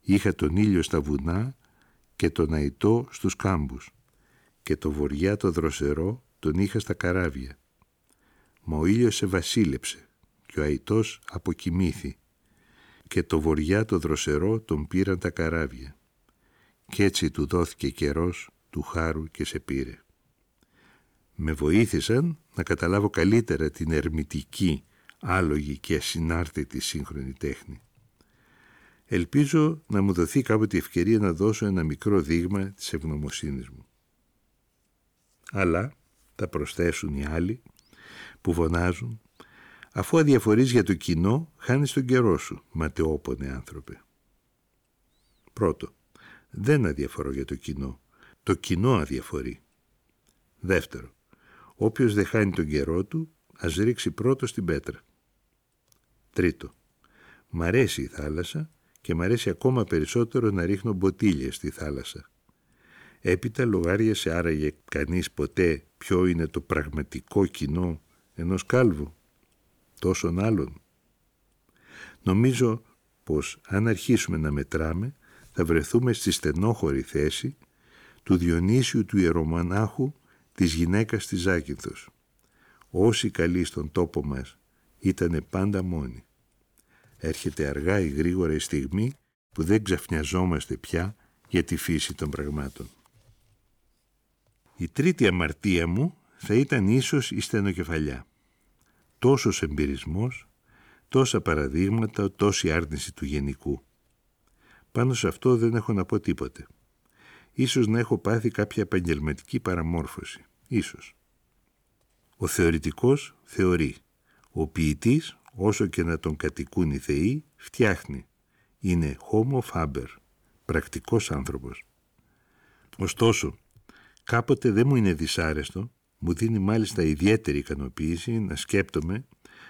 Είχα τον ήλιο στα βουνά και τον αϊτό στους κάμπους και το βοριά το δροσερό τον είχα στα καράβια. Μα ο ήλιος σε βασίλεψε και ο αϊτός αποκοιμήθη και το βοριά το δροσερό τον πήραν τα καράβια. Κι έτσι του δόθηκε καιρός του χάρου και σε πήρε. Με βοήθησαν να καταλάβω καλύτερα την ερμητική άλογη και ασυνάρτητη σύγχρονη τέχνη. Ελπίζω να μου δοθεί κάποτε η ευκαιρία να δώσω ένα μικρό δείγμα της ευγνωμοσύνης μου. Αλλά θα προσθέσουν οι άλλοι που φωνάζουν αφού αδιαφορείς για το κοινό χάνεις τον καιρό σου, ματαιόπονε άνθρωπε. Πρώτο, δεν αδιαφορώ για το κοινό. Το κοινό αδιαφορεί. Δεύτερο, όποιος δεν χάνει τον καιρό του, ας ρίξει πρώτο στην πέτρα. Τρίτο, μ' αρέσει η θάλασσα και μ' αρέσει ακόμα περισσότερο να ρίχνω μποτίλια στη θάλασσα. Έπειτα λογάριασε άραγε κανείς ποτέ ποιο είναι το πραγματικό κοινό ενός κάλβου, τόσων άλλων. Νομίζω πως αν αρχίσουμε να μετράμε θα βρεθούμε στη στενόχωρη θέση του Διονύσιου του Ιερομανάχου της γυναίκας της Ζάκυνθος. Όσοι καλοί στον τόπο μας ήταν πάντα μόνοι. Έρχεται αργά ή γρήγορα η στιγμή που δεν ξαφνιαζόμαστε πια για τη φύση των πραγμάτων. Η τρίτη αμαρτία μου θα ήταν ίσως η στενοκεφαλιά. Τόσος εμπειρισμός, τόσα παραδείγματα, τόση άρνηση του γενικού. Πάνω σε αυτό δεν έχω να πω τίποτε. Ίσως να έχω πάθει κάποια επαγγελματική παραμόρφωση. Ίσως. Ο θεωρητικός θεωρεί. Ο ποιητής, όσο και να τον κατοικούν οι θεοί, φτιάχνει. Είναι homo faber, πρακτικός άνθρωπος. Ωστόσο, κάποτε δεν μου είναι δυσάρεστο, μου δίνει μάλιστα ιδιαίτερη ικανοποίηση να σκέπτομαι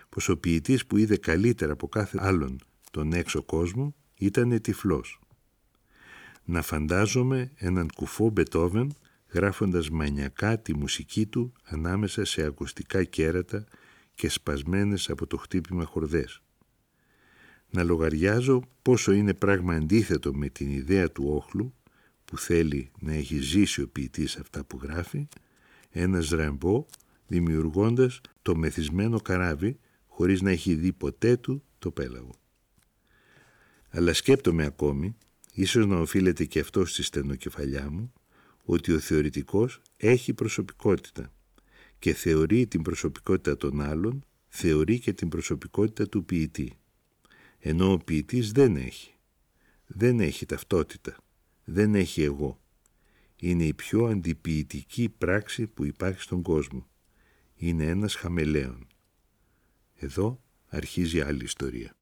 πως ο ποιητής που είδε καλύτερα από κάθε άλλον τον έξω κόσμο ήταν τυφλός. Να φαντάζομαι έναν κουφό Μπετόβεν γράφοντας μανιακά τη μουσική του ανάμεσα σε ακουστικά κέρατα και σπασμένες από το χτύπημα χορδές. Να λογαριάζω πόσο είναι πράγμα αντίθετο με την ιδέα του όχλου που θέλει να έχει ζήσει ο ποιητής αυτά που γράφει, ένας ραμπό δημιουργώντας το μεθυσμένο καράβι χωρίς να έχει δει ποτέ του το πέλαγο. Αλλά σκέπτομαι ακόμη, ίσως να οφείλεται και αυτό στη στενοκεφαλιά μου, ότι ο θεωρητικός έχει προσωπικότητα και θεωρεί την προσωπικότητα των άλλων, θεωρεί και την προσωπικότητα του ποιητή. Ενώ ο ποιητής δεν έχει. Δεν έχει ταυτότητα. Δεν έχει εγώ. Είναι η πιο αντιποιητική πράξη που υπάρχει στον κόσμο. Είναι ένας χαμελέον. Εδώ αρχίζει άλλη ιστορία.